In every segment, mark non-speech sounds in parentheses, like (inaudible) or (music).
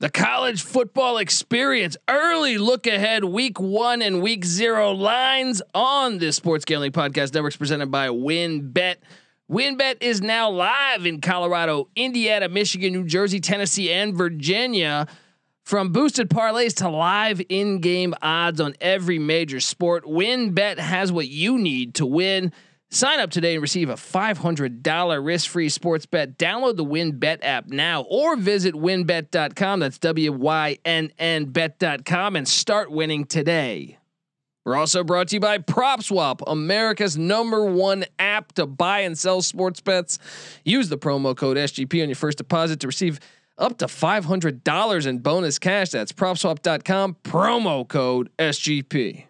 The college football experience. Early look ahead, week one and week zero lines on this Sports Gambling Podcast Networks presented by WynnBET. WynnBET is now live in Colorado, Indiana, Michigan, New Jersey, Tennessee, and Virginia. From boosted parlays to live in game odds on every major sport, WynnBET has what you need to win. Sign up today and receive a $500 risk-free sports bet. Download the WynnBET app now or visit wynnbet.com. That's W Y N N bet.com and start winning today. We're also brought to you by PropSwap, America's number one app to buy and sell sports bets. Use the promo code SGP on your first deposit to receive up to $500 in bonus cash. That's propswap.com, promo code SGP.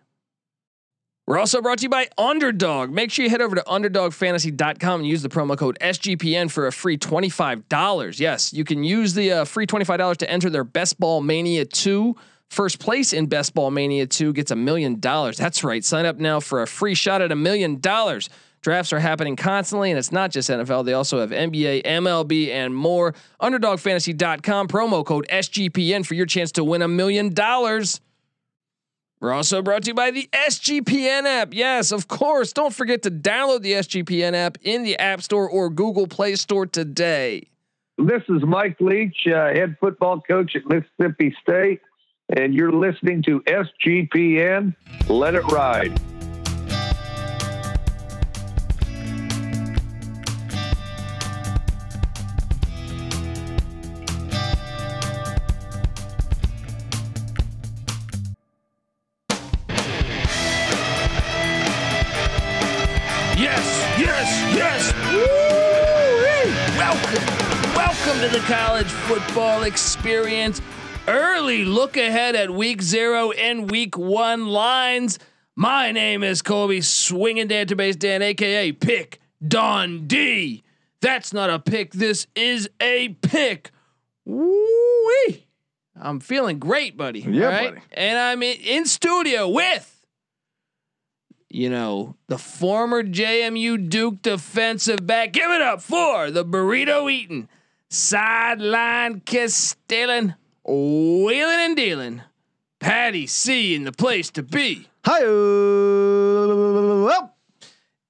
We're also brought to you by Underdog. Make sure you head over to underdogfantasy.com and use the promo code SGPN for a free $25. Yes, you can use the uh, free $25 to enter their Best Ball Mania 2. First place in Best Ball Mania 2 gets a million dollars. That's right. Sign up now for a free shot at a million dollars. Drafts are happening constantly, and it's not just NFL. They also have NBA, MLB, and more. UnderdogFantasy.com, promo code SGPN for your chance to win a million dollars. We're also brought to you by the SGPN app. Yes, of course. Don't forget to download the SGPN app in the App Store or Google Play Store today. This is Mike Leach, uh, head football coach at Mississippi State, and you're listening to SGPN. Let it ride. To the college football experience. Early look ahead at week zero and week one lines. My name is Colby Swinging Database Dan, aka Pick Dundee. That's not a pick. This is a pick. Woo-wee. I'm feeling great, buddy. Yeah, right? buddy. And I'm in, in studio with you know, the former JMU Duke defensive back. Give it up for the burrito eating, sideline kiss stealing, wheeling and dealing. Patty C in the place to be. Hi.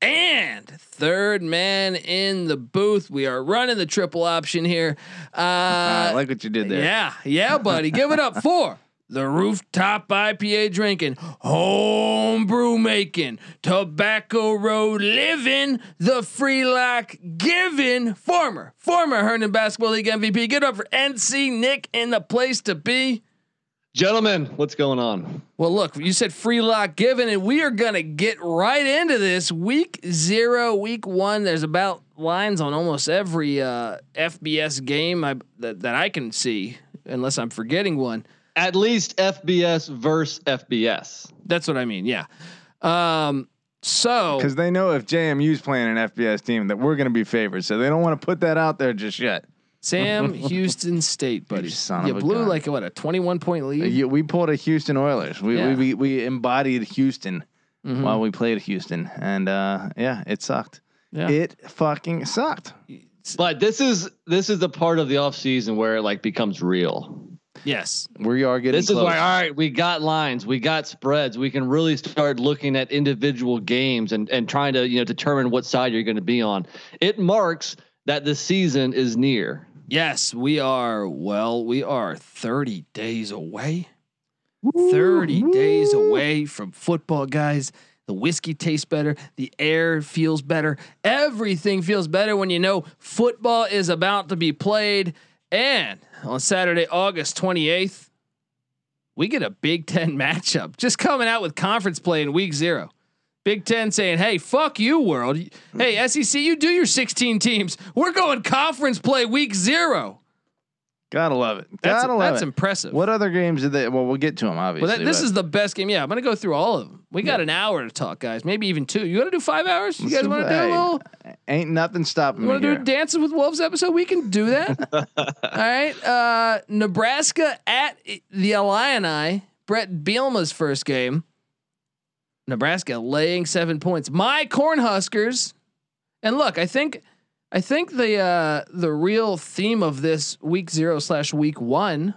And third man in the booth. We are running the triple option here. (laughs) Uh, I like what you did there. yeah, yeah, buddy. Give it up (laughs) for the rooftop IPA drinking, homebrew making, tobacco road living, the free lock giving, former, former Herndon Basketball League MVP. Get up for NC Nick in the place to be. Gentlemen, what's going on? Well, look, you said free lock given, and we are gonna get right into this. Week zero, week one. There's about lines on almost every uh, FBS game I, that that I can see, unless I'm forgetting one. At least FBS versus FBS. That's what I mean. Yeah. Um. So Because they know if JMU's playing an FBS team that we're going to be favored, so they don't want to put that out there just yet. Sam (laughs) Houston State, buddy, son you of blew gun. like what a 21 point Uh, lead. you- we pulled a Houston Oilers. We Yeah. we, we we embodied Houston Mhm. while we played Houston, and uh, yeah, it sucked. Yeah. It fucking sucked. But this is this is the part of the offseason where it like becomes real. Yes. We are getting This is why all right, we got lines, we got spreads. We can really start looking at individual games and and trying to, you know, determine what side you're going to be on. It marks that the season is near. Yes, we are. Well, we are 30 days away. 30 days away from football, guys. The whiskey tastes better. The air feels better. Everything feels better when you know football is about to be played. And on Saturday, August 28th, we get a Big Ten (laughs) matchup just coming out with conference play in week zero. Big Ten saying, hey, fuck you, world. Hey, SEC, you do your 16 teams. We're going conference play week zero. Gotta love it. That's, Gotta love that's it. impressive. What other games did they? Well, we'll get to them obviously. Well, that, this but is the best game. Yeah, I'm gonna go through all of them. We got an hour to talk, guys. Maybe even two. You want to do five hours? You guys want to do a little? ain't nothing stopping You me want to do a Dances with Wolves episode? We can do that. (laughs) all right. Uh, Nebraska at the Illini. Brett Bielema's first game. Nebraska laying seven points. My Cornhuskers. And look, I think, I think the uh, the real theme of this week zero slash week one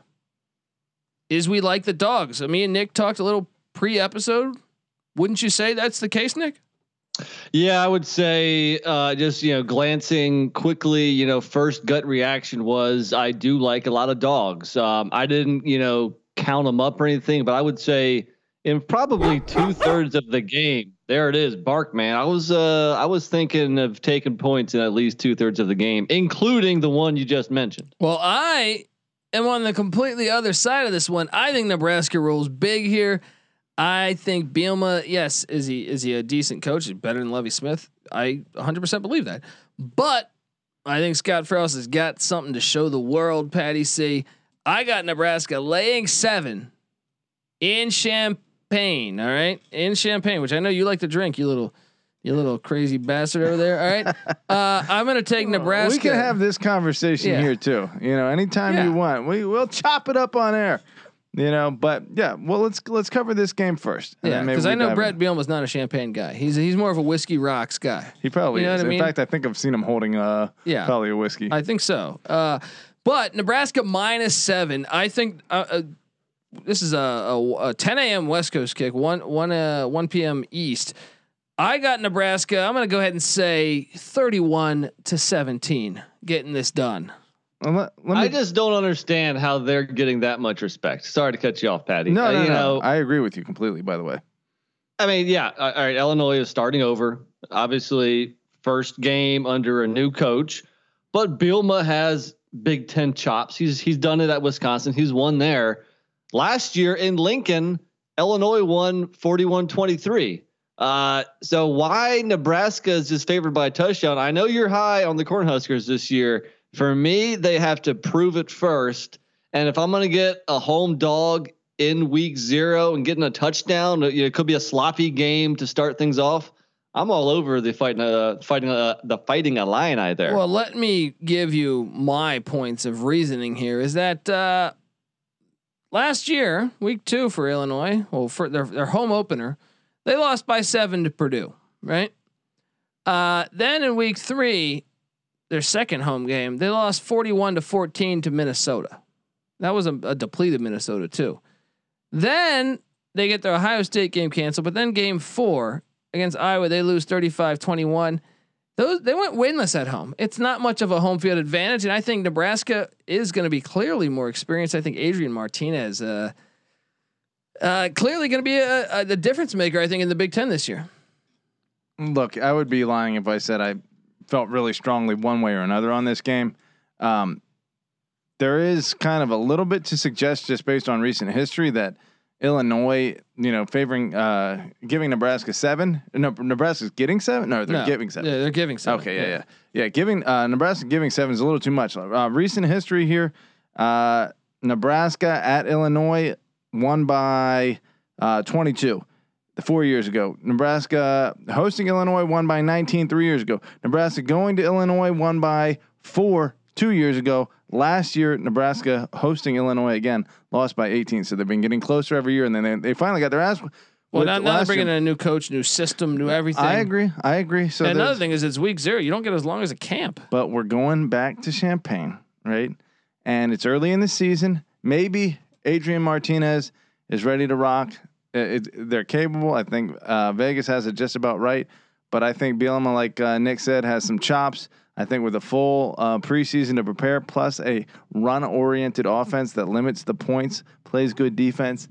is we like the dogs. I mean, Nick talked a little pre-episode. Wouldn't you say that's the case, Nick? Yeah, I would say uh, just you know glancing quickly, you know, first gut reaction was I do like a lot of dogs. Um, I didn't you know count them up or anything, but I would say in probably two thirds of the game, there it is, bark man. I was uh, I was thinking of taking points in at least two thirds of the game, including the one you just mentioned. Well, I am on the completely other side of this one. I think Nebraska rolls big here. I think Bielema, yes, is he is he a decent coach? He's better than Lovie Smith. I 100% believe that. But I think Scott Frost has got something to show the world. Patty C. I got Nebraska laying seven in Champaign. Champagne, all right, in Champagne, which I know you like to drink. You little, you little crazy bastard over there. All right, (laughs) uh, I'm gonna take Nebraska. We can have this conversation Yeah. here too. You know, anytime Yeah. you want, we we'll chop it up on air. You know, but yeah, well, let's let's cover this game first. and Yeah, because I know Brett. Bielema's not a champagne guy. He's he's more of a whiskey rocks guy. He probably you know is. I mean? In fact, I think I've seen him holding uh Yeah. probably a whiskey. I think so. Uh, but Nebraska minus seven. I think uh, uh, this is a, a, a 10 a.m. West Coast kick. One one uh, one p.m. East. I got Nebraska. I'm going to go ahead and say 31 to 17, getting this done. Let, let me, I just don't understand how they're getting that much respect. Sorry to cut you off, Patty. no, Uh, no, you no. know, I agree with you completely. By the way, I mean, yeah. uh, All right. Illinois is starting over. Obviously, first game under a new coach, but Bielema has Big Ten chops. He's he's done it at Wisconsin. He's won there. Last year in Lincoln, Illinois won 41-23. Uh, so why Nebraska is just favored by a touchdown? I know you're high on the Cornhuskers this year. For me, they have to prove it first. And if I'm going to get a home dog in week zero and getting a touchdown, it could be a sloppy game to start things off. I'm all over the fighting, uh, fighting, uh, the fighting Illini there. Well, let me give you my points of reasoning here. Is that uh, last year, week two for Illinois, well, for their their home opener, they lost by seven to Purdue, right? Uh, then in week three, their second home game, they lost forty-one to fourteen to Minnesota. That was a, a depleted Minnesota too. Then they get their Ohio State game canceled, but then game four against Iowa, they lose 35-21 those they went winless at home. It's not much of a home field advantage, and I think Nebraska is going to be clearly more experienced. I think Adrian Martinez, uh, uh, clearly going to be a, difference maker. I think in the Big Ten this year. look, I would be lying if I said I felt really strongly one way or another on this game. Um, there is kind of a little bit to suggest, just based on recent history, that Illinois, you know, favoring, uh, giving Nebraska seven. No, Nebraska's getting seven. No, they're No. giving seven. Yeah, they're giving seven. Okay, yeah, yeah, yeah. Giving uh, Nebraska giving seven is a little too much. Uh, recent history here: uh, Nebraska at Illinois won by uh, 22. Four years ago, Nebraska hosting Illinois won by 19 three years ago. Nebraska going to Illinois won by four two years ago. Last year, Nebraska hosting Illinois again lost by 18. So they've been getting closer every year, and then they, they finally got their ass. Well, now, now they're bringing year. in a new coach, new system, new everything. I agree. I agree. So and another thing is, it's week zero. You don't get as long as a camp. but we're going back to Champagne, right? And it's early in the season. Maybe Adrian Martinez is ready to rock. It, it- they're capable. I think uh, Vegas has it just about right. But I think Bielema, like uh, Nick said, has some chops. I think with a full uh, preseason to prepare, plus a run-oriented offense that limits the points, plays good defense,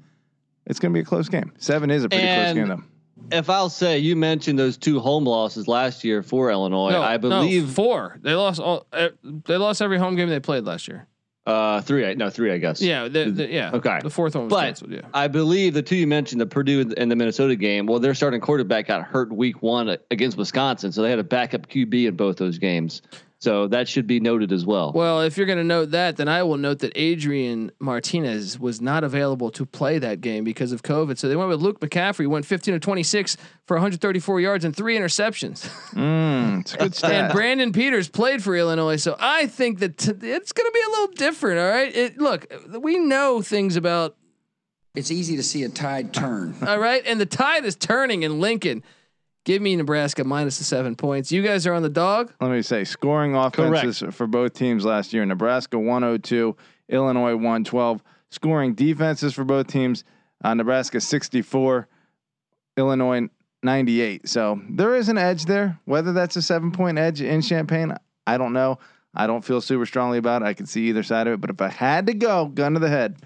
it's going to be a close game. Seven is a pretty And- close game, though. if I'll say, you mentioned those two home losses last year for Illinois. No, I no, believe four. They lost all. Uh, they lost every home game they played last year. Uh, three. I- No, three. I guess. Yeah, the, the, yeah. Okay. The fourth one was But- canceled. Yeah. I believe the two you mentioned, the Purdue and the Minnesota game. Well, their starting quarterback got hurt week one against Wisconsin, so they had a backup QB in both those games. So that should be noted as well. Well, if you're going to note that, then I will note that Adrian Martinez was not available to play that game because of COVID. So they went with Luke McCaffrey, went 15 of 26 for 134 yards and three interceptions. (laughs) Mm, it's a good (laughs) and. Brandon Peters played for Illinois. So I think that t- it's going to be a little different. All right. It, look, we know things about, It's easy to see a tide turn. all right. And the tide is turning in Lincoln. Give me Nebraska minus the seven points. You guys are on the dog. Let me say scoring offenses for both teams last year. Nebraska 102, Illinois 112. scoring defenses for both teams. Uh, Nebraska 64, Illinois 98. So there is an edge there. Whether that's a seven point edge in Champaign, I don't know. I don't feel super strongly about it. I can see either side of it. But if I had to go, gun to the head,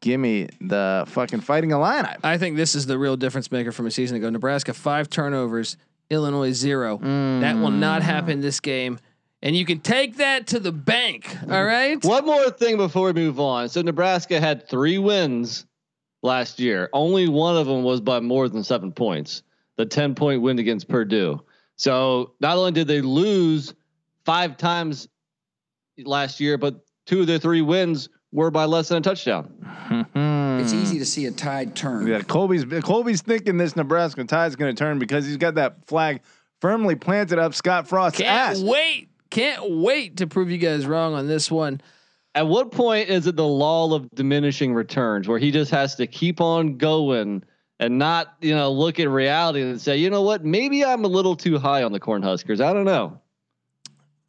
give me the fucking fighting Illini. I think this is the real difference maker from a season ago. Nebraska five turnovers, Illinois zero. That will not mm. happen this game. And you can take that to the bank. Mm. All right. One more thing before we move on. So Nebraska had three wins last year. Only one of them was by more than seven points. The 10 point win against Purdue. So not only did they lose five times last year, but two of their three wins were by less than a touchdown. (laughs) It's easy to see a tide turn. Yeah, Colby's Colby's thinking this Nebraska tide's going to turn because he's got that flag firmly planted up Scott Frost's Can't ass. wait. Can't wait to prove you guys wrong on this one. At what point is it the law of diminishing returns where he just has to keep on going and not, you know, look at reality and say, you know what, maybe I'm a little too high on the Cornhuskers. I don't know.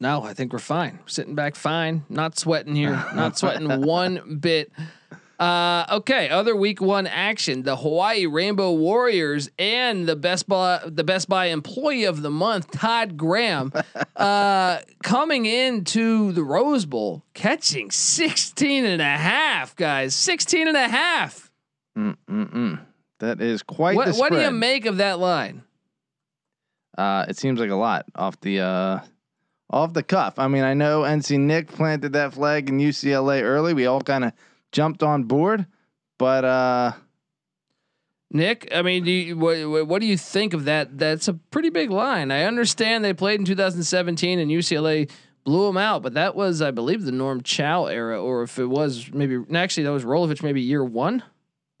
No, I think we're fine. Sitting back fine. Not sweating here. Not sweating (laughs) one bit. Uh, okay, other week one action: the Hawaii Rainbow Warriors and the Best Buy, the Best Buy Employee of the Month, Todd Graham, (laughs) uh, coming into the Rose Bowl, catching 16 and a half, guys. 16 and a half. Mm-mm-mm. That is quite What, the what do you make of that line? Uh, it seems like a lot off the uh, off the cuff. I mean, I know NC Nick planted that flag in UCLA early. We all kind of jumped on board, but uh, Nick, I mean, do you, what, what do you think of that? That's a pretty big line. I understand they played in 2017 and UCLA blew them out, but that was, I believe, the Norm Chow era, or if it was maybe actually that was Rolovich, maybe year one.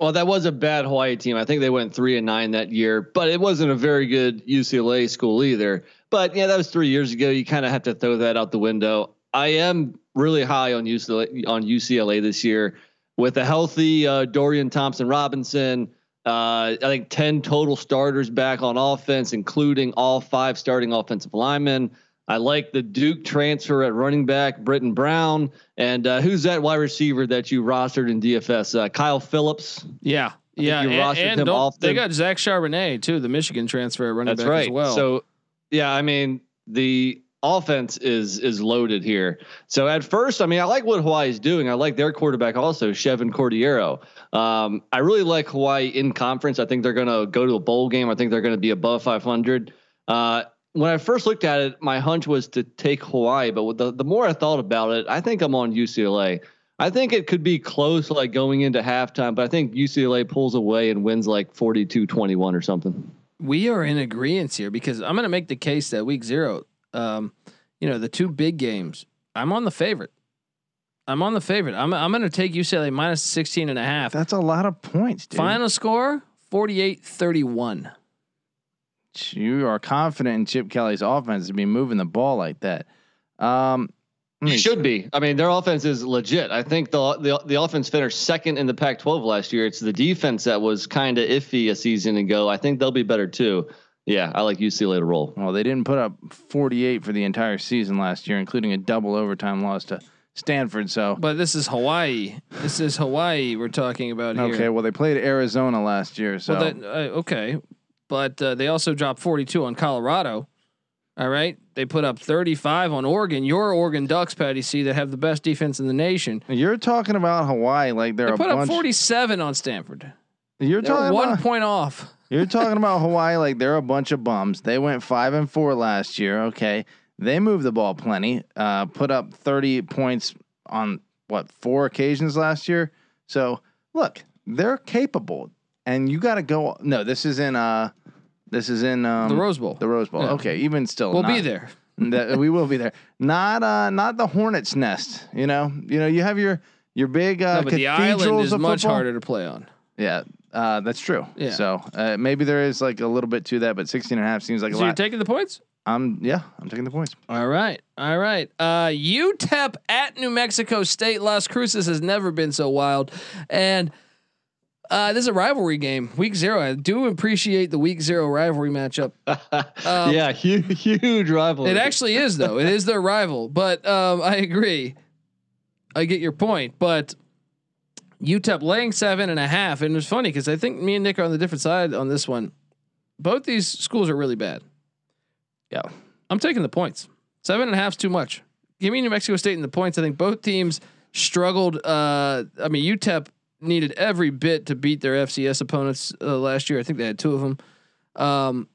Well, that was a bad Hawaii team. I think they went three and nine that year, but it wasn't a very good UCLA school either. But yeah, that was three years ago. You kind of have to throw that out the window. I am really high on UCLA on UCLA this year with a healthy uh, Dorian Thompson Robinson. Uh, I think ten total starters back on offense, including all five starting offensive linemen. I like the Duke transfer at running back, Brittain Brown, and uh, who's that wide receiver that you rostered in DFS? Uh, Kyle Phillips. Yeah, yeah, you and, rostered and him off they got Zach Charbonnet too, the Michigan transfer at running That's back right. as well. So yeah, I mean the offense is is loaded here. So at first, I mean, I like what Hawaii is doing. I like their quarterback also, Chevan Cordeiro. Um, I really like Hawaii in conference. I think they're going to go to a bowl game. I think they're going to be above 500. Uh, when I first looked at it, my hunch was to take Hawaii, but the the more I thought about it, I think I'm on UCLA. I think it could be close, like going into halftime, but I think UCLA pulls away and wins like 42-21 or something. We are in agreement here because I'm going to make the case that week zero, um, you know, the two big games, I'm on the favorite. I'm on the favorite. I'm, I'm going to take UCLA minus 16 and a half. that's a lot of points, dude. Final score 48 31. You are confident in Chip Kelly's offense to be moving the ball like that. Um, You should be. I mean, their offense is legit. I think the the the offense finished second in the Pac-12 last year. It's the defense that was kind of iffy a season ago. I think they'll be better too. Yeah, I like UCLA to roll. Well, they didn't put up 48 for the entire season last year, including a double overtime loss to Stanford. So, But this is Hawaii. This is Hawaii we're talking about here. okay, well, they played Arizona last year. So, Well, that, uh, okay. But uh, they also dropped 42 on Colorado. All right. They put up 35 on Oregon. Your Oregon Ducks, Patty C, that have the best defense in the nation. you're talking about Hawaii like they're They put up 47 on Stanford. you're They're talking one about point off. (laughs) You're talking about Hawaii like they're a bunch of bums. They went five and four last year. Okay, they moved the ball plenty. Uh, put up thirty points on what four occasions last year. So look, they're capable, and you got to go. No, this is in uh, this is in um, the Rose Bowl. The Rose Bowl. Yeah. Okay, even still, we'll be there. (laughs) that we will be there. Not uh, not the Hornets' nest. You know, you know, you have your your big uh, No, but the island is much football. harder to play on. Yeah, uh, that's true. Yeah. So uh, maybe there is like a little bit to that, but 16 and a half seems like a lot. So you're taking the points? I'm yeah, I'm taking the points. All right. All right. Uh, UTEP at New Mexico State. Las Cruces has never been so wild. And uh, this is a rivalry game. Week zero. I do appreciate the week zero rivalry matchup. (laughs) Um, yeah, huge, huge rivalry. It actually is, though. It is their rival. But um, I agree. I get your point. But UTEP laying seven and a half, and it was funny because I think me and Nick are on the different side on this one. Both these schools are really bad. Yeah. I'm taking the points. Seven and a half is too much. Give me New Mexico State in the points. I think both teams struggled. Uh, I mean, UTEP needed every bit to beat their FCS opponents uh, last year. I think they had two of them. Um,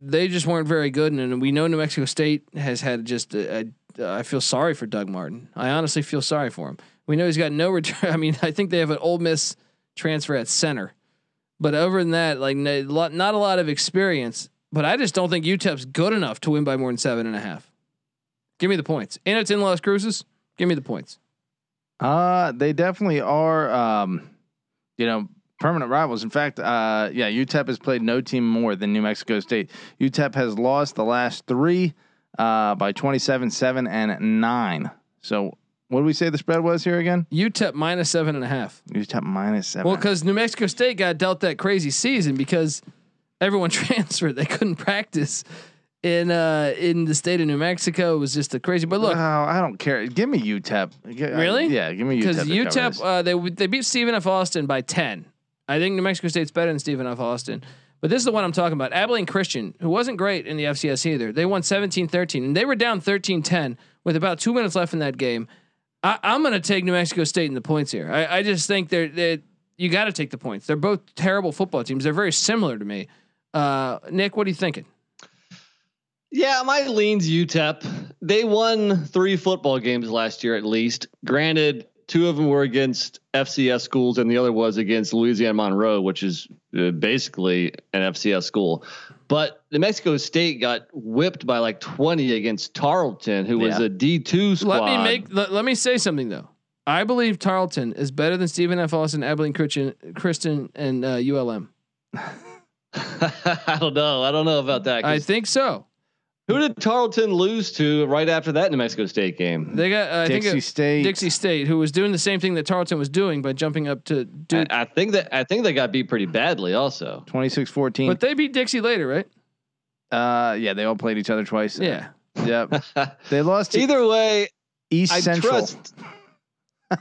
they just weren't very good, and, and we know New Mexico State has had just. A, a, I feel sorry for Doug Martin. I honestly feel sorry for him. We know he's got no return. (laughs) I mean, I think they have an Ole Miss transfer at center, but other than that, like not a lot of experience. But I just don't think UTEP's good enough to win by more than seven and a half. Give me the points. And it's in Las Cruces. Give me the points. Uh, they definitely are. Um, you know, permanent rivals. In fact, uh, yeah, UTEP has played no team more than New Mexico State. UTEP has lost the last three uh, by 27, 7, and 9. So, what do we say the spread was here again? UTEP minus seven and a half. UTEP minus seven. Well, because New Mexico State got dealt that crazy season because everyone (laughs) transferred. They couldn't practice in uh in the state of New Mexico. It was just a crazy. But look, I don't care. Give me UTEP. Really? yeah, give me UTEP. Because UTEP, uh, they they beat Stephen F. Austin by ten. I think New Mexico State's better than Stephen F. Austin. But this is the one I'm talking about. Abilene Christian, who wasn't great in the FCS either. They won 17-13 and they were down 13-10 with about two minutes left in that game. I, am going to take New Mexico State in the points here. I, I just think they're, they you got to take the points. They're both terrible football teams. They're very similar to me. Uh, Nick, what are you thinking? Yeah, my leans UTEP. They won three football games last year at least. Granted, two of them were against FCS schools, and the other was against Louisiana Monroe, which is uh, basically an FCS school. But New Mexico State got whipped by like 20 against Tarleton, who was a D2 squad. Let me make let, let me say something though. I believe Tarleton is better than Stephen F. Austin, Abilene Christian, Kristen, and uh, ULM. (laughs) I don't know. I don't know about that. I think so. Who did Tarleton lose to right after that New Mexico State game? They got uh, Dixie think State. Dixie State, who was doing the same thing that Tarleton was doing by jumping up to Duke. I, I think that I think they got beat pretty badly also. 26-14. But they beat Dixie later, right? Uh, yeah, they all played each other twice. Yeah. Yep. (laughs) they lost Either way, East I Central. trust.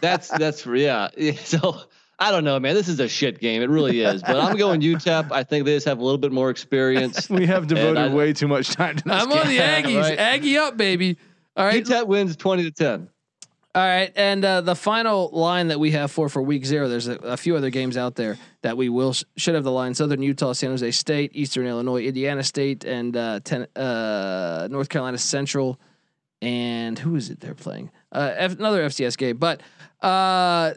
That's that's yeah. (laughs) So I don't know, man. This is a shit game. It really is. But I'm going (laughs) UTEP. I think they just have a little bit more experience. (laughs) we have devoted I, way too much time to this I'm game. on the Aggies. (laughs) right. Aggie up, baby. All right. UTEP wins 20 to 10. All right, and uh, the final line that we have for for week zero. There's a, a few other games out there that we will sh- should have the line: Southern Utah, San Jose State, Eastern Illinois, Indiana State, and uh, ten, uh, North Carolina Central. And who is it they're playing? Uh, F- another FCS game, but uh,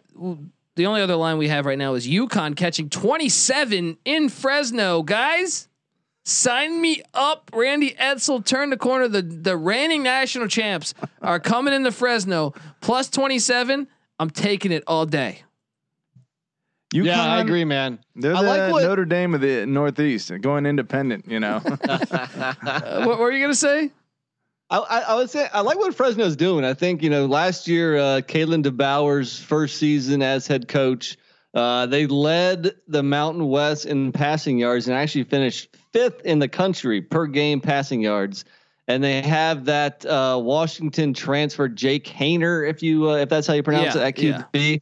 the only other line we have right now is UConn catching 27 in Fresno, guys. Sign me up, Randy Edsall. Turn the corner. The the reigning national champs are coming into Fresno plus twenty seven. I'm taking it all day. UConn, yeah, I agree, man. They're I the like what- Notre Dame of the Northeast, going independent. You know. (laughs) Uh, what, what were you gonna say? I, I, would say I like what Fresno's doing. I think you know last year, uh, Kalen DeBoer's first season as head coach, uh, they led the Mountain West in passing yards and actually finished fifth in the country per game passing yards. And they have that uh, Washington transfer Jake Haener, if you uh, if that's how you pronounce Yeah, it, at QB.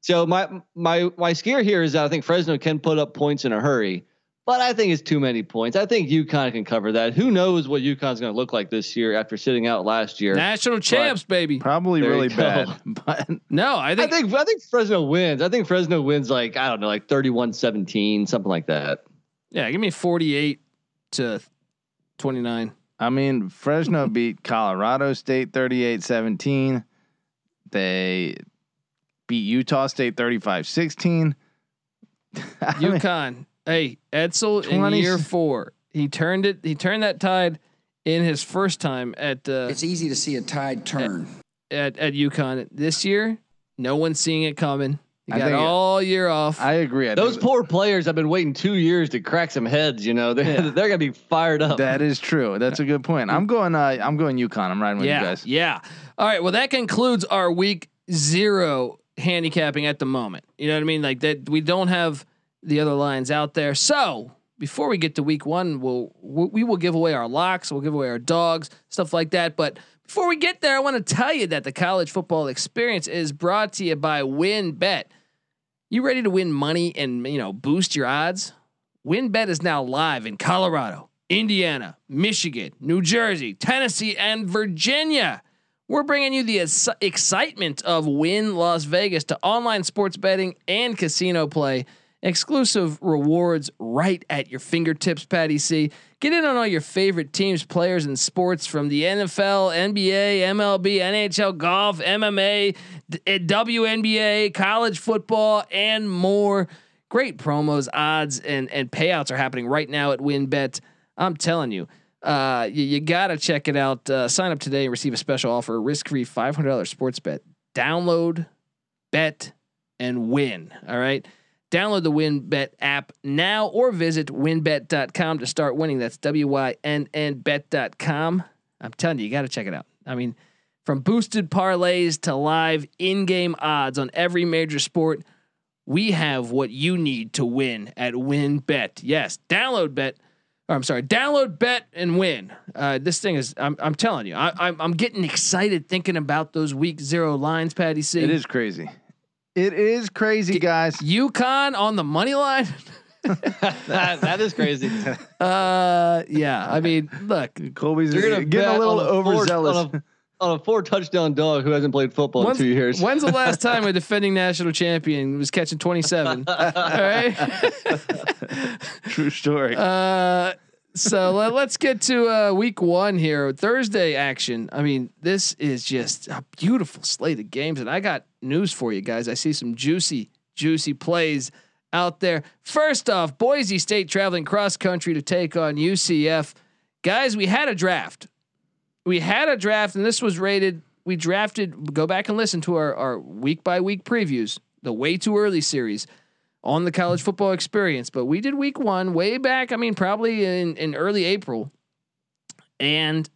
So my my my scare here is that I think Fresno can put up points in a hurry. But I think it's too many points. I think UConn can cover that. Who knows what UConn's going to look like this year after sitting out last year? National champs, baby. Probably There really bad, (laughs) but No, I I think, think I think Fresno wins. I think Fresno wins like I don't know, like 31-17, something like that. yeah. Give me forty eight to twenty nine. I mean, Fresno (laughs) beat Colorado State 38-17. They beat Utah State 35-16. (laughs) I mean, UConn. Hey, Edsall in year four. He turned it. He turned that tide in his first time at uh, It's easy to see a tide turn. at at UConn this year. No one's seeing it coming. You I got all year off. I agree. I Those think poor players have been waiting two years to crack some heads. You know, (laughs) they're Yeah. they're gonna be fired up. that is true. That's a good point. I'm going. Uh, I'm going UConn. I'm riding with yeah, you guys. yeah. All right. Well, that concludes our week zero handicapping at the moment. You know what I mean? Like that. We don't have the other lines out there. So before we get to week one, we'll we will give away our locks. We'll give away our dogs, stuff like that. But before we get there, I want to tell you that the college football experience is brought to you by WynnBET. You ready to win money and you know boost your odds? WynnBET is now live in Colorado, Indiana, Michigan, New Jersey, Tennessee, and Virginia. We're bringing you the ex- excitement of Wynn Las Vegas to online sports betting and casino play. Exclusive rewards right at your fingertips, Patty C. Get in on all your favorite teams, players, and sports from the NFL, NBA, MLB, NHL, golf, MMA, WNBA, college football, and more. Great promos, odds, and and payouts are happening right now at WynnBET. I'm telling you, uh, you, you gotta check it out. Uh, sign up today and receive a special offer: risk-free $500 sports bet. Download, bet, and win. All right. Download the WynnBET app now or visit wynnbet.com to start winning. That's W Y N N bet.com. I'm telling you, you got to check it out. I mean, from boosted parlays to live in game odds on every major sport, we have what you need to win at WynnBET. Yes, download bet. Or I'm sorry, download bet and win. Uh, this thing is, I'm, I'm telling you, I, I'm, I'm getting excited thinking about those week zero lines, Patty C. It is crazy. It is crazy, guys. UConn on the money line. (laughs) that, that is crazy. (laughs) Uh, yeah. I mean, look, Colby's You're gonna getting a little on a four- overzealous. on a, (laughs) on a four touchdown dog who hasn't played football when's, in two years. when's the last time a defending national champion was catching 27? All right. True story. Uh, so let, us get to uh, week one here. Thursday action. I mean, this is just a beautiful slate of games, and I got news for you guys. I see some juicy, juicy plays out there. First off, Boise State traveling cross country to take on UCF. Guys, we had a draft. We had a draft, and this was rated. We drafted. Go back and listen to our, our week by week previews, the way too early series on the college football experience. But we did week one way back. I mean, probably in, in early April. And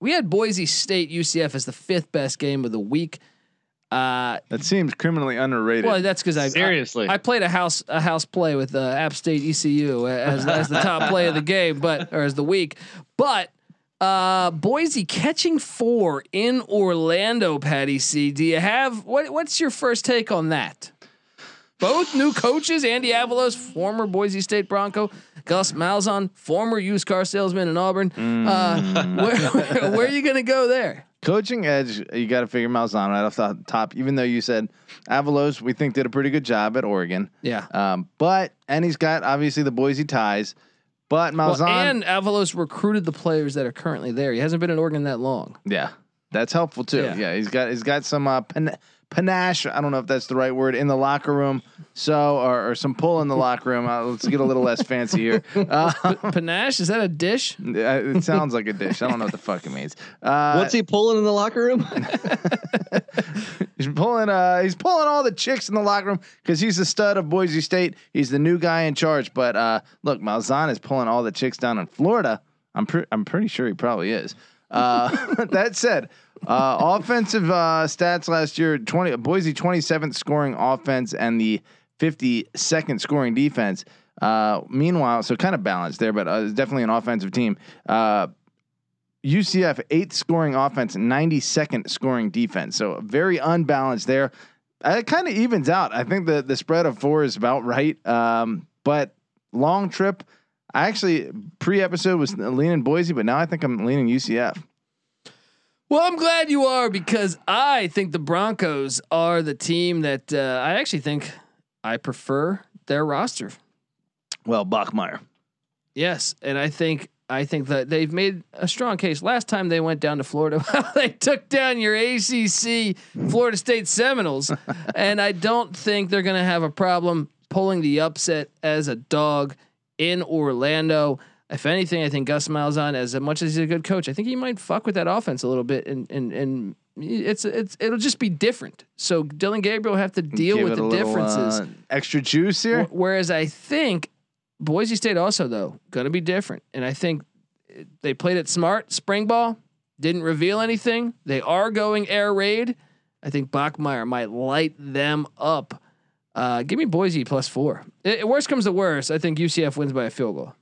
we had Boise State UCF as the fifth best game of the week. Uh, that seems criminally underrated. well, that's because I Seriously. I, I played a house a house play with uh, App State ECU as as the top play of the game, but or as the week. But uh, Boise catching four in Orlando. Patty C. Do you have what? What's your first take on that? Both new coaches, Andy Avalos, former Boise State Bronco, Gus Malzahn, former used car salesman in Auburn. Uh, where, where, where are you going to go there? Coaching edge, you got to figure Malzahn right off the top. Even though you said Avalos, we think did a pretty good job at Oregon. Yeah. Um, but and he's got obviously the Boise ties. But Malzahn, Well, and Avalos recruited the players that are currently there. He hasn't been in Oregon that long. yeah, that's helpful too. Yeah. Yeah, he's got he's got some uh, pan- panache. I don't know if that's the right word in the locker room. So or, or some pull in the locker room. Uh, let's get a little less fancy here. (laughs) Uh, Panache, is that a dish? it sounds like a dish. I don't know what the fuck it means. Uh, What's he pulling in the locker room? (laughs) (laughs) He's pulling uh he's pulling all the chicks in the locker room because he's the stud of Boise State. He's the new guy in charge. But uh look, Malzahn is pulling all the chicks down in Florida. I'm pre- I'm pretty sure he probably is. Uh that said, uh offensive uh stats last year, 20 Boise 27th scoring offense and the 52nd scoring defense. Uh meanwhile, so kind of balanced there, but uh, definitely an offensive team. Uh UCF eighth scoring offense, 92nd scoring defense. So very unbalanced there. Uh, It kind of evens out. I think the the spread of four is about right. Um, but long trip. I actually pre episode was leaning Boise, but now I think I'm leaning UCF. Well, I'm glad you are because I think the Broncos are the team that uh, I actually think I prefer their roster. Well, Bachmeier. Yes, and I think I think that they've made a strong case. Last time they went down to Florida, (laughs) they took down your ACC Florida State Seminoles, (laughs) and I don't think they're going to have a problem pulling the upset as a dog in Orlando. If anything, I think Gus Malzahn, as much as he's a good coach, I think he might fuck with that offense a little bit, and and and it's it's it'll just be different. So Dillon Gabriel will have to deal Give with the little, differences. uh, extra juice here. Whereas I think Boise State also though going to be different, and I think they played it smart. Spring ball didn't reveal anything. They are going air raid. I think Bachmeier might light them up. Uh, give me Boise plus four. I- worst comes to worst, I think UCF wins by a field goal.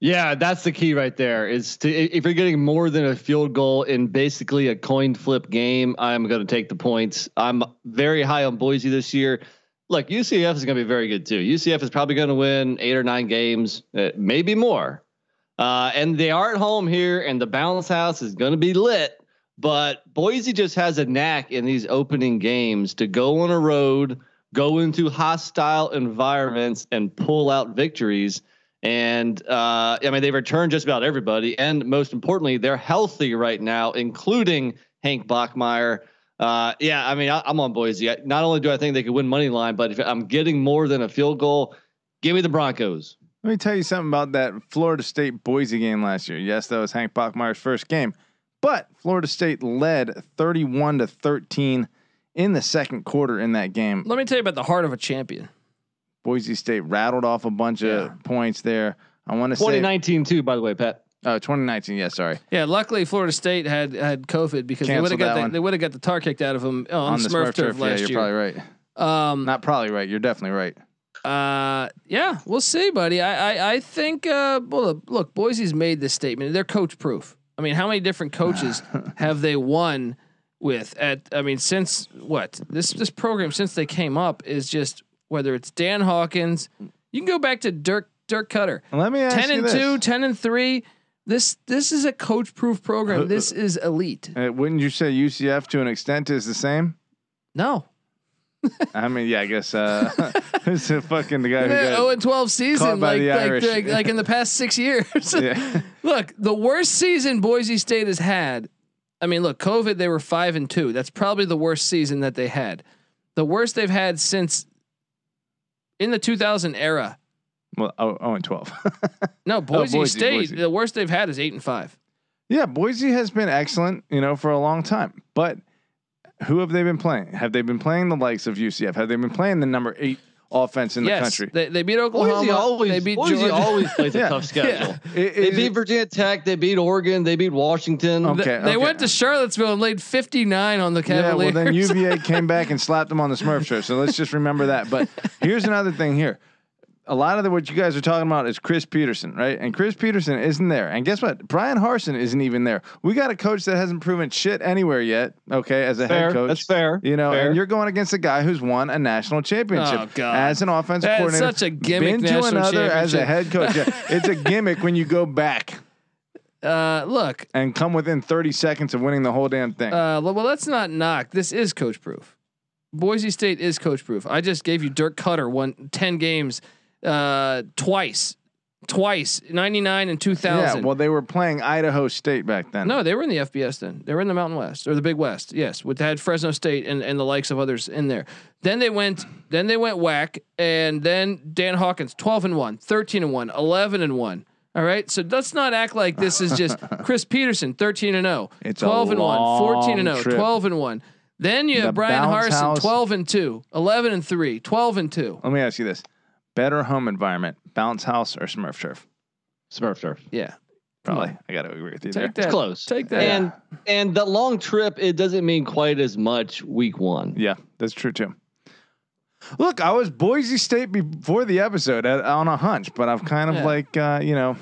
Yeah, that's the key right there. Is to if you're getting more than a field goal in basically a coin flip game, I'm going to take the points. I'm very high on Boise this year. look, UCF is going to be very good too. UCF is probably going to win eight or nine games, uh, maybe more. Uh, and they are at home here, and the bounce house is going to be lit. But Boise just has a knack in these opening games to go on a road, go into hostile environments, and pull out victories. And uh, I mean, they've returned just about everybody, and most importantly, they're healthy right now, including Hank Bachmeier. Uh, yeah, I mean, I, am on Boise. I, not only do I think they could win money line, but if I'm getting more than a field goal, give me the Broncos. Let me tell you something about that Florida State Boise game last year. Yes, that was Hank Bachmeier's first game, but Florida State led 31 to 13 in the second quarter in that game. Let me tell you about the heart of a champion. Boise State rattled off a bunch Yeah. of points there. I want to say 2019 too, by the way, Pat. oh, 2019. Yeah, sorry. Yeah, luckily Florida State had had COVID because they would have got the, they would have got the tar kicked out of them on, the Smurf, turf, yeah, last you're year. probably right. Um, Not probably right. You're definitely right. Uh, yeah, we'll see, buddy. I I, I think. Uh, well, look, look, Boise's made this statement. They're coach proof. I mean, how many different coaches (laughs) have they won with? At I mean, since what this this program since they came up is just whether it's Dan Hawkins. You can go back to Dirk Dirk Koetter. Let me ask Ten you and this. two, 10 and three. This this is a coach proof program. This is elite. Uh, wouldn't you say UCF to an extent is the same? No, I mean, yeah, I guess uh, (laughs) it's a fucking the guy who got. zero and twelve season by like like, like like in the past six years. (laughs) yeah. (laughs) Look, the worst season Boise State has had. I mean, look, COVID, they were five and two. That's probably the worst season that they had. The worst they've had since in the 2000 era. Well, oh, oh and 12. (laughs) No, oh, Boise, Boise, State, Boise. the worst they've had is eight and five. yeah, Boise has been excellent, you know, for a long time. But who have they been playing? Have they been playing the likes of UCF? Have they been playing the number eight offense in the yes, country? They, they beat Oklahoma. Boise always, they beat Boise Georgia. always plays Yeah. a tough schedule. It- They it- beat Virginia Tech. They beat Oregon. They beat Washington. Okay. They- they went to Charlottesville and laid 59 on the Cavaliers. Yeah, well then UVA (laughs) came back and slapped them on the Smurf shirt. So let's just remember that. But here's another thing here. A lot of the, what you guys are talking about is Chris Petersen, right? And Chris Petersen isn't there. And guess what? Bryan Harsin isn't even there. We got a coach that hasn't proven shit anywhere yet. Okay, as a fair. head coach, That's fair. You know, Fair. and you're going against a guy who's won a national championship Oh, as an offensive That's coordinator. such a gimmick Been to another as a head coach. Yeah, (laughs) it's a gimmick when you go back uh, look, and come within 30 seconds of winning the whole damn thing. Uh, well, let's not knock. This is coach proof. Boise State is coach proof. I just gave you Dirk Koetter won ten games, uh, twice, twice, ninety nine and two thousand. yeah, well, they were playing Idaho State back then. no, they were in the FBS then. They were in the Mountain West or the Big West. Yes, with had Fresno State and, and the likes of others in there. Then they went. Then they went whack, and then Dan Hawkins, twelve and one, 13 and one, 11 and one. All right, so let's not act like this is just (laughs) Chris Petersen, thirteen and zero, It's 12 and one, 14 and long 0, trip. 12 and one. Then you The have Brian bounce Harsin, house. 12 and 2, 11 and 3, 12 and 2. Let me ask you this: better home environment, bounce house or Smurf turf? Smurf turf. Yeah. Probably. I got to agree with you there. Take that. It's close. Take that. And and the long trip, it doesn't mean quite as much week one. Yeah, that's true too. Look, I was Boise State before the episode at, on a hunch, but I've kind of Yeah. like uh, you know,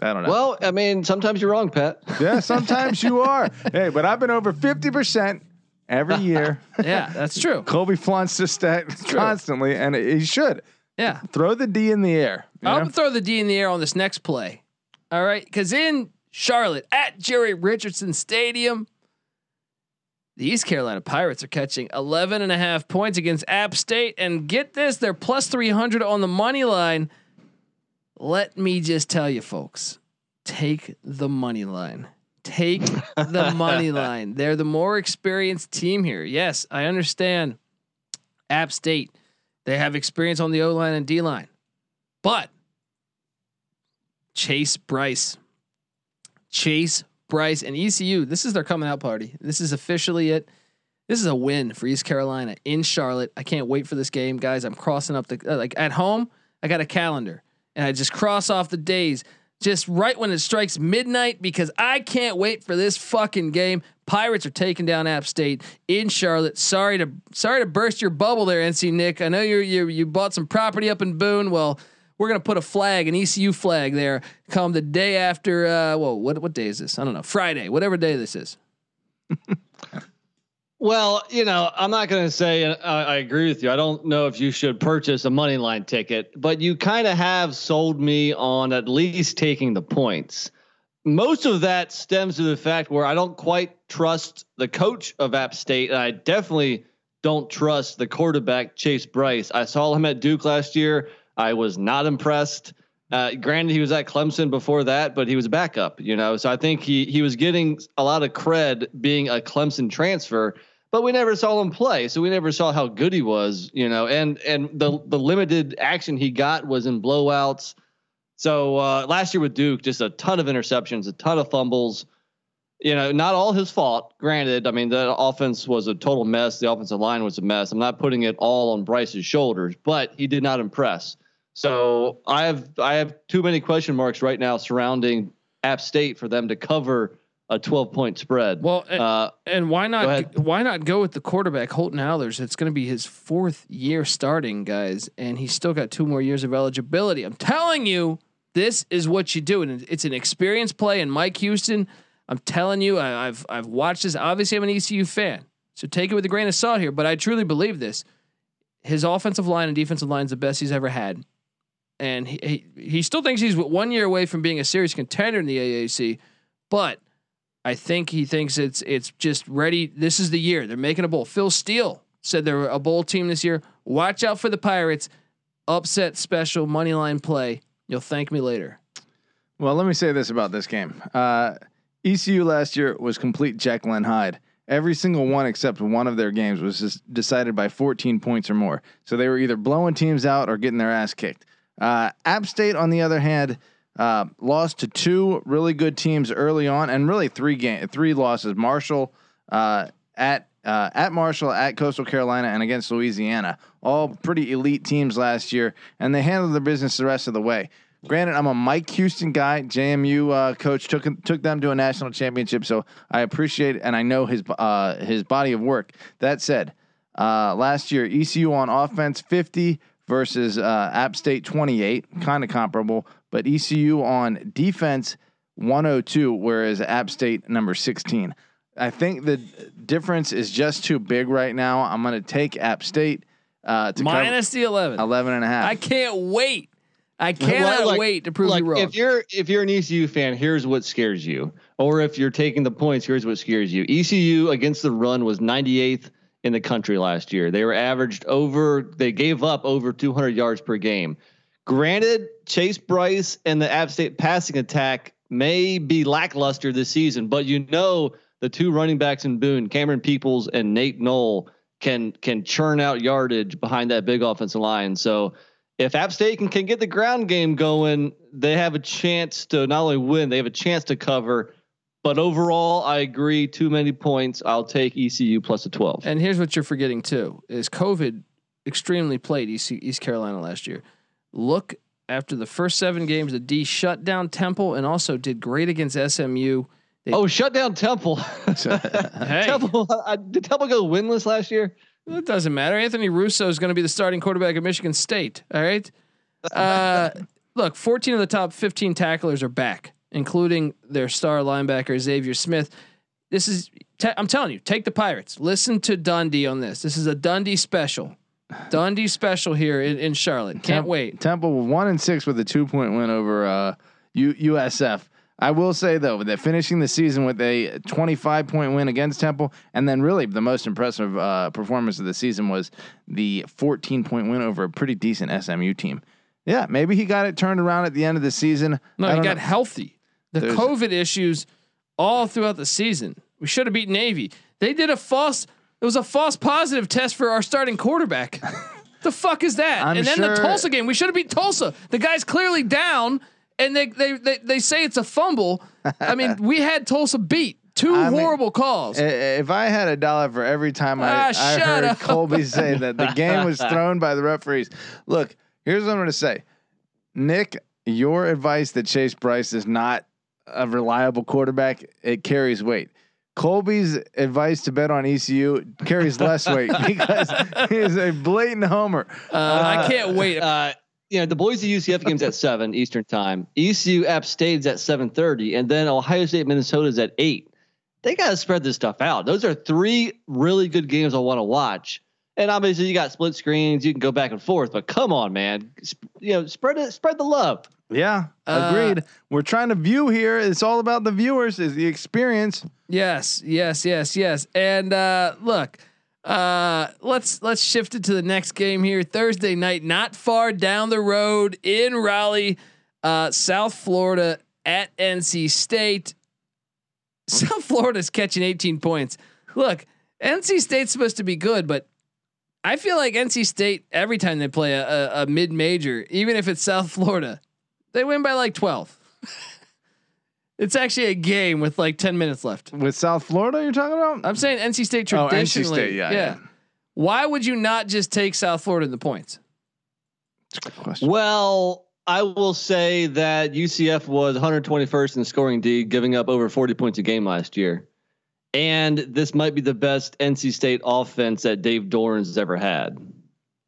I don't know. Well, I mean, sometimes you're wrong, Pat. yeah, sometimes you are. (laughs) Hey, but I've been over fifty percent every year. (laughs) yeah, that's true. Colby flaunts this stat constantly, and he should Yeah. throw the D in the air. I'm gonna throw the D in the air on this next play. All right, because in Charlotte at Jerry Richardson Stadium, the East Carolina Pirates are catching 11 and a half points against App State, and get this, they're plus 300 on the money line. Let me just tell you, folks, take the money line. Take the (laughs) money line. They're the more experienced team here. Yes, I understand. App State, they have experience on the O line and D line, but Chase Brice, Chase Brice, and ECU. This is their coming out party. This is officially it. This is a win for East Carolina in Charlotte. I can't wait for this game, guys. I'm crossing up the uh, like at home. I got a calendar, and I just cross off the days just right when it strikes midnight because I can't wait for this fucking game. Pirates are taking down App State in Charlotte. Sorry to sorry to burst your bubble there, NC Nick. I know you you you bought some property up in Boone. Well, we're gonna put a flag, an ECU flag there, come the day after. Uh, well, what what day is this? I don't know. Friday, whatever day this is. (laughs) Well, you know, I'm not going to say uh, I agree with you. I don't know if you should purchase a money line ticket, but you kind of have sold me on at least taking the points. Most of that stems to the fact where I don't quite trust the coach of App State, and I definitely don't trust the quarterback Chase Brice. I saw him at Duke last year. I was not impressed. Uh, granted, he was at Clemson before that, but he was a backup, you know. So I think he he was getting a lot of cred being a Clemson transfer but we never saw him play, so we never saw how good he was, you know. And and the the limited action he got was in blowouts. So uh, last year with Duke, just a ton of interceptions, a ton of fumbles. You know, not all his fault. Granted, I mean the offense was a total mess. The offensive line was a mess. I'm not putting it all on Brice's shoulders, but he did not impress. So I have I have too many question marks right now surrounding App State for them to cover a 12 point spread. Well, and, uh, and why not? Why not go with the quarterback Holton Ahlers? It's going to be his fourth year starting, guys, and he's still got two more years of eligibility. I'm telling you, this is what you do, and it's an experience play. And Mike Houston, I'm telling you, I, I've I've watched this. Obviously, I'm an ECU fan, so take it with a grain of salt here. But I truly believe this. His offensive line and defensive line is the best he's ever had, and he, he he still thinks he's one year away from being a serious contender in the AAC, but I think he thinks it's it's just ready. This is the year they're making a bowl. Phil Steele said they're a bowl team this year. Watch out for the Pirates. Upset special money line play. You'll thank me later. Well, let me say this about this game. Uh, ECU last year was complete Jekyll and Hyde. Every single one except one of their games was decided by 14 points or more. So they were either blowing teams out or getting their ass kicked. Uh, App State, on the other hand, uh, lost to two really good teams early on, and really three game three losses. Marshall uh, at uh, at Marshall, at Coastal Carolina, and against Louisiana. All pretty elite teams last year, and they handled their business the rest of the way. Granted, I'm a Mike Houston guy. JMU uh, coach took took them to a national championship, so I appreciate and I know his uh, his body of work. That said, uh, last year ECU on offense 50 versus App State 28, kind of comparable but ECU on defense 102, whereas App State number 16. I think the difference is just too big right now. I'm going to take App State uh, to minus the 11, 11 and a half. I can't wait. I cannot well, like, wait to prove like, you wrong. If you're if you're an ECU fan, here's what scares you. Or if you're taking the points, here's what scares you. ECU against the run was 98th in the country last year. They were averaged over. They gave up over 200 yards per game. Granted, Chase Brice and the App State passing attack may be lackluster this season, but you know the two running backs in Boone, Cameron Peoples and Nate Noel, can can churn out yardage behind that big offensive line. So if App State can, can get the ground game going, they have a chance to not only win, they have a chance to cover. But overall, I agree. Too many points. I'll take ECU plus a twelve. And here's what you're forgetting too: is COVID extremely played East, East Carolina last year. Look after the first seven games, the D shut down Temple and also did great against SMU. They oh, shut down Temple. (laughs) hey. Temple uh, did Temple go winless last year? It doesn't matter. Anthony Russo is going to be the starting quarterback at Michigan State. All right. Uh, (laughs) look, 14 of the top 15 tacklers are back, including their star linebacker Xavier Smith. This is, i I'm telling you, take the Pirates. Listen to Dundee on this. This is a Dundee special. Dundee special here in, in Charlotte. Can't Temp- wait. Temple one and six with a two point win over uh, U- USF. I will say though that finishing the season with a 25 point win against Temple, and then really the most impressive uh, performance of the season was the 14 point win over a pretty decent SMU team. Yeah, maybe he got it turned around at the end of the season. No, he got know. healthy. The There's COVID issues all throughout the season. We should have beat Navy. They did a false it was a false positive test for our starting quarterback. the fuck is that? I'm and then sure the Tulsa game, we should have beat Tulsa. The guy's clearly down, and they they they, they say it's a fumble. I mean, we had Tulsa beat. Two (laughs) I horrible mean, calls. If I had a dollar for every time I, ah, I heard up. Colby say that the game was (laughs) thrown by the referees, look, here's what I'm going to say. Nick, your advice that Chase Brice is not a reliable quarterback, it carries weight. Colby's advice to bet on ECU carries less weight (laughs) because he is a blatant homer. Uh, uh, I can't wait. Uh, you know, the Boise UCF game's at (laughs) seven Eastern time. ECU App State's at seven thirty, and then Ohio State Minnesota is at eight. they got to spread this stuff out. Those are three really good games I want to watch. And obviously, you got split screens. You can go back and forth, but come on, man, Sp- you know, spread it, spread the love. Yeah, Uh, agreed. We're trying to view here. It's all about the viewers, is the experience. Yes, yes, yes, yes. And uh, look, uh, let's let's shift it to the next game here. Thursday night, not far down the road in Raleigh, uh, South Florida at NC State. (laughs) South Florida's catching 18 points. Look, NC State's supposed to be good, but I feel like NC State every time they play a, a, a mid major, even if it's South Florida, they win by like 12. (laughs) it's actually a game with like 10 minutes left. With South Florida, you're talking about? I'm saying NC oh, State traditionally. Oh, NC traditionally. State, yeah, yeah. Why would you not just take South Florida in the points? It's a good question. Well, I will say that UCF was 121st in scoring D, giving up over 40 points a game last year. And this might be the best NC State offense that Dave Doeren has ever had.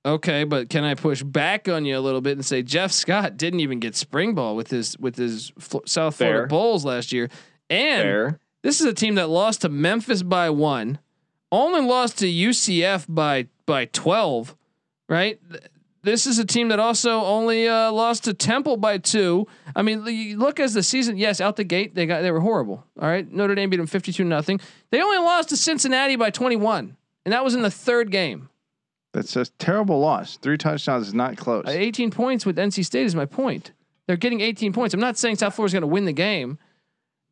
Okay, but can I push back on you a little bit and say Jeff Scott didn't even get spring ball with his with his Fl- South Florida Fair. Bulls last year, and Fair. this is a team that lost to Memphis by one, only lost to UCF by by twelve, right? This is a team that also only uh, lost to Temple by two. I mean, look as the season. Yes, out the gate they got they were horrible. All right, Notre Dame beat them fifty two nothing. They only lost to Cincinnati by twenty one, and that was in the third game. That's a terrible loss. Three touchdowns is not close. Uh, 18 points with NC State is my point. They're getting 18 points. I'm not saying South Florida's going to win the game.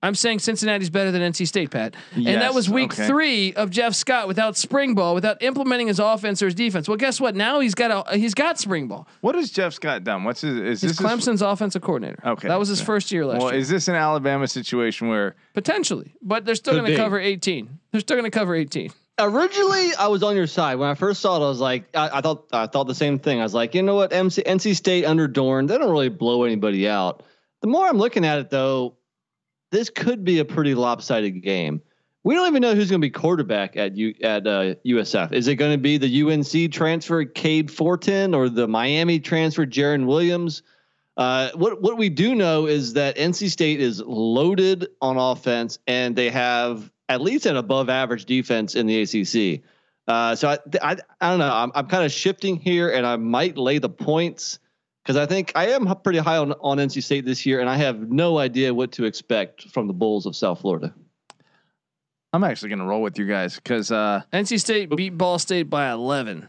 I'm saying Cincinnati's better than NC State, Pat. and that was week okay. three of Jeff Scott without spring ball, without implementing his offense or his defense. Well, guess what? Now he's got a he's got spring ball. What has Jeff Scott done? What's his? Is He's this his- Clemson's offensive coordinator. Okay. that was his Yeah. first year last well, year, is this an Alabama situation where potentially, but they're still Could going to be. cover 18. They're still going to cover 18. Originally, I was on your side when I first saw it. I was like, I, I thought, I thought the same thing. I was like, you know what, MC, NC State under Doeren, they don't really blow anybody out. The more I'm looking at it, though, this could be a pretty lopsided game. We don't even know who's going to be quarterback at U, at uh, USF. Is it going to be the UNC transfer Cade Fortin or the Miami transfer Jarren Williams? Uh, what what we do know is that NC State is loaded on offense, and they have at least an above average defense in the ACC. Uh, so I, I I don't know. I'm I'm kind of shifting here, and I might lay the points because I think I am pretty high on on NC State this year, and I have no idea what to expect from the Bulls of South Florida. I'm actually going to roll with you guys because uh, NC State beat Ball State by 11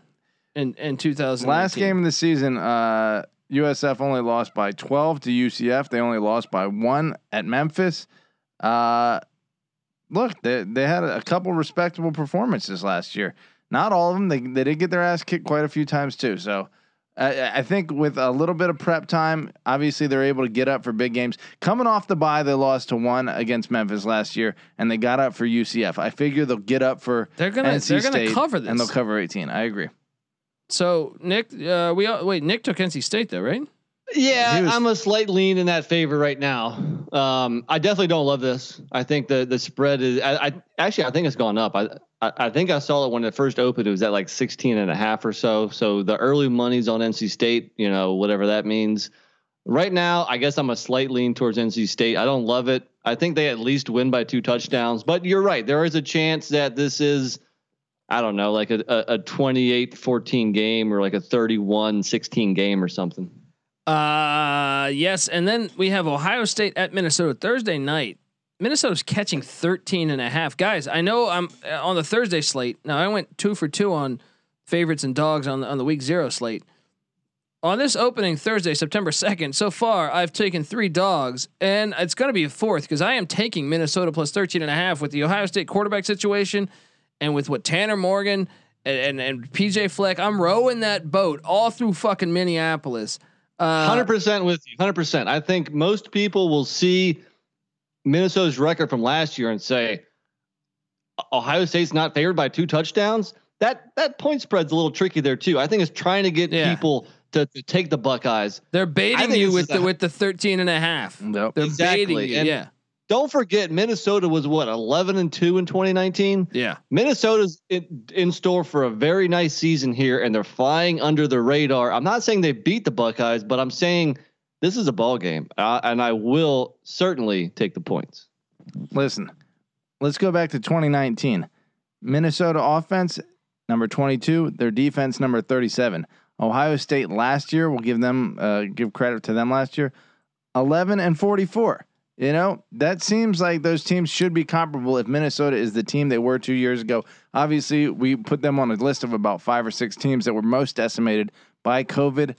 in in 2000. last game of the season, uh, USF only lost by 12 to UCF. They only lost by one at Memphis. Uh, look, they they had a couple respectable performances last year. Not all of them. They they did get their ass kicked quite a few times too. So. I I think with a little bit of prep time, obviously they're able to get up for big games. Coming off the bye, they lost to one against Memphis last year, and they got up for UCF. I figure they'll get up for They're gonna NC they're gonna cover this. and they'll cover 18. I agree. so Nick, uh, we all, wait. Nick took NC State though, right? Yeah, was- I'm a slight lean in that favor right now. Um, I definitely don't love this. I think the the spread is. I, I actually I think it's gone up. I, I I think I saw it when it first opened. It was at like 16 and a half or so. So the early money's on NC State. You know whatever that means. Right now, I guess I'm a slight lean towards NC State. I don't love it. I think they at least win by two touchdowns. But you're right. There is a chance that this is. I don't know, like a, a, a 28-14 game or like a 31-16 game or something. Uh yes, and then we have Ohio State at Minnesota Thursday night. Minnesota's catching 13 and a half. Guys, I know I'm uh, on the Thursday slate. Now I went 2 for 2 on favorites and dogs on the, on the week 0 slate. On this opening Thursday, September 2nd, so far I've taken 3 dogs and it's going to be a fourth cuz I am taking Minnesota plus 13 and a half with the Ohio State quarterback situation and with what Tanner Morgan and and, and PJ Fleck, I'm rowing that boat all through fucking Minneapolis. Uh, Hundred percent with you. Hundred percent. I think most people will see Minnesota's record from last year and say Ohio State's not favored by two touchdowns. That that point spread's a little tricky there too. I think it's trying to get Yeah. people to, to take the Buckeyes. They're baiting you with the a- with the 13 and a half. Nope. They're Exactly, baiting you. and- yeah. Don't forget Minnesota was what eleven and two in 2019. Yeah. Minnesota's in, in store for a very nice season here, and they're flying under the radar. I'm not saying they beat the Buckeyes, but I'm saying this is a ball game, uh, and I will certainly take the points. Listen, let's go back to 2019. Minnesota offense number 22, their defense number 37. Ohio State last year, we'll give them uh, give credit to them last year, 11 and 44. You know, that seems like those teams should be comparable if Minnesota is the team they were 2 years ago. Obviously, we put them on a list of about 5 or 6 teams that were most decimated by COVID.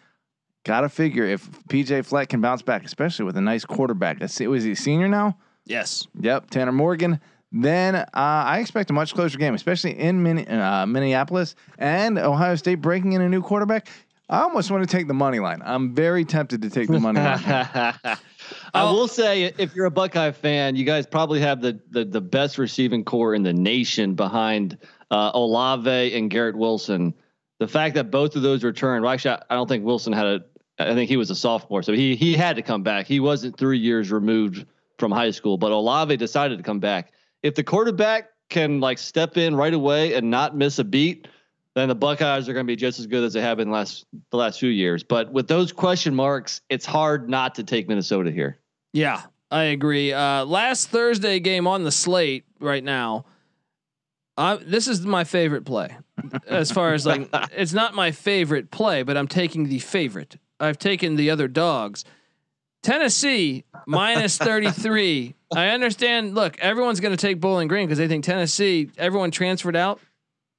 Got to figure if PJ Fleck can bounce back, especially with a nice quarterback. That's was he a senior now? Yes. Yep, Tanner Morgan. Then uh, I expect a much closer game, especially in Min- uh, Minneapolis and Ohio State breaking in a new quarterback. I almost want to take the money line. I'm very tempted to take the money line. (laughs) I will say, if you're a Buckeye fan, you guys probably have the the, the best receiving core in the nation behind uh, Olave and Garrett Wilson. The fact that both of those returned, well, actually, I, I don't think Wilson had a. I think he was a sophomore, so he he had to come back. He wasn't three years removed from high school, but Olave decided to come back. If the quarterback can like step in right away and not miss a beat, then the Buckeyes are going to be just as good as they have been the last the last few years. But with those question marks, it's hard not to take Minnesota here. Yeah, I agree. Uh, last Thursday game on the slate right now. I, this is my favorite play. As far as like, (laughs) it's not my favorite play, but I'm taking the favorite. I've taken the other dogs. Tennessee (laughs) minus 33. I understand. Look, everyone's going to take Bowling Green because they think Tennessee. Everyone transferred out.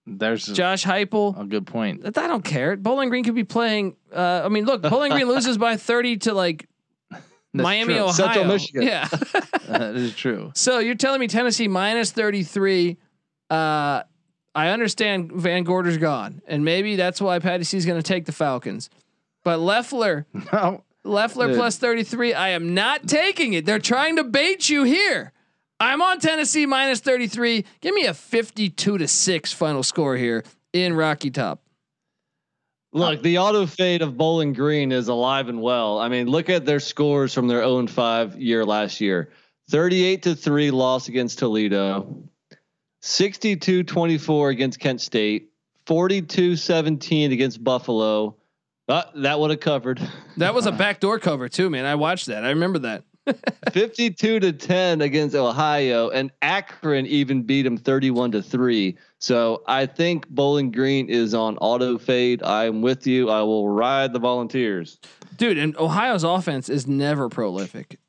There's Josh Heupel. a good point. I don't care. Bowling Green could be playing. Uh, I mean, look, Bowling Green (laughs) loses by 30 to like Miami, true. Ohio. Central Michigan. Yeah. (laughs) that is true. so you're telling me Tennessee minus 33. Uh, I understand Van Gorder's gone, and maybe that's why Patty C is going to take the Falcons. But Loeffler, (laughs) No, Loeffler Dude. plus 33. I am not taking it. They're trying to bait you here. I'm on Tennessee minus 33. Give me a 52 to 6 final score here in Rocky Top. Look, the auto fade of Bowling Green is alive and well. I mean, look at their scores from their own five year last year 38 to 3 loss against Toledo, 62 24 against Kent State, 42 17 against Buffalo. Uh, that would have covered. That was a (laughs) backdoor cover too, man. I watched that. I remember that. 52 to 10 against Ohio, and Akron even beat him 31 to 3. So I think Bowling Green is on auto fade. I'm with you. I will ride the volunteers. Dude, and Ohio's offense is never prolific.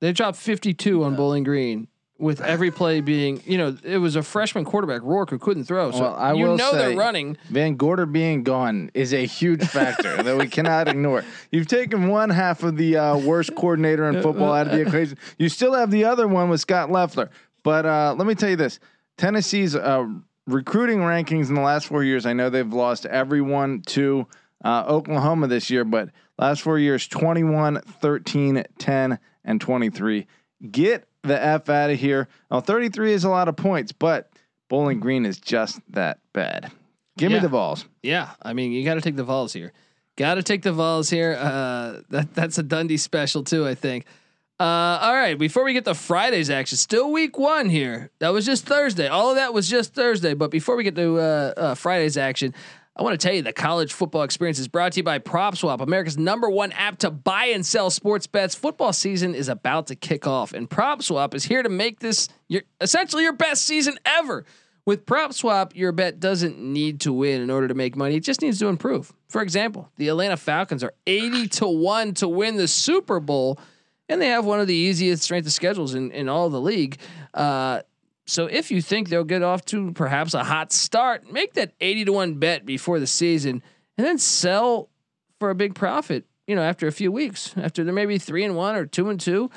They dropped 52 on Bowling Green with every play being, you know, it was a freshman quarterback, Rourke, who couldn't throw. So Well, I you will know say- they're running. Van Gorder being gone is a huge factor (laughs) that we cannot ignore. You've taken one half of the uh, worst coordinator in football out of the (laughs) equation. You still have the other one with Scott Loeffler. But uh, let me tell you this: Tennessee's uh, recruiting rankings in the last four years. I know they've lost everyone to uh, Oklahoma this year, but last four years 21, 13, 10, and 23. Get the F out of here. Now, 33 is a lot of points, but Bowling Green is just that bad. Give me the balls. Yeah, I mean, you got to take the Vols here. Got to take the Vols here. Uh, that that's a Dundee special too, I think. Uh, all right, before we get to Friday's action, still week one here. That was just Thursday. All of that was just Thursday. But before we get to uh, uh, Friday's action, I want to tell you the college football experience is brought to you by PropSwap, America's number one app to buy and sell sports bets. Football season is about to kick off, and PropSwap is here to make this your essentially your best season ever. With PropSwap, your bet doesn't need to win in order to make money; it just needs to improve. For example, the Atlanta Falcons are eighty to one to win the Super Bowl, and they have one of the easiest strength of schedules in in all the league. Uh, so if you think they'll get off to perhaps a hot start, make that 80 to 1 bet before the season and then sell for a big profit, you know, after a few weeks, after they're maybe 3 and 1 or 2 and 2.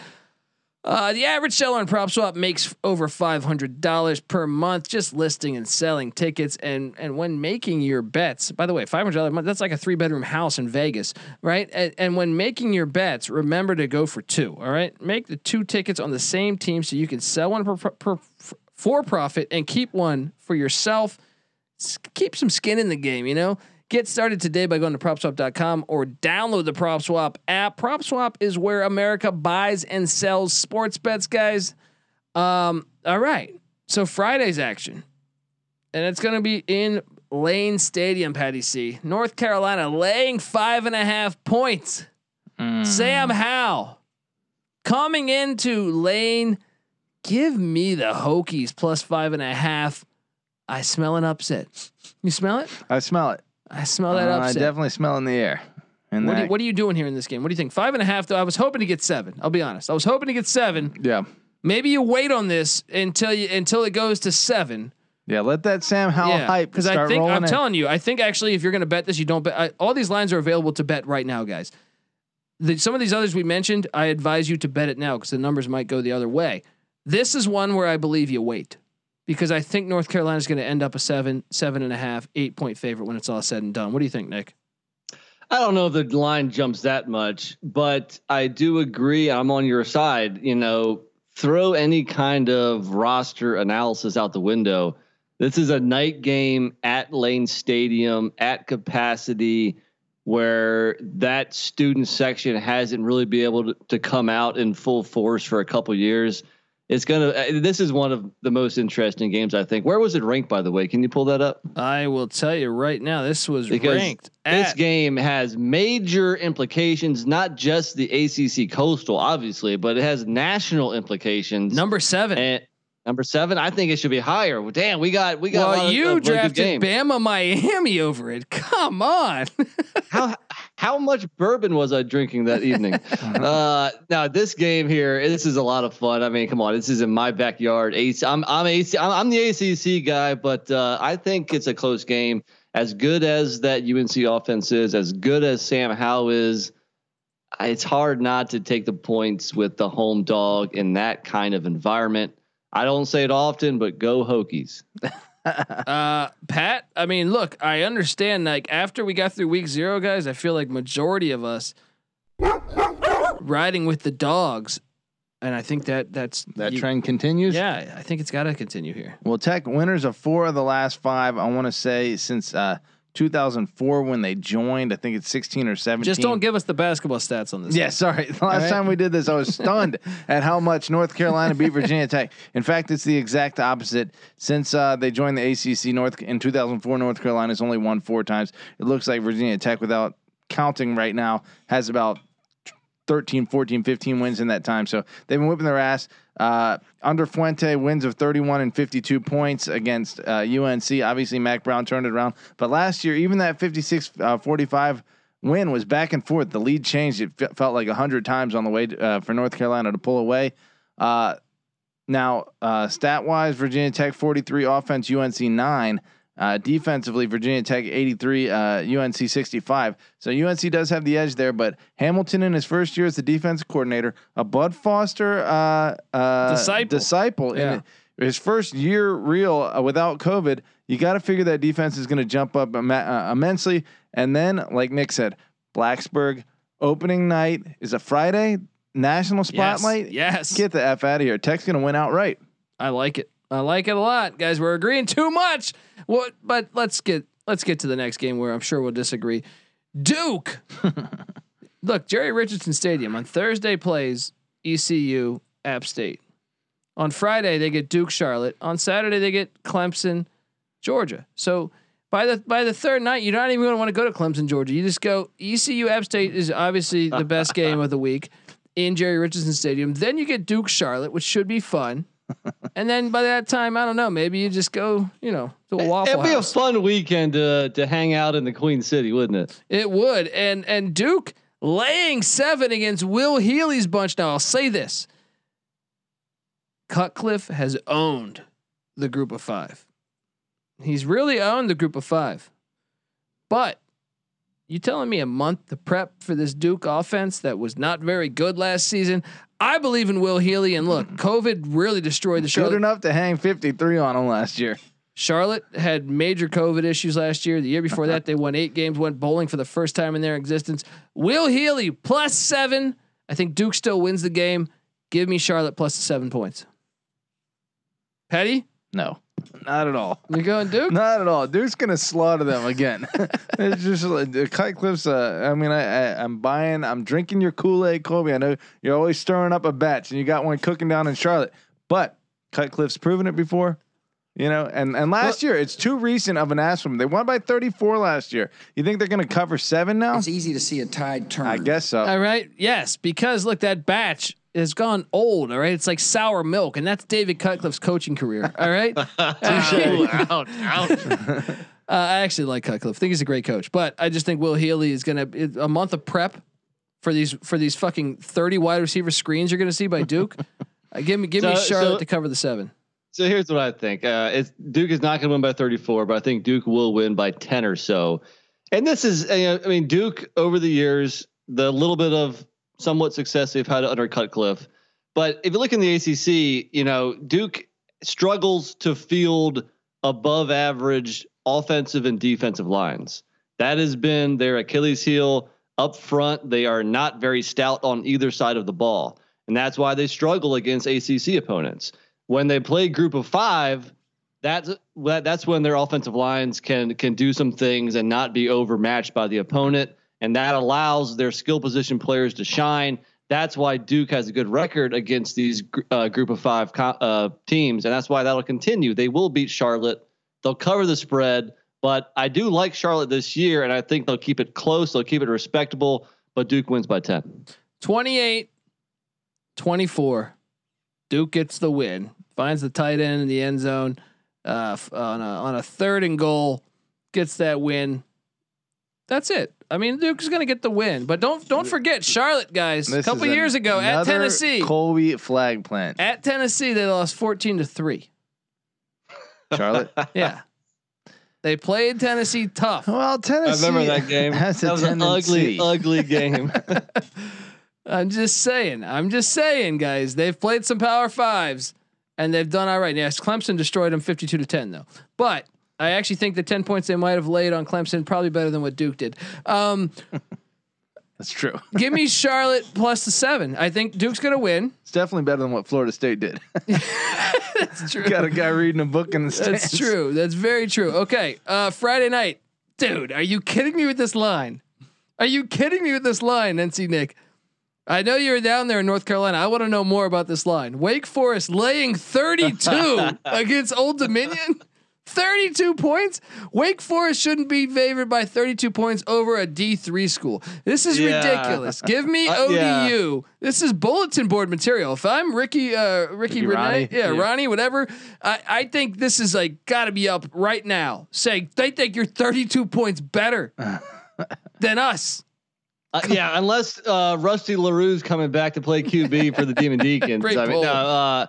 Uh, the average seller on PropSwap makes over $500 per month just listing and selling tickets. And and when making your bets, by the way, $500 a month, that's like a three bedroom house in Vegas, right? And, and when making your bets, remember to go for two, all right? Make the two tickets on the same team so you can sell one per, per, for profit and keep one for yourself. Keep some skin in the game, you know? Get started today by going to propswap.com or download the PropSwap app. PropSwap is where America buys and sells sports bets, guys. Um, all right. So Friday's action. And it's gonna be in Lane Stadium, Patty C. North Carolina laying five and a half points. Sam Howell coming into Lane Give me the Hokies plus five and a half. I smell an upset. You smell it? I smell it. I smell that Uh, I definitely smell in the air. And what, are that, you, what are you doing here in this game? What do you think? Five and a half, though. I was hoping to get seven. I'll be honest. I was hoping to get seven. yeah, Maybe you wait on this until you until it goes to seven. yeah. Let that Sam Howell hype because I think I'm in. telling you, I think actually if you're going to bet this, you don't bet. I, all these lines are available to bet right now, guys. The, some of these others we mentioned, I advise you to bet it now because the numbers might go the other way. This is one where I believe you wait because I think North Carolina is going to end up a seven, seven and a half, eight point favorite when it's all said and done. What do you think, Nick? I don't know if the line jumps that much, but I do agree. I'm on your side. You know, throw any kind of roster analysis out the window. This is a night game at Lane Stadium at capacity where that student section hasn't really been able to, to come out in full force for a couple years. It's gonna. uh, This is one of the most interesting games I think. Where was it ranked, by the way? Can you pull that up? I will tell you right now, this was Because ranked This at game has major implications, not just the ACC Coastal, obviously, but it has national implications. number seven. and number seven, I think it should be higher. Well, damn, we got we got. a lot well, of- you of really drafted. Bama Miami over it. (laughs) Come on. how how much bourbon was I drinking that evening? (laughs) uh, now this game here, this is a lot of fun. I mean, come on, this is in my backyard. AC, I'm I'm AC, I'm, I'm the ACC guy, but uh, I think it's a close game. As good as that UNC offense is, as good as Sam Howell is, it's hard not to take the points with the home dog in that kind of environment. I don't say it often, but go Hokies. (laughs) Uh, Pat, I mean, look, I understand. Like after we got through week zero, guys, I feel like majority of us riding with the dogs, and I think that that's that you- trend continues. Yeah, I think it's got to continue here. Well, Tech winners of four of the last five. I want to say since uh, 2004 when they joined. I think it's 16 or 17. Just don't give us the basketball stats on this. Yeah, sorry. The (laughs) last right. time we did this, I was stunned (laughs) at how much North Carolina beat Virginia Tech. In fact, it's the exact opposite. Since uh, they joined the ACC, North in 2004, North Carolina's only won four times. It looks like Virginia Tech, without counting right now, has about 13, 14, 15 wins in that time. So they've been whipping their ass. Uh, under Fuente, wins of 31 and 52 points against uh, UNC. Obviously, Mack Brown turned it around. But last year, even that 56 uh, 45 win was back and forth. The lead changed. It fe- felt like 100 times on the way uh, for North Carolina to pull away. Uh, now, uh, stat wise, Virginia Tech 43, offense, UNC 9. Uh, defensively, Virginia Tech 83, uh, UNC 65. So UNC does have the edge there, but Hamilton in his first year as the defense coordinator, a Bud Foster uh, uh, Disciple. disciple Yeah. in his first year real uh, without COVID. You got to figure that defense is going to jump up Im- uh, immensely. And then, like Nick said, Blacksburg opening night is a Friday national Yes. spotlight. Yes. Get the f out of here. Tech's going to win outright. I like it. I like it a lot, guys. We're agreeing too much. What? But let's get let's get to the next game where I'm sure we'll disagree. Duke. (laughs) Look, Jerry Richardson Stadium on Thursday plays ECU App State. On Friday they get Duke Charlotte. On Saturday they get Clemson Georgia. So by the by the third night, you're not even going to want to go to Clemson Georgia. You just go ECU App State is obviously the best (laughs) game of the week in Jerry Richardson Stadium. Then you get Duke Charlotte, which should be fun. And then by that time, I don't know, maybe you just go, you know, to a Waffle It'd be a fun weekend to to hang out in the Queen City, wouldn't it? It would. And and Duke laying seven against Will Healy's bunch. Now I'll say this. Cutcliffe has owned the group of five. He's really owned the group of five. But you telling me a month to prep for this Duke offense that was not very good last season? I believe in Will Healy. And look, (clears throat) COVID really destroyed the show. Good enough to hang 53 on them last year. Charlotte had major COVID issues last year. The year before that, they won eight games, went bowling for the first time in their existence. Will Healy plus seven. I think Duke still wins the game. Give me Charlotte plus seven points. Petty, No, not at all. you're going Duke? Not at all. Duke's gonna slaughter them again. (laughs) it's just like the Cutcliffe's. Uh, I mean, I, I I'm buying. I'm drinking your Kool Aid, Kobe. I know you're always stirring up a batch, and you got one cooking down in Charlotte. But Cutcliffe's proven it before. You know, and and last year it's too recent of an ass from. They won by 34 last year. You think they're gonna cover seven now? It's easy to see a tide turn. I guess so. All right. Yes, because look, that batch has gone old. All right, it's like sour milk, and that's David Cutcliffe's coaching career. All right, (laughs) ouch, ouch. (laughs) Uh, I actually like Cutcliffe. think he's a great coach, but I just think Will Healy is gonna a month of prep for these for these fucking thirty wide receiver screens you're gonna see by Duke. uh, give me give me Charlotte so- to cover the seven. So here's what I think. Uh, it's Duke is not going to win by 34, but I think Duke will win by 10 or so. And this is, uh, I mean, Duke over the years, the little bit of somewhat success they've had under Cutcliffe. But if you look in the ACC, you know, Duke struggles to field above average offensive and defensive lines. That has been their Achilles heel up front. They are not very stout on either side of the ball. And that's why they struggle against ACC opponents when they play group of five, that's that, that's when their offensive lines can can do some things and not be overmatched by the opponent, and that allows their skill position players to shine. That's why Duke has a good record against these uh, group of five co- uh, teams, and that's why that'll continue. They will beat Charlotte. They'll cover the spread, but I do like Charlotte this year, and I think they'll keep it close. They'll keep it respectable, but Duke wins by ten. 28 24. Duke gets the win. Finds the tight end in the end zone uh, on a on a third and goal. Gets that win. That's it. I mean, Duke's going to get the win, but don't don't forget Charlotte, guys. This a couple is years ago at Tennessee, Colby flag plant. at Tennessee, they lost fourteen to three. Charlotte. (laughs) Yeah, they played Tennessee tough. well, Tennessee, I remember that game. Has that was an ugly, ugly game. (laughs) I'm just saying. I'm just saying, guys. They've played some Power Fives, and they've done all right. Yes, Clemson destroyed them 52 to 10, though. But I actually think the 10 points they might have laid on Clemson probably better than what Duke did. Um, (laughs) That's true. (laughs) give me Charlotte plus the seven. I think Duke's gonna win. It's definitely better than what Florida State did. (laughs) That's true. Got a guy reading a book in the stands. That's true. That's very true. Okay, uh, Friday night, dude. Are you kidding me with this line? Are you kidding me with this line, NC Nick? I know you were down there in North Carolina. I want to know more about this line. Wake Forest laying 32 against Old Dominion. 32 points. Wake Forest shouldn't be favored by 32 points over a D3 school. This is Yeah. ridiculous. Give me (laughs) Uh, ODU. yeah. This is bulletin board material. If I'm Ricky, uh, Ricky, Ricky Renee, Ronnie. yeah, Yeah. Ronnie, whatever. I, I think this is like got to be up right now. Saying they think you're 32 points better (laughs) than us. Uh, yeah, unless uh, Rusty Larue's coming back to play QB for the Demon (laughs) Deacons. Great I mean, no, uh,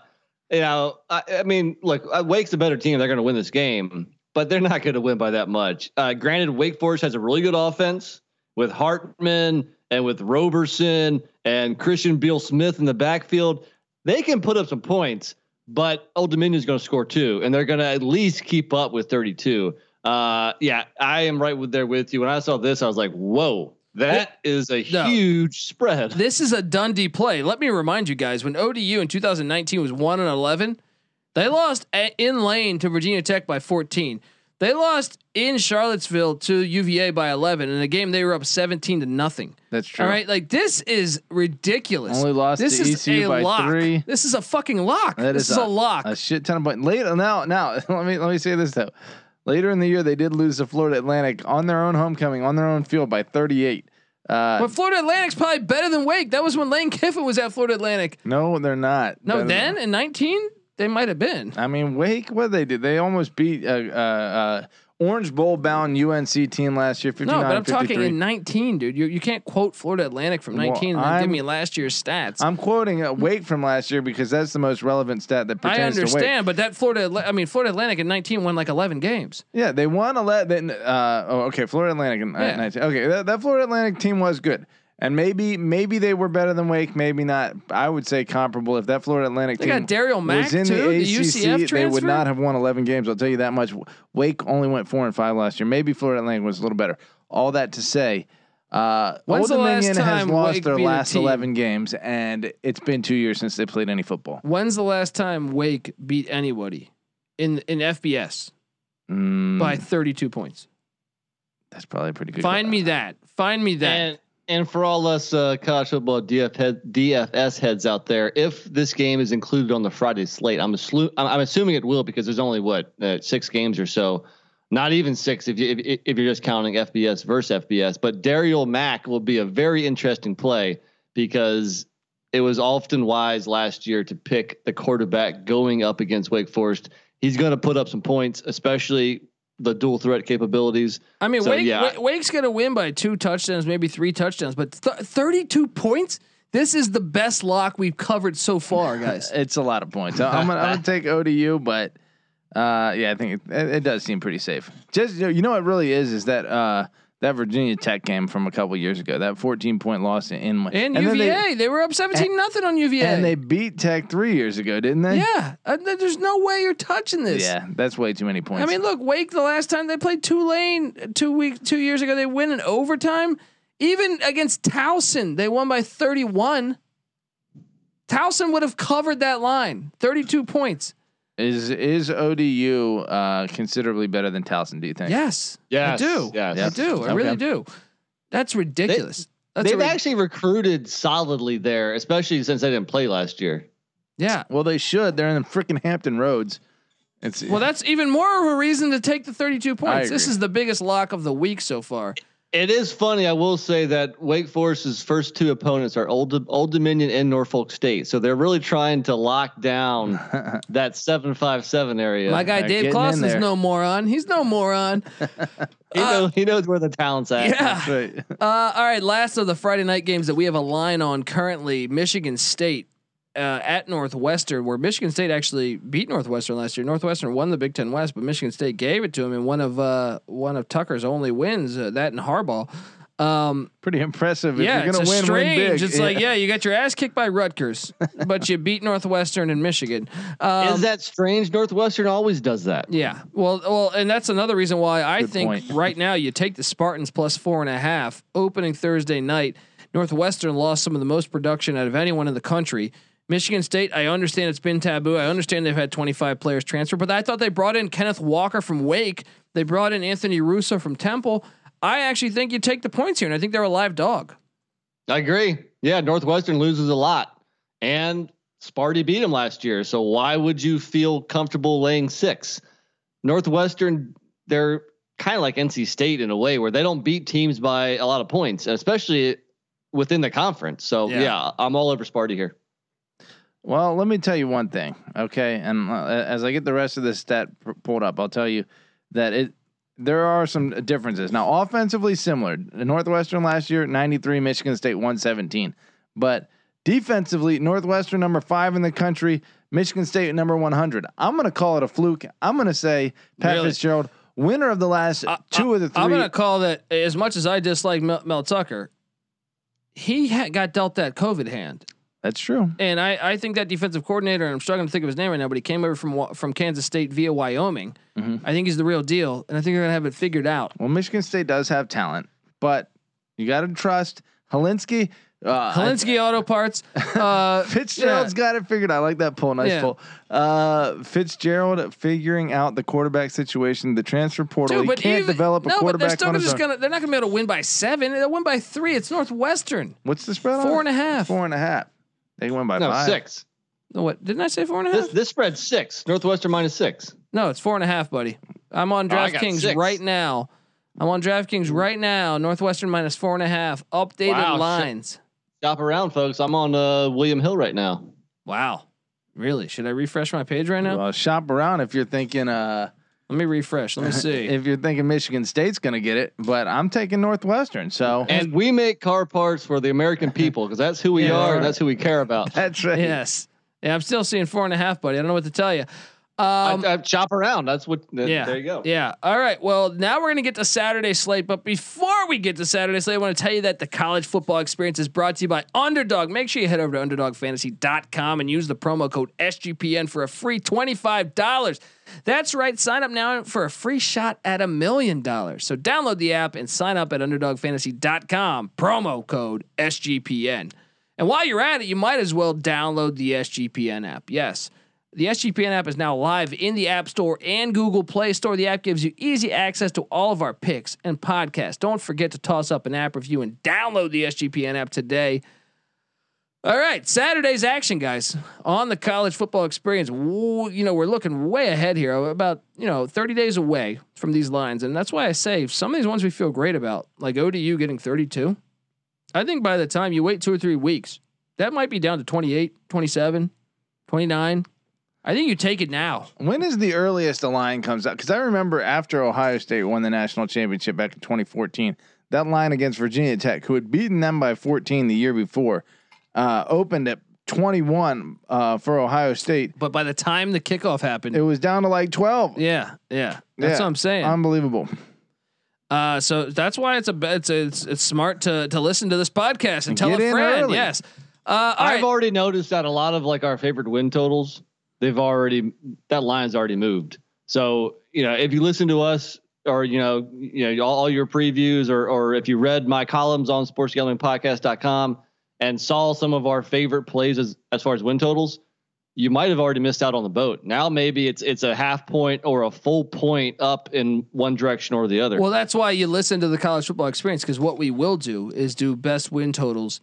you know, I, I mean, look, uh, Wake's a better team. They're going to win this game, but they're not going to win by that much. Uh, granted, Wake Forest has a really good offense with Hartman and with Roberson and Christian Beal Smith in the backfield. They can put up some points, but Old Dominion's going to score two, and they're going to at least keep up with 32. Uh, yeah, I am right with there with you. When I saw this, I was like, whoa. That is a No. huge spread. This is a Dundee play. Let me remind you guys: when ODU in 2019 was one and 11, they lost a- in lane to Virginia Tech by 14. They lost in Charlottesville to UVA by 11 in a game they were up 17 to nothing. That's true. All right, like this is ridiculous. Only lost this is ECU a by lock. three. This is a fucking lock. That this is is a, lock. A shit ton of points. Later now, now (laughs) let me let me say this though. Later in the year, they did lose to Florida Atlantic on their own homecoming on their own field by 38. Uh, but Florida Atlantic's probably better than Wake. That was when Lane Kiffin was at Florida Atlantic. no, they're not. No, Better than- then in 19 they might have been. I mean, Wake. What they did? They almost beat uh, uh, uh, Orange Bowl bound UNC team last year. 59 No, but I'm talking in 19, dude. You you can't quote Florida Atlantic from Well, 19 and then give me last year's stats. I'm quoting uh, Wake from last year because that's the most relevant stat that I pertains to Wake. understand, but that Florida, I mean Florida Atlantic in 19 won like 11 games. Yeah, they won 11. Uh, oh, okay, Florida Atlantic in uh, Yeah. 19. Okay, that, that Florida Atlantic team was good. And maybe maybe they were better than Wake, maybe not. I would say comparable. If that Florida Atlantic They team got Daryl Mack was in too, the the, ACC, UCF they transfer. would not have won 11 games. I'll tell you that much. Wake only went four and five last year. Maybe Florida Atlantic was a little better. All that to say, uh, When's Old the last Dominion has lost Wake their last 11 games, and it's been two years since they played any football. When's the last time Wake beat anybody in in FBS Mm, by 32 points? that's probably a pretty good. Find me that. Find me that. And and for all us uh, college football DF head, DFS heads out there, if this game is included on the Friday slate, I'm, I'm assuming it will because there's only what uh, six games or so. Not even six if you if, if you're just counting FBS versus FBS. But Daryl Mack will be a very interesting play because it was often wise last year to pick the quarterback going up against Wake Forest. He's going to put up some points, especially the dual threat capabilities. I mean, So, Wake, yeah. Wa- Wake's going to win by two touchdowns, maybe three touchdowns, but th- 32 points. This is the best lock we've covered so far, (laughs) guys. It's a lot of points. I'm gonna, I'm gonna take ODU, but uh, yeah, I think it, it, it does seem pretty safe. Just you know, you know what really is is that uh, that Virginia Tech game from a couple years ago, that 14 point loss in, in and, UVA, they, they, were up 17 nothing on UVA. and they beat Tech three years ago, didn't they? yeah, uh, there's no way you're touching this. Yeah, that's way too many points. I mean, look, Wake. The last time they played Tulane two week two years ago, they win in overtime. Even against Towson, they won by 31. Towson would have covered that line, 32 points. Is is ODU uh, considerably better than Towson? Do you think? Yes, Yes, I do. yes. I do. I Okay. really do. That's ridiculous. That's They've ri- actually recruited solidly there, especially since they didn't play last year. yeah. Well, they should. They're in the freaking Hampton Roads. It's Well, that's even more of a reason to take the 32 points. This is the biggest lock of the week so far. It is funny. I will say that Wake Forest's first two opponents are Old Old Dominion and Norfolk State, so they're really trying to lock down (laughs) that seven five seven area. My guy they're Dave getting in Clawson's there. no moron. He's no moron. (laughs) he, know, he knows where the talent's at. Yeah. Right. Uh, all right, last of the Friday night games that we have a line on currently: Michigan State uh, at Northwestern, where Michigan State actually beat Northwestern last year. Northwestern won the Big Ten West, but Michigan State gave it to him in one of uh, one of Tucker's only wins. Uh, that and Harbaugh. Um, Pretty impressive. If yeah, you're it's gonna a win, strange. win big. It's like yeah, you got your ass kicked by Rutgers, but you beat Northwestern and Michigan. Um, is that strange? Northwestern always does that. Yeah. Well, well, and that's another reason why I Good think (laughs) right now you take the Spartans plus four and a half opening Thursday night. Northwestern lost some of the most production out of anyone in the country. Michigan State, I understand it's been taboo. I understand they've had 25 players transfer, but I thought they brought in Kenneth Walker from Wake. They brought in Anthony Russo from Temple. I actually think you take the points here, and I think they're a live dog. I agree. Yeah, Northwestern loses a lot, and Sparty beat them last year. So why would you feel comfortable laying six? Northwestern, they're kind of like NC State in a way where they don't beat teams by a lot of points, and especially within the conference. So Yeah. yeah, I'm all over Sparty here. Well, let me tell you one thing, okay? And uh, as I get the rest of this stat p- pulled up, I'll tell you that it there are some differences. Now, offensively similar. Northwestern last year 93, Michigan State 117. But defensively, Northwestern number 5 in the country, Michigan State number 100. I'm going to call it a fluke. I'm going to say Pat Really? Fitzgerald winner of the last two of the 3 I'm going to call that as much as I dislike Mel, Mel Tucker, he ha- got dealt that COVID hand. That's true. And I, I think that defensive coordinator, and I'm struggling to think of his name right now, but he came over from from Kansas State via Wyoming. Mhm. I think he's the real deal, and I think they're gonna have it figured out. Well, Michigan State does have talent, but you got to trust Holinsky. Uh, Holinsky Auto Parts. (laughs) Uh, Fitzgerald's got it figured out. I like that pull. Nice Yeah. pull. Uh, Fitzgerald figuring out the quarterback situation, the transfer portal. Dude, he but can't even- develop a no, but they're quarterback still just gonna. They're not gonna be able to win by seven. They'll win by three. It's Northwestern. What's the spread? Four on and a half. Four and a half. They win by No, five. six. No, what didn't I say? Four and a half. This this spread six. Northwestern minus six. no, it's four and a half, buddy. I'm on Oh, I got DraftKings six. right now. I'm on DraftKings right now. Northwestern minus four and a half. Updated Wow, lines. Shop around, folks. I'm on uh, William Hill right now. Wow. Really? Should I refresh my page right now? Well, shop around if you're thinking. Uh, Let me refresh. Let me (laughs) see. if you're thinking Michigan State's going to get it, but I'm taking Northwestern. So And we make car parts for the American people because that's who we Yeah. are and that's who we care about. (laughs) that's right. yes. Yeah, I'm still seeing four and a half, buddy. I don't know what to tell you. Um, I, I shop around. That's what. yeah. There you go. Yeah. All right. Well, now we're going to get to Saturday slate. But before we get to Saturday slate, I want to tell you that the college football experience is brought to you by Underdog. Make sure you head over to UnderdogFantasy.com and use the promo code SGPN for a free $25. That's right. Sign up now for a free shot at a million dollars. So download the app and sign up at UnderdogFantasy.com. Promo code SGPN. And while you're at it, you might as well download the SGPN app. Yes. The SGPN app is now live in the App Store and Google Play Store. The app gives you easy access to all of our picks and podcasts. Don't forget to toss up an app review and download the SGPN app today. All right, Saturday's action, guys, on the college football experience. You know, we're looking way ahead here, about you know 30 days away from these lines, and that's why I say some of these ones we feel great about, like ODU getting 32. I think by the time you wait two or three weeks, That might be down to 28, 27, 29. I think you take it now. When is the earliest the line comes out? Because I remember after Ohio State won the national championship back in 2014, that line against Virginia Tech, who had beaten them by 14 the year before, uh, opened at 21 uh, for Ohio State. But by the time the kickoff happened, It was down to like 12. yeah, yeah, that's Yeah. what I'm saying. Unbelievable. Uh, so that's why it's a it's it's, it's smart to to listen to this podcast and, And tell a friend. early. Yes. Uh, I've right. already noticed that a lot of like our favorite win totals, they've already that line's already moved. So you know, if you listen to us or you know, you know, all, all your previews, or or if you read my columns on sportsgamblingpodcast.com and saw some of our favorite plays as as far as win totals, you might have already missed out on the boat. Now maybe it's it's a half point or a full point up in one direction or the other. Well, that's why you listen to the college football experience because what we will do is do best win totals,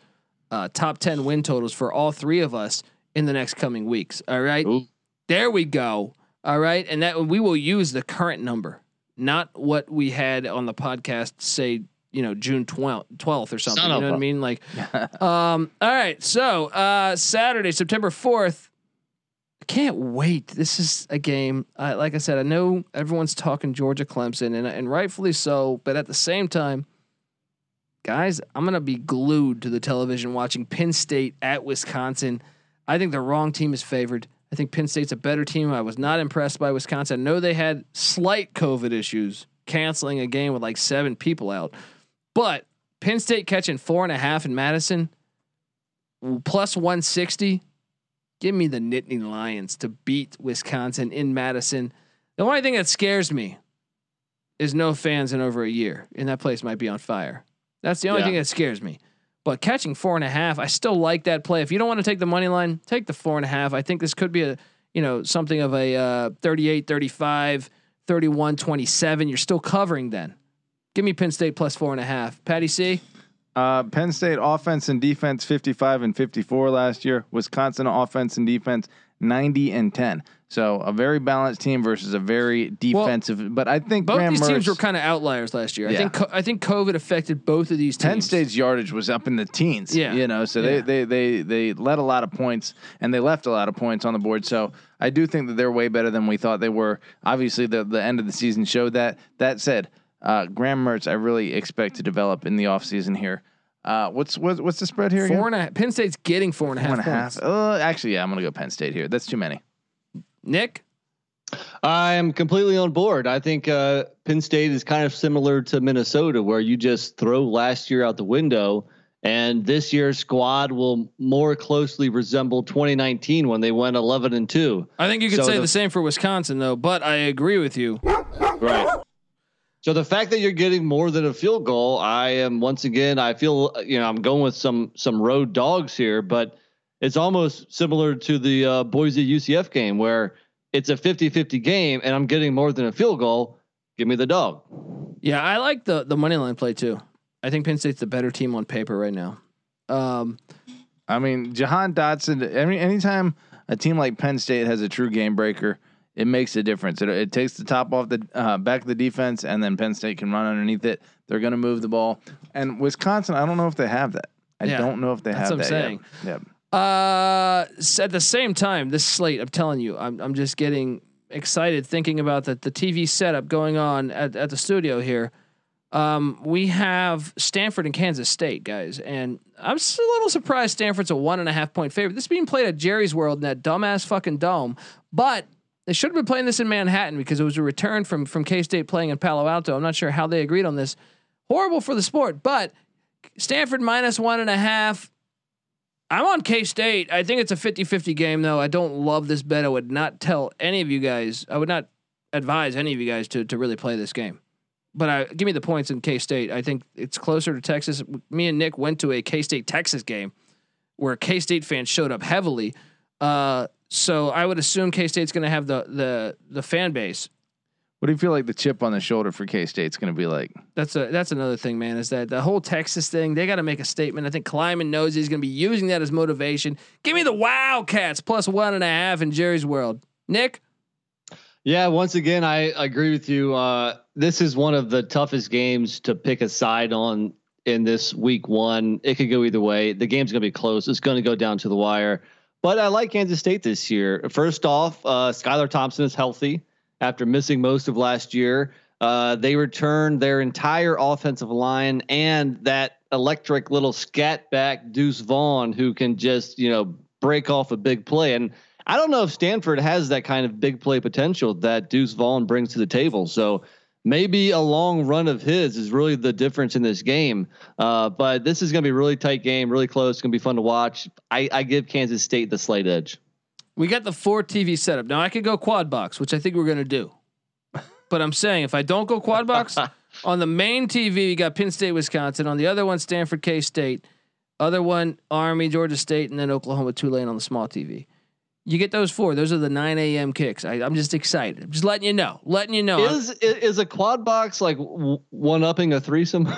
uh, top ten win totals for all three of us in the next coming weeks. All right, Ooh. there we go. All right, and that we will use the current number, not what we had on the podcast. Say you know June twelfth or something. Son you know what I mean? Like, (laughs) um, all right. So uh, Saturday, September fourth. I can't wait. This is a game. Uh, like I said, I know everyone's talking Georgia Clemson, and and rightfully so. But at the same time, guys, I'm gonna be glued to the television watching Penn State at Wisconsin. I think the wrong team is favored. I think Penn State's a better team. I was not impressed by Wisconsin. I know they had slight COVID issues, canceling a game with like seven people out, but Penn State catching four and a half in Madison, plus 160. Give me the Nittany Lions to beat Wisconsin in Madison. The only thing that scares me is no fans in over a year, and that place might be on fire. That's the only Yeah. thing that scares me. But catching four and a half, I still like that play. If you don't want to take the money line, take the four and a half. I think this could be a, you know, something of a uh, 38, 35, 31, 27. You're still covering then. Give me Penn State plus four and a half. Patty C. Uh, Penn State offense and defense 55 and 54 last year. Wisconsin offense and defense 90 and 10. So a very balanced team versus a very defensive. but I think Both Graham these teams were kind of outliers last year. I think co- I think COVID affected both of these teams. Penn State's yardage was up in the teens. Yeah. You know, so Yeah. they, they they they let a lot of points and they left a lot of points on the board. So I do think that they're way better than we thought they were. Obviously the the end of the season showed that. That said, uh, Graham Mertz I really expect to develop in the offseason here. Uh, what's what's what's the spread here? four again? and a half. Penn State's getting four and a half Four and a half. points. Uh, actually, yeah, I'm gonna go Penn State here. That's too many. Nick, I am completely on board. I think uh, Penn State is kind of similar to Minnesota, where you just throw last year out the window, and this year's squad will more closely resemble 2019 when they went 11 and two. I think you could So say the- the same for Wisconsin though. But I agree with you. Right. So the fact that you're getting more than a field goal, I am once again. I feel you know I'm going with some some road dogs here, but it's almost similar to the uh, Boise UCF game where it's a 50-50 game, and I'm getting more than a field goal. Give me the dog. Yeah, I like the the money line play too. I think Penn State's the better team on paper right now. Um, I mean, Jahan Dotson. Any anytime a team like Penn State has a true game breaker, it makes a difference. It, it takes the top off the uh, back of the defense, and then Penn State can run underneath it. They're going to move the ball. And Wisconsin, I don't know if they have that. I Yeah, don't know if they that's have what I'm that. saying. Yet. Yep. Uh, at the same time, this slate, I'm telling you, I'm I'm just getting excited thinking about the the TV setup going on at at the studio here. Um, we have Stanford and Kansas State, guys, and I'm a little surprised Stanford's a one and a half point favorite. This is being played at Jerry's World in that dumbass fucking dome, but they should have been playing this in Manhattan because it was a return from from K State playing in Palo Alto. I'm not sure how they agreed on this. Horrible for the sport, but Stanford minus one and a half. I'm on K State. I think it's a 50 50 game, though. I don't love this bet. I would not tell any of you guys, I would not advise any of you guys to, to really play this game. But I, give me the points in K State. I think it's closer to Texas. Me and Nick went to a K State Texas game where K State fans showed up heavily. Uh, so I would assume K State's going to have the, the, the fan base. What do you feel like the chip on the shoulder for K State's going to be like? That's a that's another thing, man. Is that the whole Texas thing? They got to make a statement. I think Klieman knows he's going to be using that as motivation. Give me the Wildcats plus one and a half in Jerry's world. Nick, Yeah, once again, I agree with you. Uh, this is one of the toughest games to pick a side on in this week one. It could go either way. The game's going to be close. It's going to go down to the wire. But I like Kansas State this year. First off, uh, Skylar Thompson is healthy after missing most of last year. Uh, they returned their entire offensive line and that electric little scat back Deuce Vaughn who can just you know break off a big play. And I don't know if Stanford has that kind of big play potential that Deuce Vaughn brings to the table. So maybe a long run of his is really the difference in this game. Uh, but this is going to be a really tight game, really close. It's going to be fun to watch. I, I give Kansas State the slight edge. We got the four TV setup. Now I could go quad box, which I think we're going to do. But I'm saying if I don't go quad box (laughs) on the main TV, you got Penn State, Wisconsin. On the other one, Stanford, K State. Other one, Army, Georgia State, and then Oklahoma, Tulane on the small TV. You get those four. Those are the 9 a.m. kicks. I, am just excited. I'm just letting you know. Letting you know. Is is a quad box like w- one upping a threesome? (laughs)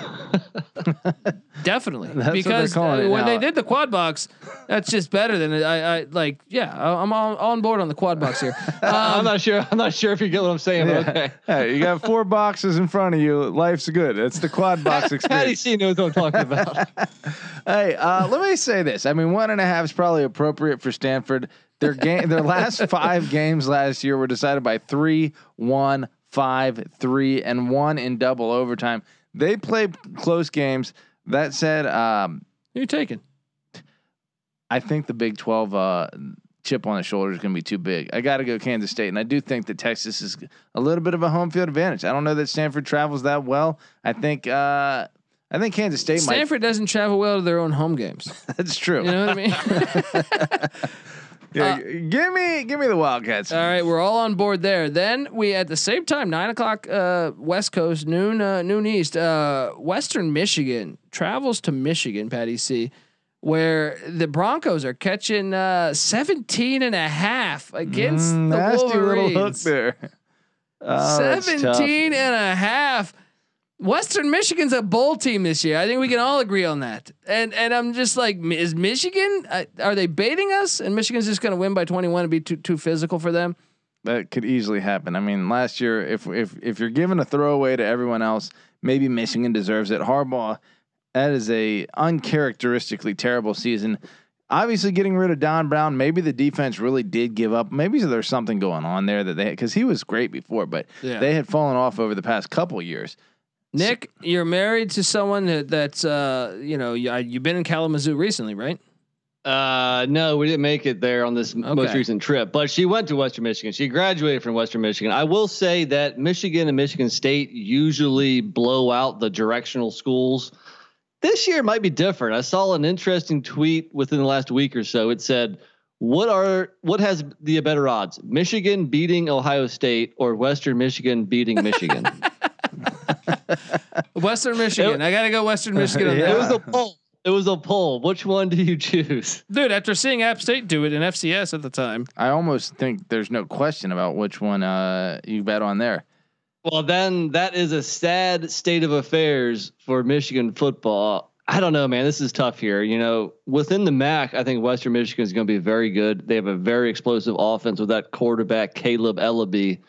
Definitely, That's because what they're calling uh, it when now. they did the quad box, that's just better than it. I, I like. Yeah, I- I'm on, on board on the quad box here. (laughs) I'm Um, not sure. I'm not sure if you get what I'm saying. But Yeah. okay. Hey, you got four boxes in front of you. Life's good. It's the quad box (laughs) Patty experience. C knows what I'm talking about. Hey, uh, let me say this. I mean, one and a half is probably appropriate for Stanford. Their game, their last five games last year were decided by three, one, five, three, and one in double overtime. They played close games. That said, um, who you taking? I think the Big Twelve uh, chip on the shoulder is going to be too big. I got to go Kansas State, and I do think that Texas is a little bit of a home field advantage. I don't know that Stanford travels that well. I think uh, I think Kansas State Stanford doesn't travel well to their own home games. (laughs) That's true. You know what I mean? (laughs) (laughs) Yeah, give me give me the Wildcats. All right, we're all on board there. Then we at the same time, nine o'clock uh, West Coast, noon uh, noon East. Uh, Western Michigan travels to Michigan, Patty C, where the Broncos are catching uh, 17 and a half against Mm, the nasty Wolverines. little hook there. (laughs) Oh, that's tough. 17 and a half. Western Michigan's a bowl team this year. I think we can all agree on that. And and I'm just like, is Michigan? Uh, are they baiting us? And Michigan's just going to win by 21 and be too too physical for them. That could easily happen. I mean, last year, if if if you're giving a throwaway to everyone else, maybe Michigan deserves it. Harbaugh, that is a uncharacteristically terrible season. Obviously, getting rid of Don Brown, maybe the defense really did give up. Maybe there's something going on there that they because he was great before, but Yeah. they had fallen off over the past couple years. Nick, you're married to someone that, that's uh, you know, you, you've been in Kalamazoo recently, right? Uh, no, we didn't make it there on this most recent trip, but she went to Western Michigan. She graduated from Western Michigan. I will say that Michigan and Michigan State usually blow out the directional schools. This year might be different. I saw an interesting tweet within the last week or so. It said, "What are what has the better odds? Michigan beating Ohio State or Western Michigan beating Michigan?" (laughs) (laughs) Western Michigan. I got to go Western Michigan on (laughs) Yeah. that. It was a poll. It was a poll. Which one do you choose? Dude, after seeing App State do it in FCS at the time. I almost think there's no question about which one uh, you bet on there. Well, then that is a sad state of affairs for Michigan football. I don't know, man. This is tough here. You know, within the MAC, I think Western Michigan is going to be very good. They have a very explosive offense with that quarterback Kaleb Eleby,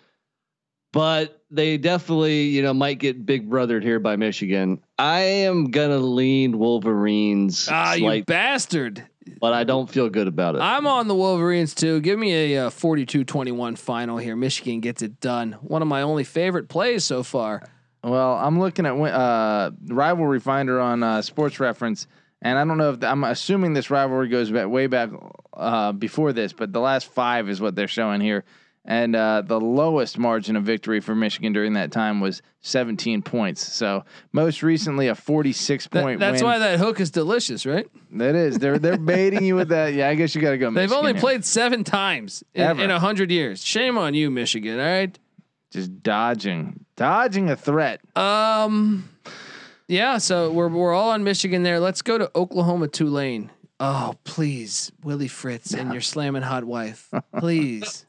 but they definitely, you know, might get big brothered here by Michigan. I am gonna lean Wolverines, Ah, you bastard. but I don't feel good about it. I'm on the Wolverines too. Give me a uh, 42-21 final here. Michigan gets it done. One of my only favorite plays so far. Well, I'm looking at win- uh, rivalry finder on uh, Sports Reference, and I don't know if I'm assuming this rivalry goes back way back uh, before this, but the last five is what they're showing here, and uh, the lowest margin of victory for Michigan during that time was 17 points. So most recently, a 46 That- point that's win. why that hook is delicious, right? that is. They're they're (laughs) baiting you with that. Yeah, I guess you got to go. They've only here. played seven times Ever. in a hundred years. Shame on you, Michigan. All right. just dodging, dodging a threat. Um, yeah. So we're we're all on Michigan there. Let's go to Oklahoma Tulane. Oh, please, Willie Fritz and your slamming hot wife. Please, (laughs)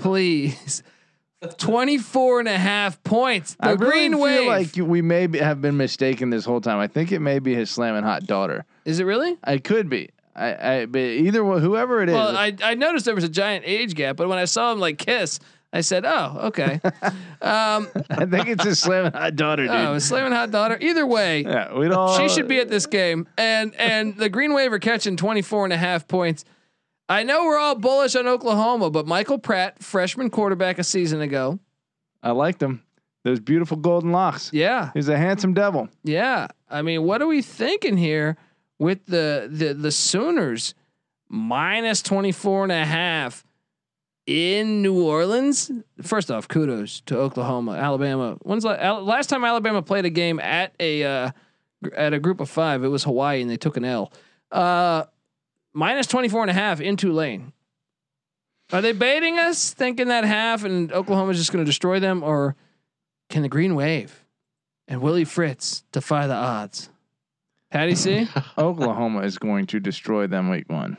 please. 24 and a half points. The I really Green feel Wave. like you- we may be, have been mistaken this whole time. I think it may be his slamming hot daughter. Is it really? I could be. I, I but either one, whoever it is. Well, I, I noticed there was a giant age gap, but when I saw him like kiss, I said, "Oh, okay." (laughs) um, I think it's his slim hot daughter, dude. oh, slamming hot daughter. Either way, yeah, we don't. she should be at this game. And and the Green Wave are catching 24 and a half points. I know we're all bullish on Oklahoma, but Michael Pratt, freshman quarterback a season ago. I liked him. Those beautiful golden locks. Yeah. He's a handsome devil. Yeah. I mean, what are we thinking here with the the the Sooners minus 24 and a half in New Orleans? First off, kudos to Oklahoma, Alabama. When's la- Al- last time Alabama played a game at a uh, at a group of 5? It was Hawaii and they took an L. Uh minus 24 and a half in Tulane. Are they baiting us thinking that half and Oklahoma's just going to destroy them or can the Green Wave and Willie Fritz defy the odds? Patty C? (laughs) Oklahoma is going to destroy them week one.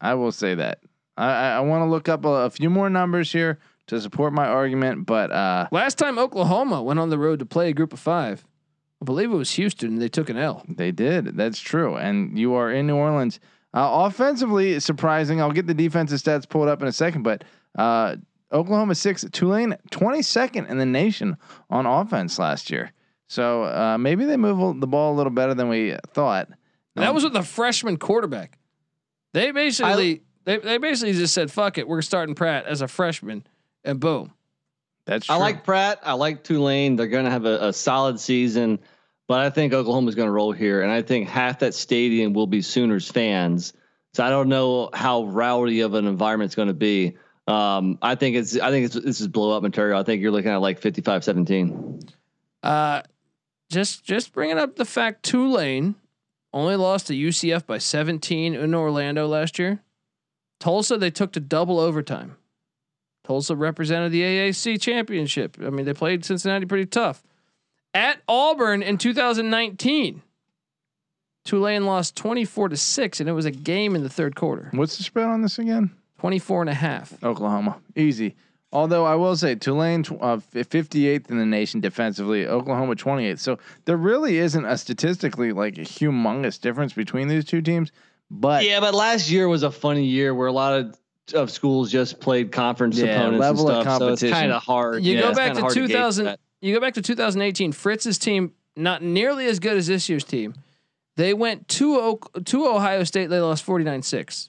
I will say that. I, I, want to look up a, a few more numbers here to support my argument, but uh, Last time Oklahoma went on the road to play a group of five, I believe it was Houston, and they took an L. they did. That's true. And you are in New Orleans. Uh, offensively, it's surprising. I'll get the defensive stats pulled up in a second, but uh, Oklahoma six, Tulane twenty second in the nation on offense last year. So uh, maybe they move the ball a little better than we thought. And that Um, was with the freshman quarterback. They basically they, they basically just said, "Fuck it, we're starting Pratt as a freshman," and boom. That's true. I like Pratt. I like Tulane. They're going to have a, a solid season, but I think Oklahoma's going to roll here, and I think half that stadium will be Sooners fans. So I don't know how rowdy of an environment it's going to be. Um, I think it's I think it's this is blow up material. I think you're looking at like 55-17. Uh, just just bringing up the fact Tulane only lost to UCF by 17 in Orlando last year. Tulsa they took to double overtime. Tulsa represented the AAC championship. I mean, they played Cincinnati pretty tough. At Auburn in 2019, Tulane lost 24 to 6 and it was a game in the third quarter. What's the spread on this again? 24 and a half. Oklahoma, easy. Although I will say Tulane uh, 58th in the nation defensively, Oklahoma 28th. So there really isn't a statistically like a humongous difference between these two teams. But Yeah, but last year was a funny year where a lot of of schools just played conference Yeah, opponents level of and stuff. So it's kind of hard. You Yeah, go back to hard gauge 2000 that. You go back to 2018 Fritz's team not nearly as good as this year's team. They went to Oak, to Ohio State they lost 49-6.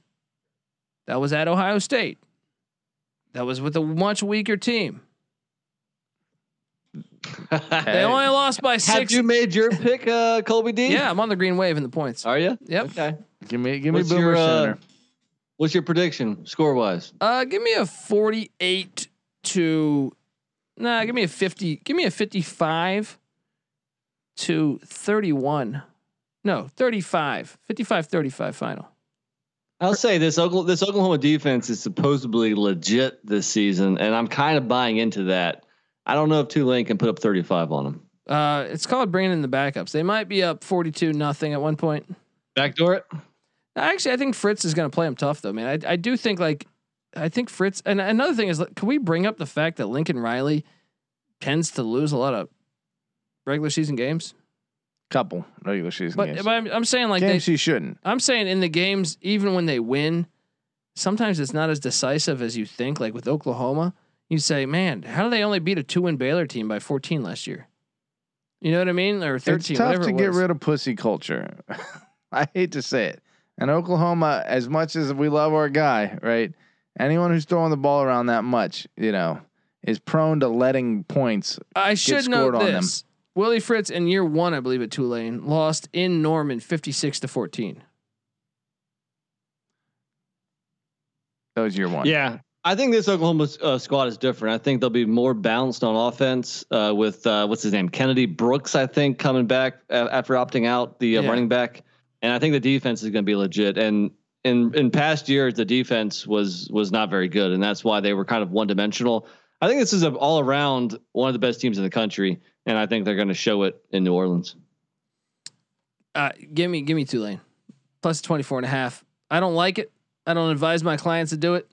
That was at Ohio State. That was with a much weaker team. (laughs) They only lost by Have 6. you made your pick, uh, Colby D? yeah, I'm on the green wave in the points. Are you? Yep. Okay. give me give me What's Boomer your, uh, What's your prediction, score wise? Uh give me a 48 to Nah, give me a 50. Give me a 55 to 31. No, 35. 55 35 final. I'll say this Oklahoma, this Oklahoma defense is supposedly legit this season, and I'm kind of buying into that. I don't know if Tulane can put up 35 on them. Uh, it's called bringing in the backups. They might be up 42 nothing at one point. Backdoor it. Actually, I think Fritz is going to play him tough though, man. I, I do think like, I think Fritz, and another thing is, can we bring up the fact that Lincoln Riley tends to lose a lot of regular season games? Couple regular season But, games. but I'm, I'm saying like games they, he shouldn't. I'm saying in the games, even when they win, sometimes it's not as decisive as you think. Like with Oklahoma, you say, man, how do they only beat a two win Baylor team by 14 last year? You know what I mean? Or 13, It's tough to it get rid of pussy culture. (laughs) I hate to say it. And Oklahoma, as much as we love our guy, right? Anyone who's throwing the ball around that much, you know, is prone to letting points. I should note scored on them. this. Willie Fritz in year one, I believe, at Tulane, lost in Norman 56 to 14. That was year one. Yeah. I think this Oklahoma uh, squad is different. I think they'll be more balanced on offense uh, with uh, what's his name, Kennedy Brooks. I think coming back uh, after opting out, the uh, Yeah. running back, and I think the defense is going to be legit. And in in past years, the defense was was not very good, and that's why they were kind of one dimensional. I think this is a, all around one of the best teams in the country, and I think they're going to show it in New Orleans. Uh, give me, give me Tulane plus 24 and a half. I don't like it. I don't advise my clients to do it,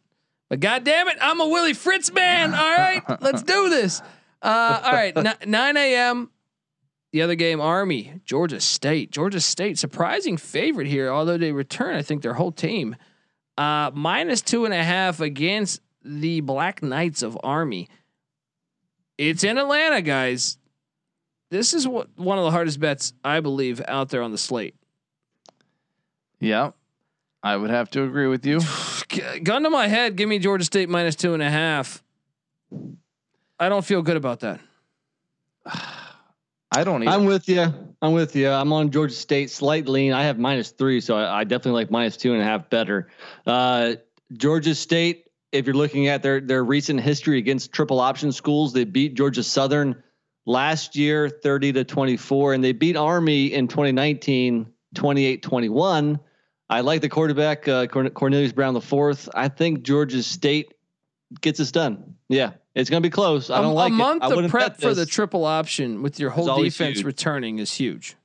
but God damn it, I'm a Willie Fritz man. All right, (laughs) let's do this. Uh, all right, n- 9 a.m. The other game, Army, Georgia State. Georgia State, surprising favorite here, although they return, I think, their whole team. Uh, minus two and a half against the Black Knights of Army. It's in Atlanta, guys. This is what one of the hardest bets I believe out there on the slate. Yeah, I would have to agree with you. (sighs) Gun to my head, give me Georgia State minus two and a half. I don't feel good about that. (sighs) (sighs) I don't even. I'm with you. I'm with you. I'm on Georgia State, slight lean. I have minus three, so I, I definitely like minus two and a half better. Uh, Georgia State, if you're looking at their their recent history against triple option schools, they beat Georgia Southern last year 30 to 24, and they beat Army in 2019 28 21. I like the quarterback uh, Corn- Cornelius Brown the fourth. I think Georgia State gets this done. Yeah, it's going to be close. I A- don't like a month it. Of wouldn't prep for the triple option with your whole defense huge. returning is huge.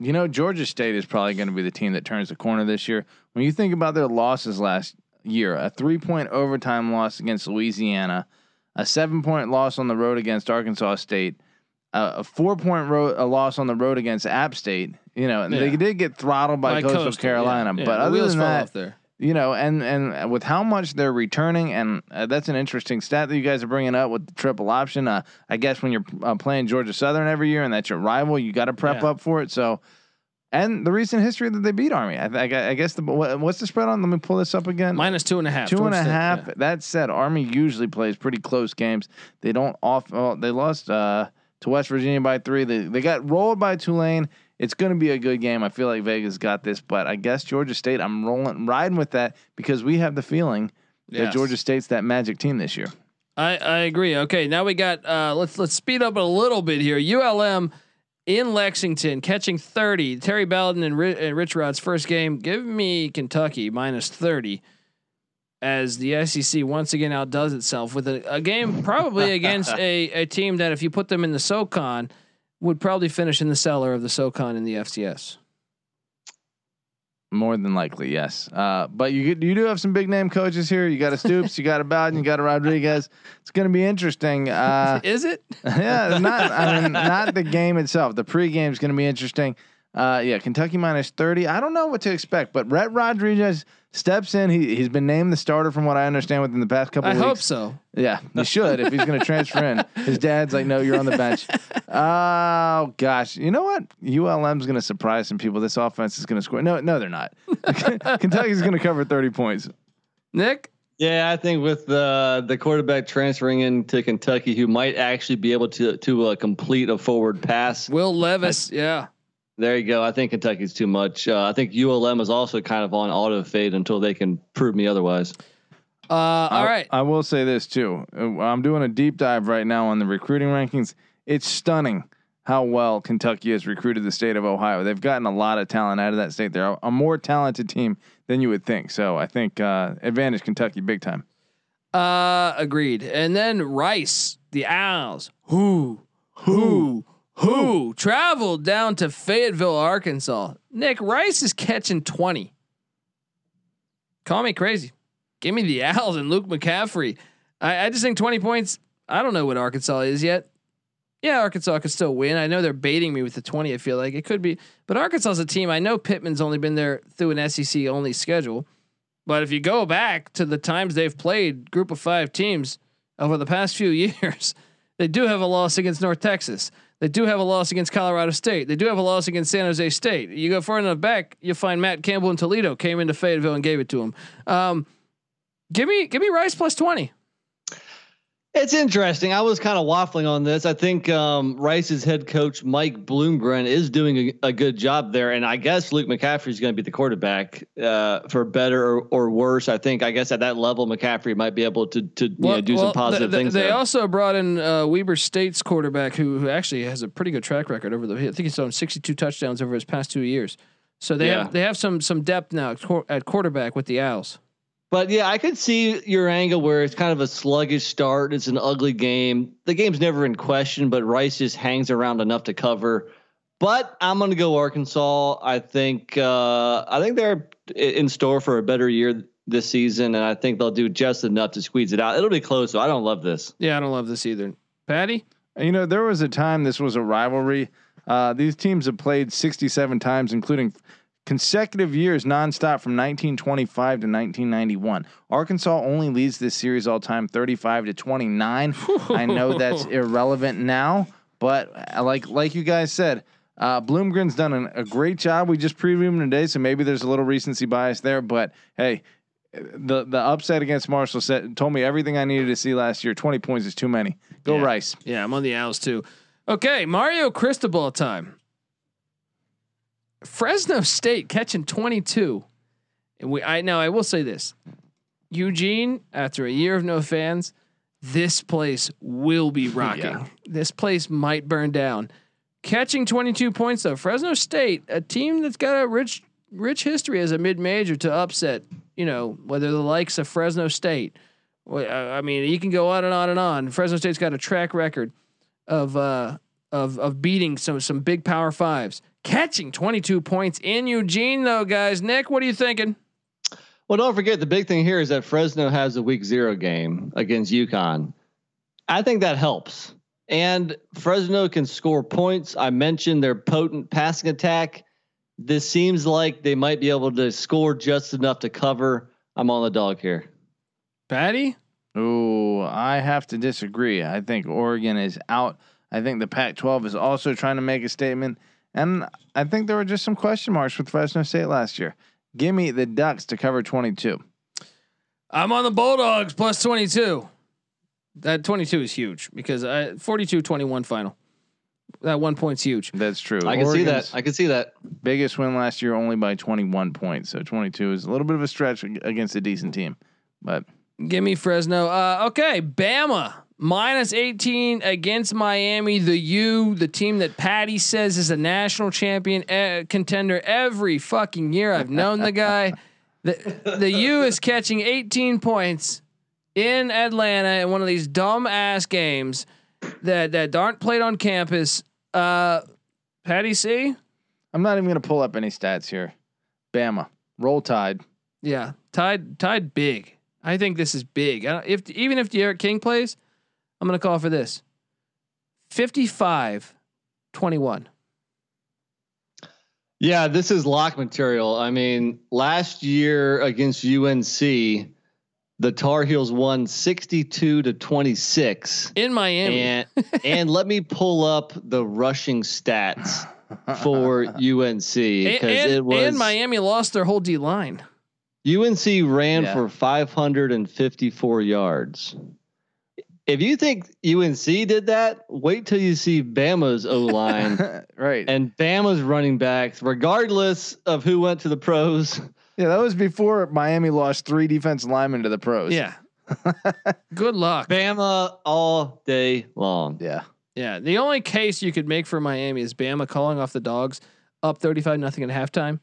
You know, Georgia State is probably going to be the team that turns the corner this year. When you think about their losses last year, a three point overtime loss against Louisiana, a seven point loss on the road against Arkansas State, a, a four point ro- a loss on the road against App State. You know, and they did get throttled by, Coastal, Coastal, Carolina, yeah, yeah, but the other wheels than that, off there. You know, and and with how much they're returning, and uh, that's an interesting stat that you guys are bringing up with the triple option. Uh, I guess when you're uh, playing Georgia Southern every year, and that's your rival, you got to prep Yeah. up for it. So, and the recent history that they beat Army, I, th- I guess the what, what's the spread on? Let me pull this up again. Minus two and a half. Two and a half. yeah. That said, Army usually plays pretty close games. They don't off. Well, they lost uh, to West Virginia by three. They they got rolled by Tulane. It's going to be a good game. I feel like Vegas got this, but I guess Georgia State. I'm rolling riding with that because we have the feeling that Georgia State's that magic team this year. I, I agree. Okay, now we got uh, let's let's speed up a little bit here. ULM in Lexington catching 30. Terry Bowden and, Ri- and Rich Rod's first game. Give me Kentucky minus 30 as the SEC once again outdoes itself with a, a game probably (laughs) against a, a team that if you put them in the SoCon would probably finish in the cellar of the SoCon in the FCS. More than likely, yes. Uh, but you you do have some big name coaches here. You got a Stoops, you got a Bowden, you got a Rodriguez. It's going to be interesting. Uh, (laughs) Is it? (laughs) yeah, not I mean not the game itself. The pregame is going to be interesting. Uh, yeah, Kentucky minus thirty. I don't know what to expect, but Rhett Rodriguez steps in. He he's been named the starter from what I understand within the past couple. I weeks. I hope so. Yeah, he should if he's going to transfer in. His dad's like, no, you're on the bench. (laughs) Oh gosh, you know what? ULM's going to surprise some people. This offense is going to score. No, no, they're not. (laughs) Kentucky's going to cover thirty points. Nick? Yeah, I think with the the quarterback transferring into Kentucky, who might actually be able to to uh, complete a forward pass. Will Levis. Yeah. There you go. I think Kentucky's too much. Uh, I think ULM is also kind of on auto fade until they can prove me otherwise. Uh, all I, right. I will say this too. Uh, I'm doing a deep dive right now on the recruiting rankings. It's stunning how well Kentucky has recruited the state of Ohio. They've gotten a lot of talent out of that state. They're a, a more talented team than you would think. So I think uh, advantage Kentucky big time. Uh, agreed. And then Rice, the Owls, who, who, who traveled down to Fayetteville, Arkansas. Nick Rice is catching twenty. Call me crazy. Give me the (laughs) Owls and Luke McCaffrey. I, I just think twenty points. I don't know what Arkansas is yet. Yeah, Arkansas could still win. I know they're baiting me with the twenty. I feel like it could be, but Arkansas is a team. I know Pittman's only been there through an SEC only schedule. But if you go back to the times they've played group of five teams over the past few (laughs) years, they do have a loss against North Texas. They do have a loss against Colorado State. They do have a loss against San Jose State. You go far enough back, you find Matt Campbell in Toledo came into Fayetteville and gave it to him. Um, give me give me Rice plus twenty. It's interesting. I was kind of waffling on this. I think um, Rice's head coach Mike Bloomgren is doing a, a good job there, and I guess Luke McCaffrey is going to be the quarterback uh, for better or, or worse. I think. I guess at that level, McCaffrey might be able to to you know, do some positive th- things. They there. also brought in uh, Weber State's quarterback, who, who actually has a pretty good track record over the. I think he's thrown 62 touchdowns over his past two years. So they Yeah. have they have some some depth now at at quarterback with the Owls. But yeah, I could see your angle where it's kind of a sluggish start. It's an ugly game. The game's never in question, but Rice just hangs around enough to cover. But I'm going to go Arkansas. I think uh, I think they're in store for a better year this season, and I think they'll do just enough to squeeze it out. It'll be close, so I don't love this. Yeah, I don't love this either. Patty, You know, there was a time this was a rivalry. Uh, these teams have played 67 times, including consecutive years nonstop from 1925 to 1991. Arkansas only leads this series all time 35 to 29. I know that's (laughs) irrelevant now, but uh, like like you guys said, uh, Bloomgren's done an, a great job. We just previewed him today, so maybe there's a little recency bias there. But hey, the the upset against Marshall said told me everything I needed to see last year. 20 points is too many. Go Yeah. Rice. Yeah, I'm on the Owls too. Okay, Mario Cristobal time. Fresno State catching 22. And we I know I will say this. Eugene, after a year of no fans, this place will be (laughs) rocking. Yeah. This place might burn down. Catching 22 points though. Fresno State, a team that's got a rich rich history as a mid-major to upset, you know, whether the likes of Fresno State. I I mean, you can go on and on and on. Fresno State's got a track record of uh of of beating some some big power fives. Catching 22 points in Eugene though, guys. Nick, what are you thinking? Well, don't forget the big thing here is that Fresno has a week zero game against UConn. I think that helps. And Fresno can score points. I mentioned their potent passing attack. This seems like they might be able to score just enough to cover. I'm on the dog here. Patty? Ooh, I have to disagree. I think Oregon is out. I think the Pac-12 is also trying to make a statement, and I think there were just some question marks with Fresno State last year. Give me the Ducks to cover 22. I'm on the Bulldogs plus 22. That 22 is huge because I 42-21 final. That one point's huge. That's true. I can see that. I can see that. biggest win last year only by 21 points, so 22 is a little bit of a stretch against a decent team. But Give me Fresno. Uh, okay, Bama minus 18 against Miami. The U, the team that Patty says is a national champion uh, contender every fucking year. I've known the guy. The the U is catching 18 points in Atlanta in one of these dumb ass games that that aren't played on campus. Uh, Patty C. I'm not even going to pull up any stats here. Bama, roll tide. Yeah, tied tied big. I think this is big. I don't, if even if D'Eriq King plays, I'm going to call for this. 55 21. Yeah, this is lock material. I mean, last year against UNC, the Tar Heels won 62 to 26. In Miami. And and let me pull up the rushing stats for (laughs) UNC because it was and Miami lost their whole D line. UNC ran Yeah. for 554 yards. If you think UNC did that, wait till you see Bama's O line (laughs) right. and Bama's running backs, regardless of who went to the pros. yeah, that was before Miami lost three defense linemen to the pros. Yeah. (laughs) Good luck. Bama all day long. Yeah. Yeah. The only case you could make for Miami is Bama calling off the dogs up 35 nothing at halftime.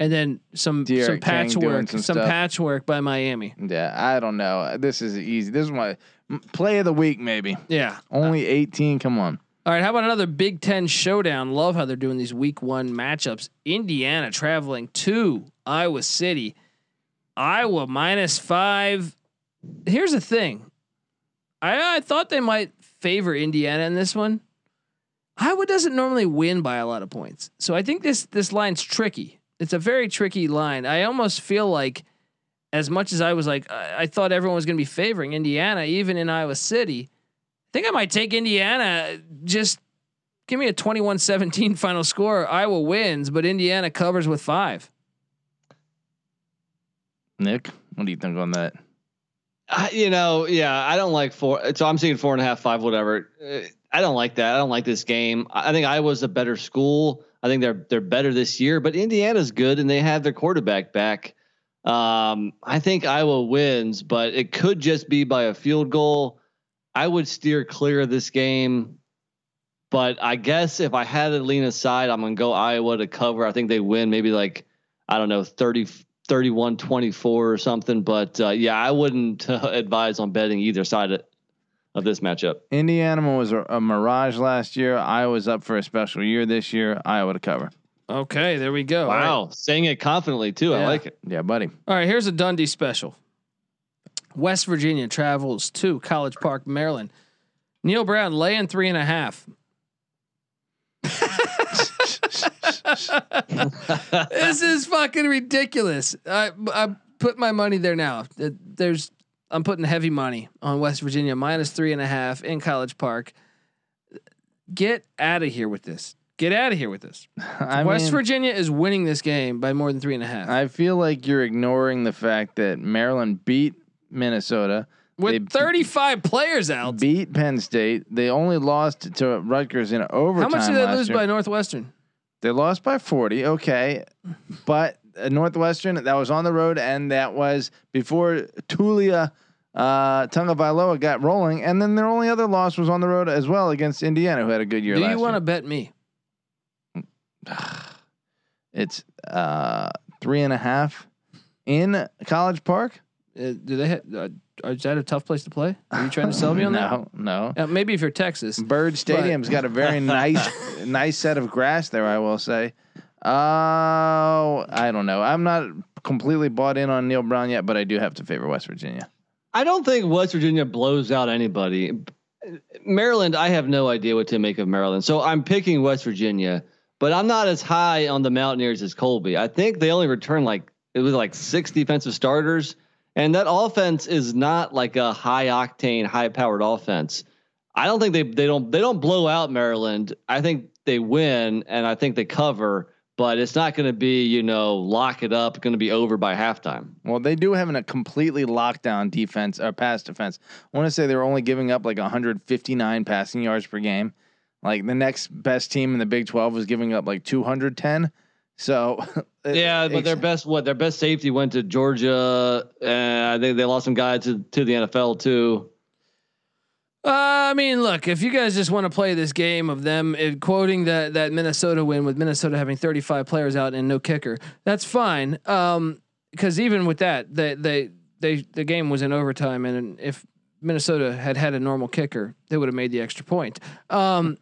And then some some patchwork, some, some patchwork by Miami. Yeah. I don't know. This is easy. This is my play of the week, maybe. Yeah. Only 18. Come on. All right, how about another Big Ten showdown? Love how they're doing these Week One matchups. Indiana traveling to Iowa City. Iowa minus five. Here's the thing. I, I thought they might favor Indiana in this one. Iowa doesn't normally win by a lot of points, so I think this this line's tricky. It's a very tricky line. I almost feel like, as much as I was like, I, I thought everyone was going to be favoring Indiana, even in Iowa City. I think I might take Indiana. Just give me a 21-17 (laughs) final score. Iowa wins, but Indiana covers with five. Nick, what do you think on that? I, you know, yeah, I don't like four. So I'm seeing four and a half, five, whatever. Uh, I don't like that. I don't like this game. I I think Iowa's a better school. I think they're they're better this year, but Indiana's good and they have their quarterback back. Um, I think Iowa wins, but it could just be by a field goal. I would steer clear of this game, but I guess if I had to lean aside, I'm gonna go Iowa to cover. I think they win, maybe like I don't know, 30, 31 24 or something. But uh, yeah, I wouldn't uh, (laughs) advise on betting either side of, of this matchup. Indiana was a, a mirage last year. Iowa's up for a special year this year. Iowa to cover. Okay, there we go. All right. Wow, saying it confidently too. I like it. Yeah, buddy. All right, here's a Dundee special. West Virginia travels to College Park, Maryland. Neal Brown laying three and a half. (laughs) this is fucking ridiculous. I I put my money there now. There's I'm putting heavy money on West Virginia minus three and a half in College Park. Get out of here with this. Get out of here with this. (laughs) I West mean, Virginia is winning this game by more than three and a half. I feel like you're ignoring the fact that Maryland beat Minnesota, With they 35 players out. beat Penn State. They only lost to Rutgers in overtime. How much did they lose year. by Northwestern? They lost by 40. Okay. But Northwestern, that was on the road, and that was before Taulia uh, Tagovailoa got rolling. And then their only other loss was on the road as well against Indiana, who had a good year Do you want to bet me? (sighs) It's uh, three and a half in College Park. Uh, do they? Uh, is that a tough place to play? Are you trying to sell me on (laughs) that? no, no. Uh, maybe if you're Texas. Byrd Stadium's got a very (laughs) nice, nice set of grass there. I will say. Oh, I don't know. I'm not completely bought in on Neal Brown yet, but I do have to favor West Virginia. I don't think West Virginia blows out anybody. Maryland, I have no idea what to make of Maryland. So I'm picking West Virginia, but I'm not as high on the Mountaineers as Colby. I think they only return like it was like six defensive starters, and that offense is not like a high octane, high powered offense. I don't think they they don't they don't blow out Maryland. I think they win, and I think they cover. But it's not going to be, you know, lock it up. Going to be over by halftime. Well, they do have a completely lockdown defense or pass defense. I want to say they're only giving up like 159 passing yards per game. Like the next best team in the Big 12 was giving up like 210. So (laughs) Yeah, but their best what their best safety went to Georgia, and I think they lost some guys to to the NFL too. Uh, I mean, look, if you guys just want to play this game of them uh, quoting that that Minnesota win with Minnesota having 35 players out and no kicker, that's fine. Um, because even with that, they they they the game was in overtime, and if Minnesota had had a normal kicker, they would have made the extra point. Um,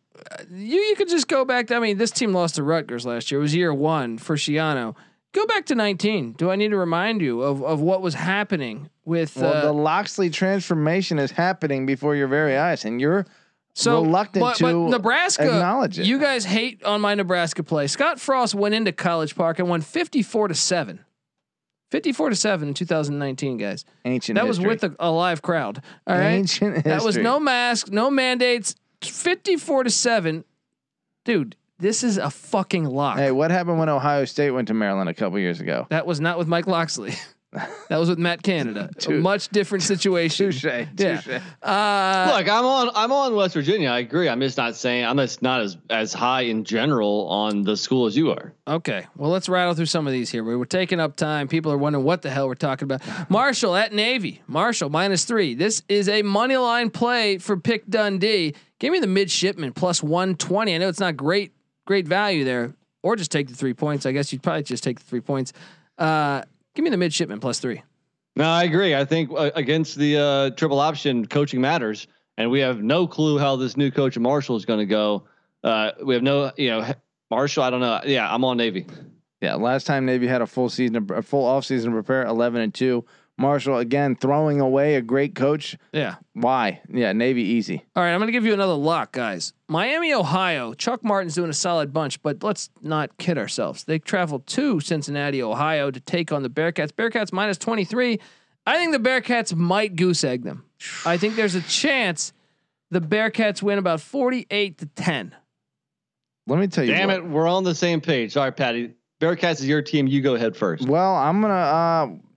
(laughs) you you could just go back. To, I mean, this team lost to Rutgers last year. It was year one for Schiano. Go back to 19. Do I need to remind you of of what was happening with? well, uh, the Locksley transformation is happening before your very eyes, and you're so reluctant but, but to Nebraska. acknowledge it. You guys hate on my Nebraska play. Scott Frost went into College Park and won 54 to seven. 54 to 7 in 2019, guys. ancient. That was history. with a, a live crowd. All right. ancient history. That was no mask, no mandates. 54 to 7. Dude, this is a fucking lock. Hey, what happened when Ohio State went to Maryland a couple years ago? That was not with Mike Locksley. (laughs) that was with Matt Canada. a much different (laughs) situation. Touche. Yeah. touche. Uh, Look, I'm on I'm on West Virginia. I agree. I'm just not saying I'm just not as as high in general on the school as you are. Okay, well, let's rattle through some of these here. We were taking up time. People are wondering what the hell we're talking about. Marshall at Navy. Marshall minus three. This is a money line play for Pick Dundee. Give me the midshipman plus 120. I know it's not great, great value there. Or just take the three points. I guess you'd probably just take the three points. Uh, give me the midshipman plus three. No, I agree. I think uh, against the uh, triple option, coaching matters, and we have no clue how this new coach at Marshall is going to go. Uh, we have no, you know, Marshall. I don't know. Yeah, I'm on Navy. Yeah, last time Navy had a full season, a full off season to prepare, eleven and two. Marshall again throwing away a great coach. Yeah. Why? Yeah, Navy easy. All right, I'm going to give you another lock, guys. Miami, Ohio. Chuck Martin's doing a solid bunch, but let's not kid ourselves. They traveled to Cincinnati, Ohio to take on the Bearcats. Bearcats minus 23. I think the Bearcats might goose egg them. I think there's a chance the Bearcats win about 48 to 10. Let me tell you. Damn what. it, we're on the same page. Sorry, Patty. Bearcats is your team. You go ahead first. Well, I'm gonna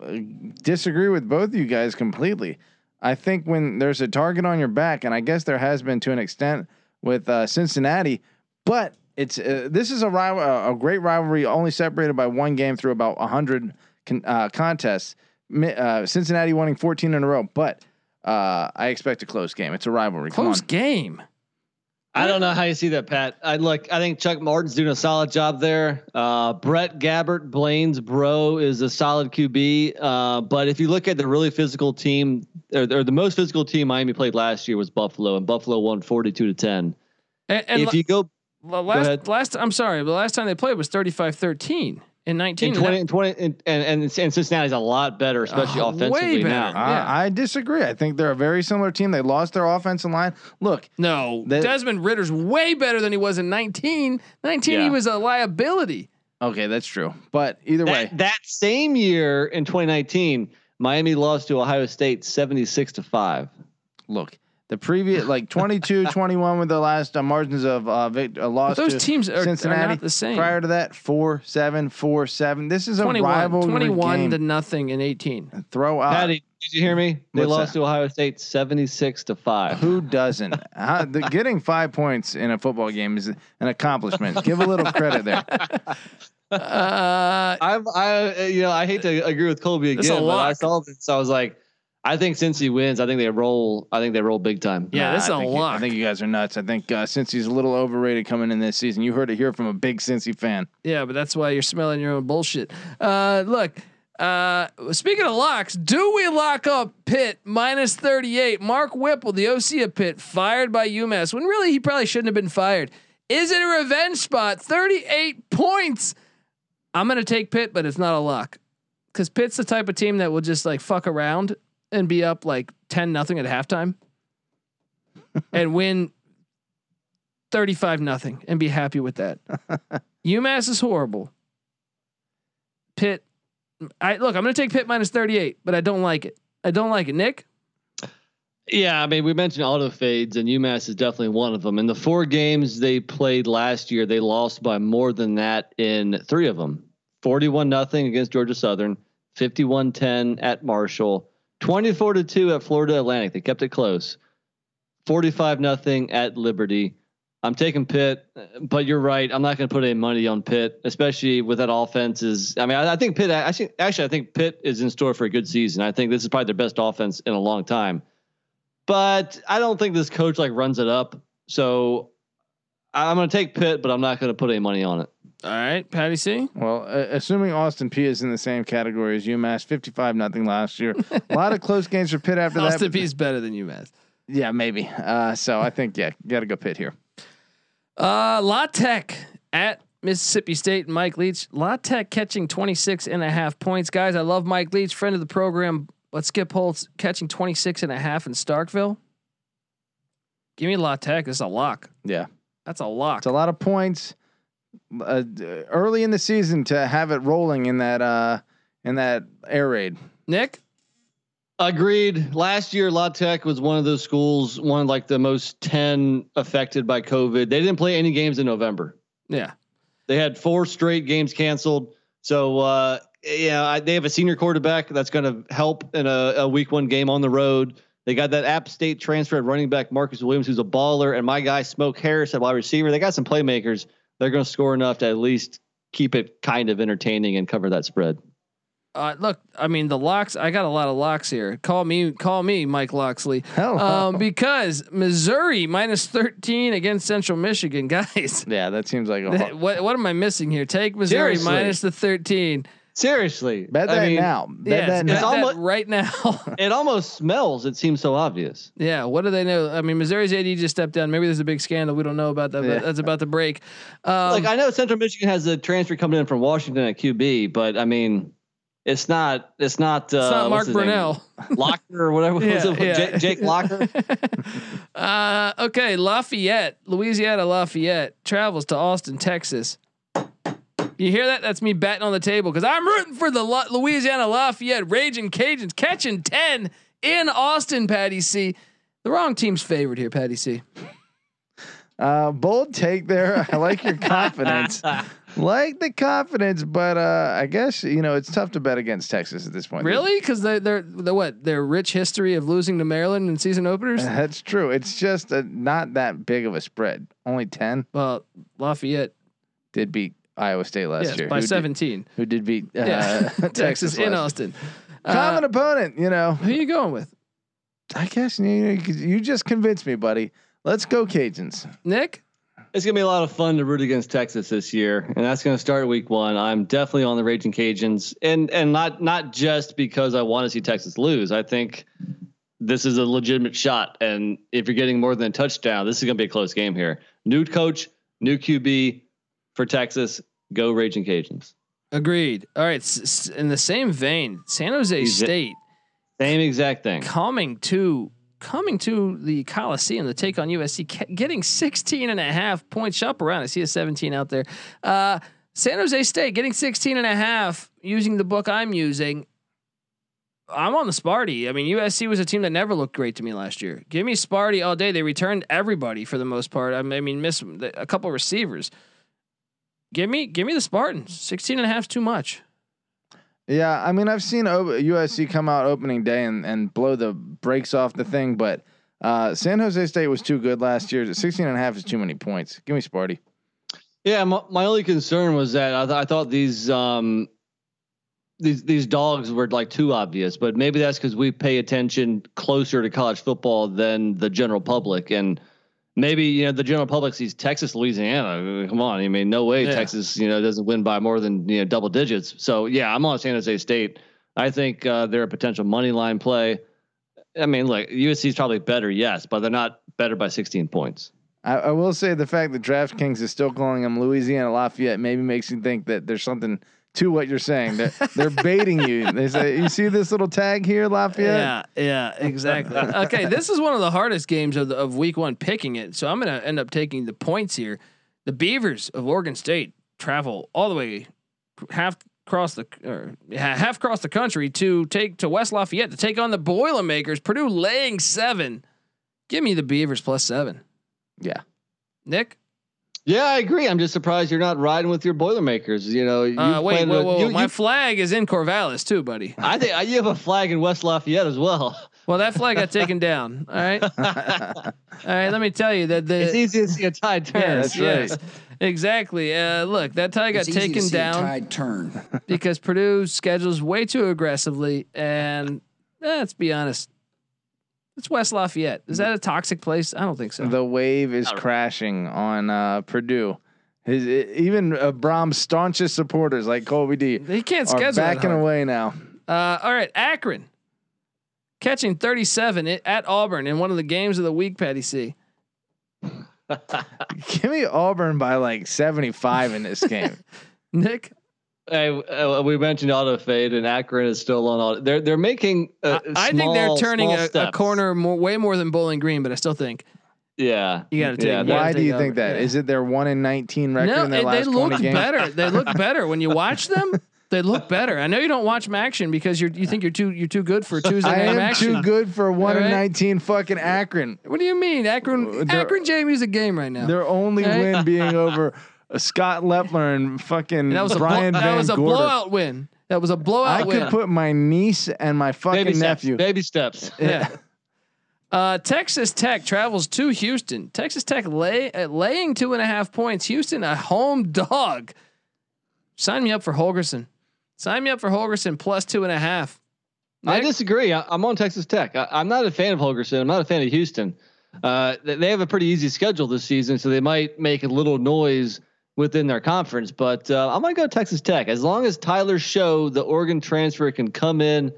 uh, disagree with both of you guys completely. I think when there's a target on your back, and I guess there has been to an extent with uh, Cincinnati, but it's uh, this is a rival, a great rivalry, only separated by one game through about hundred con- uh, contests. Uh, Cincinnati winning 14 in a row, but uh, I expect a close game. It's a rivalry. Close game. I don't know how you see that, Pat. I look. I think Chuck Martin's doing a solid job there. Uh, Brett Gabbert, Blaine's bro, is a solid QB. Uh, but if you look at the really physical team, or, or the most physical team Miami played last year was Buffalo, and Buffalo won forty-two to ten. And, and if you go, la- last, ahead. last, I'm sorry, the last time they played was 35 13. In 19. In and 20 that- and 20 and, and, and Cincinnati's a lot better, especially Uh, offensively way now. better. I, Yeah. I disagree. I think they're a very similar team. They lost their offensive line. Look, no, They- Desmond Ridder's way better than he was in 19. 19, he was a liability. okay, that's true. But either way, That, that same year in 2019, Miami lost to Ohio State 76 to 5. look, the previous like 22, (laughs) 21 with the last uh, margins of uh, vict- uh, loss Those to teams are, are Cincinnati. not the same. Prior to that, four seven, four seven. This is a 21, rivalry 21 game. to nothing in 18. Throw out. Patty, did you hear me? They what's lost that? to Ohio State 76 to 5. Who doesn't? (laughs) How, the, getting five points in a football game is an accomplishment. Give a little credit there. Uh, (laughs) I've, I, you know, I hate to agree with Colby again, but I saw this. So I was like, I think Cincy wins, I think they roll. I think they roll big time. Yeah, Nah, this is a think you- I think you guys are nuts. I think uh, since he's a little overrated coming in this season, you heard it here from a big Cincy fan. yeah, but that's why you're smelling your own bullshit. Uh, look, uh, speaking of locks, do we lock up Pitt minus 38? Mark Whipple, the OC of Pitt, fired by UMass when really he probably shouldn't have been fired. Is it a revenge spot? 38 points. I'm going to take Pitt, but it's not a lock because Pitt's the type of team that will just like fuck around and be up like 10 nothing at halftime (laughs) and win 35 nothing and be happy with that. (laughs) UMass is horrible. Pitt, I look, I'm going to take Pitt minus 38, but I don't like it. I don't like it. Nick? Yeah, I mean, we mentioned auto fades, and UMass is definitely one of them. In the four games they played last year, they lost by more than that in three of them 41 nothing against Georgia Southern, 51 10 at Marshall, 24 to 2 at Florida Atlantic. They kept it close, 45 nothing at Liberty. I'm taking Pitt, but you're right. I'm not going to put any money on Pitt, especially with that offense. Is I mean, I, I think Pitt. Actually, actually, I think Pitt is in store for a good season. I think this is probably their best offense in a long time but I don't think this coach like runs it up. So I'm going to take Pitt, but I'm not going to put any money on it. All right, Patty C. Well, uh, assuming Austin P is in the same category as UMass, 55 nothing last year. a lot of close games for Pitt after that. Austin P is better than UMass. Yeah, maybe. Uh, so I think, yeah, got to go Pitt here. Uh, La Tech at Mississippi State Mike Leach. La Tech catching 26 and a half points. Guys, I love Mike Leach, friend of the program. Let's skip Holtz catching 26 and a half in Starkville. Give me La Tech. This is a lock. Yeah. That's a lock. It's a lot of points uh, early in the season to have it rolling in that uh, in that air raid. Nick? Agreed. Last year, La Tech was one of those schools, one of like the most 10 affected by COVID. They didn't play any games in November. Yeah. They had four straight games canceled. So, uh, yeah, I, they have a senior quarterback that's going to help in a, a week one game on the road. They got that App State transfer running back Marcus Williams, who's a baller, and my guy Smoke Harris at wide receiver. They got some playmakers. They're going to score enough to at least keep it kind of entertaining and cover that spread. Uh, look, I mean the locks. I got a lot of locks here. Call me, call me, Mike Locksley. Hello. Um, because Missouri minus thirteen against Central Michigan, (laughs) guys. yeah, that seems like a hard, what what am I missing here? Take Missouri Seriously. minus the thirteen. Seriously, bet I that mean, now. Bet Yeah, that bet It's now. that almost- right now. (laughs) It almost smells. It seems so obvious. yeah, what do they know? I mean, Missouri's AD just stepped down. Maybe there's a big scandal we don't know about that. Yeah. But that's about to break. Um, like I know Central Michigan has a transfer coming in from Washington at QB, but I mean, it's not. It's not. Uh, it's not Mark what's his name? Brunell. Locker or whatever. was (laughs) Yeah, it? yeah. Jake, Jake Locker. (laughs) uh, okay, Lafayette, Louisiana Lafayette travels to Austin, Texas. You hear that? That's me betting on the table because I'm rooting for the La- Louisiana Lafayette Raging Cajuns catching 10 in Austin, Patty C. The wrong team's favored here, Patty C. Uh, bold take there. I like your confidence. (laughs) like the confidence, but uh, I guess you know it's tough to bet against Texas at this point. Really? Because they're, they're, the what? Their rich history of losing to Maryland in season openers? (laughs) That's true. It's just a, not that big of a spread. Only ten Well, Lafayette, did beat Iowa State last yes, year. by who did- 17. who did beat uh, yeah, (laughs) (laughs) Texas, Texas in last- Austin. Common Uh, opponent, you know. who you going with? I guess you, you just convinced me, buddy. Let's go Cajuns. Nick? It's gonna be a lot of fun to root against Texas this year, and that's gonna start week one. I'm definitely on the Raging Cajuns, and and not not just because I want to see Texas lose. I think this is a legitimate shot, and if you're getting more than a touchdown, this is gonna be a close game here. New coach, new QB for Texas. Go Raging Cajuns. Agreed. All right. S- in the same vein, San Jose. State Same exact thing. coming to coming to the Coliseum to take on USC, getting 16 and a half points. Shop around. I see a 17 out there. Uh, San Jose State getting 16 and a half using the book I'm using. I'm on the Sparty. I mean, USC was a team that never looked great to me last year. Give me Sparty all day. They returned everybody for the most part. I mean, miss a couple receivers. Give me, give me the Spartans. 16 and a half is too much. Yeah, I mean, I've seen USC come out opening day and, and blow the brakes off the thing, but uh, San Jose State was too good last year. 16 and a half is too many points. Give me Sparty. Yeah, my, my only concern was that I, th- I thought these um these these dogs were like too obvious, but maybe that's because we pay attention closer to college football than the general public, and maybe you know the general public sees Texas, Louisiana. Come on, I mean, no way Yeah. Texas you know doesn't win by more than you know double digits. So yeah, I'm on San Jose State. I think uh, they're a potential money line play. I mean, like USC is probably better, yes, but they're not better by 16 points. I, I will say the fact that DraftKings is still calling them Louisiana Lafayette maybe makes you think that there's something to what you're saying. They're, they're baiting you. They say, "You see this little tag here, Lafayette." Yeah, yeah, exactly. okay, this is one of the hardest games of the, of week one picking it. So I'm going to end up taking the points here. The Beavers of Oregon State travel all the way half across the or half across the country to take to West Lafayette to take on the Boilermakers. Purdue laying seven. Give me the Beavers plus seven. Yeah. Nick, Yeah, I agree. I'm just surprised you're not riding with your Boilermakers. You know, you uh, wait, whoa, whoa, whoa. you- my you- flag is in Corvallis too, buddy. I think you have a flag in West Lafayette as well. Well, that flag got taken down. All right, (laughs) all right. Let me tell you that the it's easy to see a tide turn. Yes, That's right. Exactly. Uh, look, that tie got It's easy to taken see a down tide turn. because Purdue schedules way too aggressively, and eh, let's be honest, it's West Lafayette. Is that a toxic place? I don't think so. The wave is crashing on uh, Purdue. His even uh, Brohm's staunchest supporters like Colby D they can't are schedule that backing away now. Uh, all right, Akron catching 37 at, at Auburn in one of the games of the week. Patty C. (laughs) Give me Auburn by like 75 in this game. (laughs) Nick, Hey, uh, we mentioned auto fade, and Akron is still on auto. They're they're making. Uh, I, I think they're turning a, a corner more, way more than Bowling Green, but I still think Yeah, you got to take. Yeah, Why take do you Auburn. think that? Is Yeah. it their one in 19 record No, in their it- last they look better. They look (laughs) better when you watch them. They look better. I know you don't watch action because you're you think you're too you're too good for (laughs) Tuesday I night am action. too good for one in All right. 19 fucking Akron. What do you mean, Akron? They're- Akron Jamie's a game right now. Their only Okay. win being (laughs) over uh, Scott Loeffler and fucking And that was a blo- Brian that was a Gorder. blowout win. That was a blowout win. I win. could put my niece and my fucking baby steps. nephew. Baby steps. yeah. Uh, Texas Tech travels to Houston. Texas Tech lay uh, laying two and a half points. Houston a home dog. Sign me up for Holgorsen. Sign me up for Holgorsen plus two and a half. I disagree. I, I'm on Texas Tech. I, I'm not a fan of Holgorsen. I'm not a fan of Houston. Uh, they they have a pretty easy schedule this season, so they might make a little noise within their conference. But uh, I'm gonna go Texas Tech as long as Tyler Shough, the Oregon transfer, can come in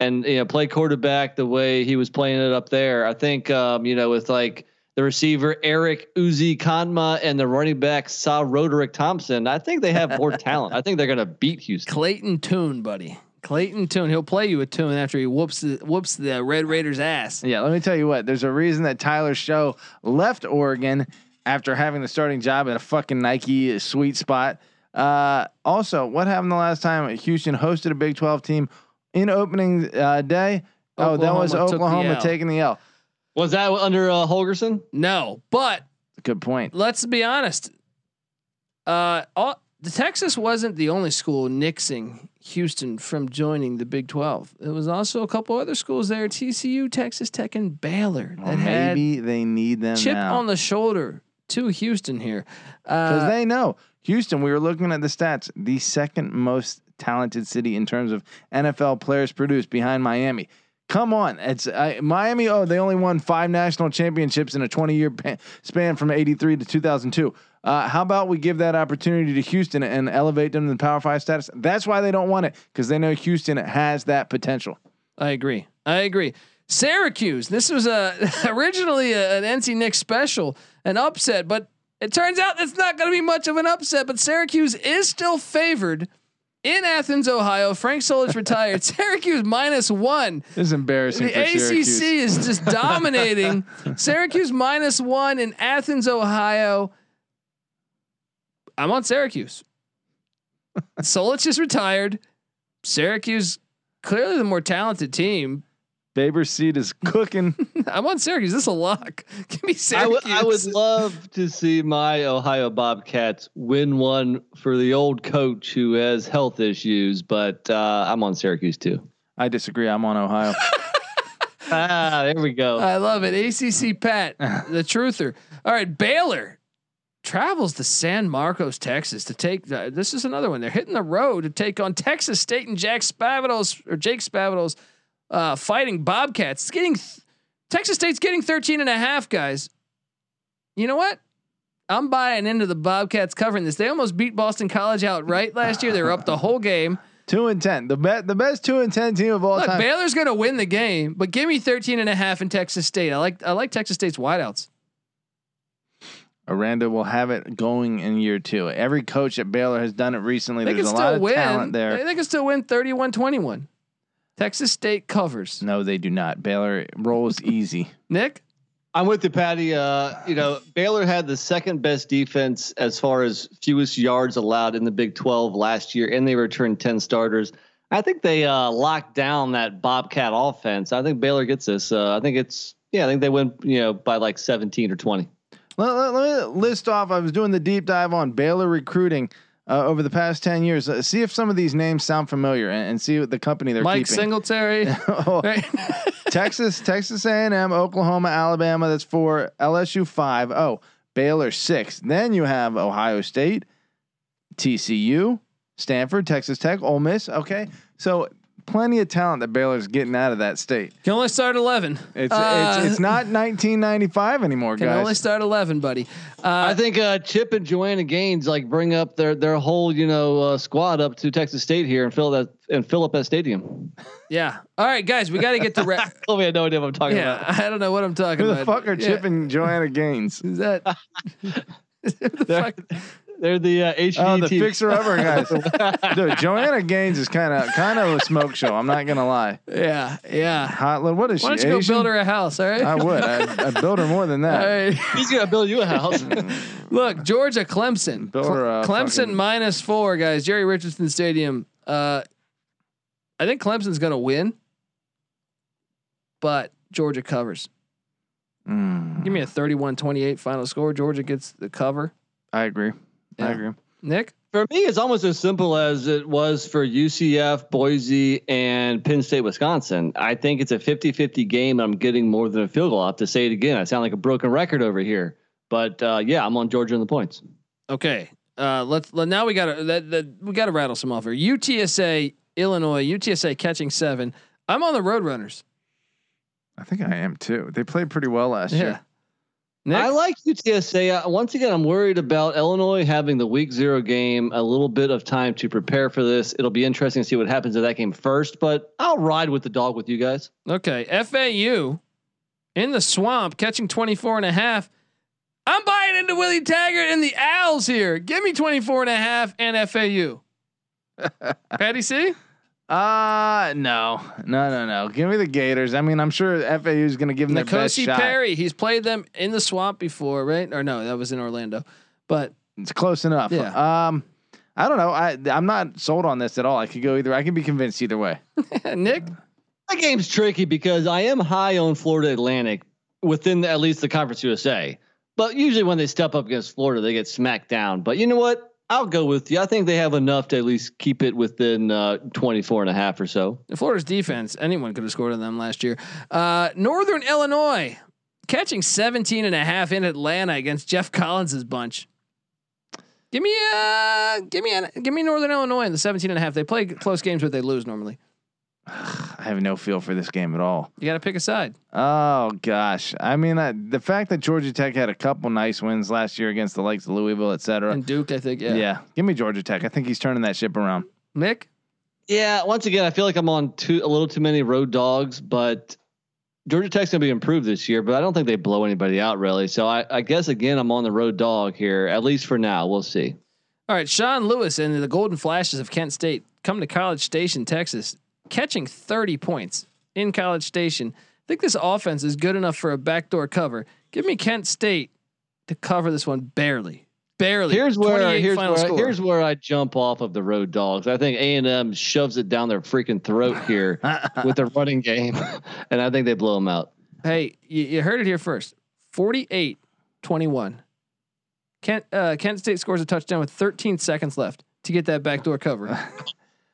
and you know play quarterback the way he was playing it up there. I think um, you know with like the receiver Erik Ezukanma and the running back SaRodorick Thompson. I think they have more talent. I think they're gonna beat Houston. Clayton Tune, buddy. Clayton Tune. He'll play you a tune after he whoops the whoops the Red Raiders ass. Yeah, let me tell you what. There's a reason that Tyler Shough left Oregon after having the starting job at a fucking Nike sweet spot. Uh, also, what happened the last time Houston hosted a Big 12 team in opening uh, day? oh, that was Oklahoma the taking the L. Was that under uh, Holgorsen? No, but Good point. let's be honest. Uh, all, the Texas wasn't the only school nixing Houston from joining the Big Twelve. There was also a couple other schools there: TCU, Texas Tech, and Baylor that Well, had maybe they need them chip now. on the shoulder to Houston here. because Uh, they know Houston. We were looking at the stats, the second most talented city in terms of NFL players produced behind Miami. Come on, it's uh, Miami. Oh, they only won five national championships in a 20 year pa- span from 83 to 2002. Uh, how about we give that opportunity to Houston and elevate them to the Power Five status? That's why they don't want it because they know Houston has that potential. I agree. I agree. Syracuse. This was a (laughs) originally a, an NC Nick special, an upset, but it turns out it's not going to be much of an upset. But Syracuse is still favored in Athens, Ohio. Frank Solich (laughs) retired. Syracuse minus one. This is embarrassing. The ACC Syracuse. is just (laughs) dominating. Syracuse minus one in Athens, Ohio. I'm on Syracuse. Solich is retired. Syracuse, clearly the more talented team. Babers' seat is cooking. (laughs) I'm on Syracuse. This is a lock. (laughs) Give me Syracuse. would I would (laughs) love to see my Ohio Bobcats win one for the old coach who has health issues, but uh, I'm on Syracuse too. I disagree. I'm on Ohio. Ah, there we go. I love it. ACC Pat, the truther. All right, Baylor travels to San Marcos, Texas to take. Uh, this is another one. They're hitting the road to take on Texas State and Jack Spavital's or Jake Spavital's uh, fighting Bobcats. It's getting th- Texas State's getting 13 and a half guys. You know what? I'm buying into the Bobcats covering this. They almost beat Boston College outright last year. They were up the whole game. two and ten. The bet the best two and ten team of all Look, time. Baylor's going to win the game, but give me 13 and a half in Texas State. I like I like Texas State's wideouts. Aranda will have it going in year two. Every coach at Baylor has done it recently. They There's can a lot of win. talent They, there. they can still win 31-21. Texas State covers. No, they do not. Baylor rolls easy. (laughs) Nick? I'm with you, Patty. Uh, you know, Baylor had the second best defense as far as fewest yards allowed in the Big 12 last year, and they returned 10 starters. I think they uh, locked down that Bobcat offense. I think Baylor gets this. Uh, I think it's yeah. I think they win. You know, by like 17 or 20. Let, let- let me list off. I was doing the deep dive on Baylor recruiting uh, over the past ten years. Uh, see if some of these names sound familiar, and, and see what the company they're Mike keeping. Singletary. (laughs) Oh, (laughs) Texas, Texas A&M, Oklahoma, Alabama. That's four. LSU five. Oh, Baylor six. Then you have Ohio State, TCU, Stanford, Texas Tech, Ole Miss. Okay, so plenty of talent that Baylor's getting out of that state. Can only start 11. It's Uh, it's, it's not 1995 anymore, Can guys. only start 11, buddy. Uh, I think uh, Chip and Joanna Gaines like bring up their their whole you know uh, squad up to Texas State here and fill that and fill up that stadium. yeah. All right, guys, we got to get to ra- Tell me I no idea what I'm talking Yeah, about. I don't know what I'm talking about. Who about. the fuck are Yeah. Chip and Joanna Gaines? Is that (laughs) Who the fuck? They're the uh, HDT. Oh, the fixer upper guys. (laughs) Dude, Joanna Gaines is kind of kind of a smoke show. I'm not gonna lie. Yeah, yeah. Hot, what is she? Why don't you go build her a house? All right. I would. I'd, I'd build her more than that. right. (laughs) He's gonna build you a house. (laughs) Look, Georgia, Clemson. Build her a Clemson fucking- minus four, guys. Jerry Richardson Stadium. Uh, I think Clemson's going to win, but Georgia covers. Mm, Give me a 31-28 final score. Georgia gets the cover. I agree. Yeah. I agree. Nick, For me, it's almost as simple as it was for UCF, Boise, and Penn State, Wisconsin. I think it's a 50 50 game. I'm getting more than a field goal. I have to say it again. I sound like a broken record over here. But uh, yeah, I'm on Georgia in the points. okay. Uh, let's let, now we got to that, that we got to rattle some off here. UTSA, Illinois, UTSA catching seven. I'm on the Roadrunners. I think I am too. They played pretty well last Yeah. year. Nick, I like UTSA. Uh, once again, I'm worried about Illinois having the week zero game, a little bit of time to prepare for this. It'll be interesting to see what happens in that game first, but I'll ride with the dog with you guys. Okay, FAU in the swamp catching 24 and a half. I'm buying into Willie Taggart and the Owls here. Give me 24 and a half and FAU. (laughs) Patty C? Uh no, no, no, no. Give me the Gators. I mean, I'm sure FAU is going to give them their best N'Kosi shot. Perry. He's played them in the swamp before, right? Or no, that was in Orlando. But It's close enough. Yeah. Um, I don't know. I I'm not sold on this at all. I could go either. I can be convinced either way. (laughs) Nick, That game's tricky because I am high on Florida Atlantic within the, at least the Conference USA. But usually when they step up against Florida, they get smacked down. But you know what? I'll go with you. I think they have enough to at least keep it within uh, 24 and a half or so. Florida's defense, anyone could have scored on them last year. Uh, Northern Illinois catching 17 and a half in Atlanta against Geoff Collins's bunch. Give me uh give me give me Northern Illinois in the 17 and a half. They play close games but they lose normally. I have no feel for this game at all. You got to pick a side. Oh gosh, I mean uh, the fact that Georgia Tech had a couple nice wins last year against the likes of Louisville, et cetera. And Duke, I think, yeah. yeah. give me Georgia Tech. I think he's turning that ship around. Nick, Yeah, once again, I feel like I'm on too a little too many road dogs, but Georgia Tech's gonna be improved this year, but I don't think they blow anybody out really. So I, I guess again I'm on the road dog here, at least for now. We'll see. All right, Sean Lewis and the Golden Flashes of Kent State come to College Station, Texas, catching 30 points in College Station. I think this offense is good enough for a backdoor cover. Give me Kent State to cover this one barely. Barely. Here's where here's where score. here's where I jump off of the road dogs. I think A and M shoves it down their freaking throat here (laughs) with their running game, (laughs) and I think they blow them out. Hey, you, you heard it here first. 48 21. Kent, uh, Kent State scores a touchdown with 13 seconds left to get that backdoor cover. (laughs)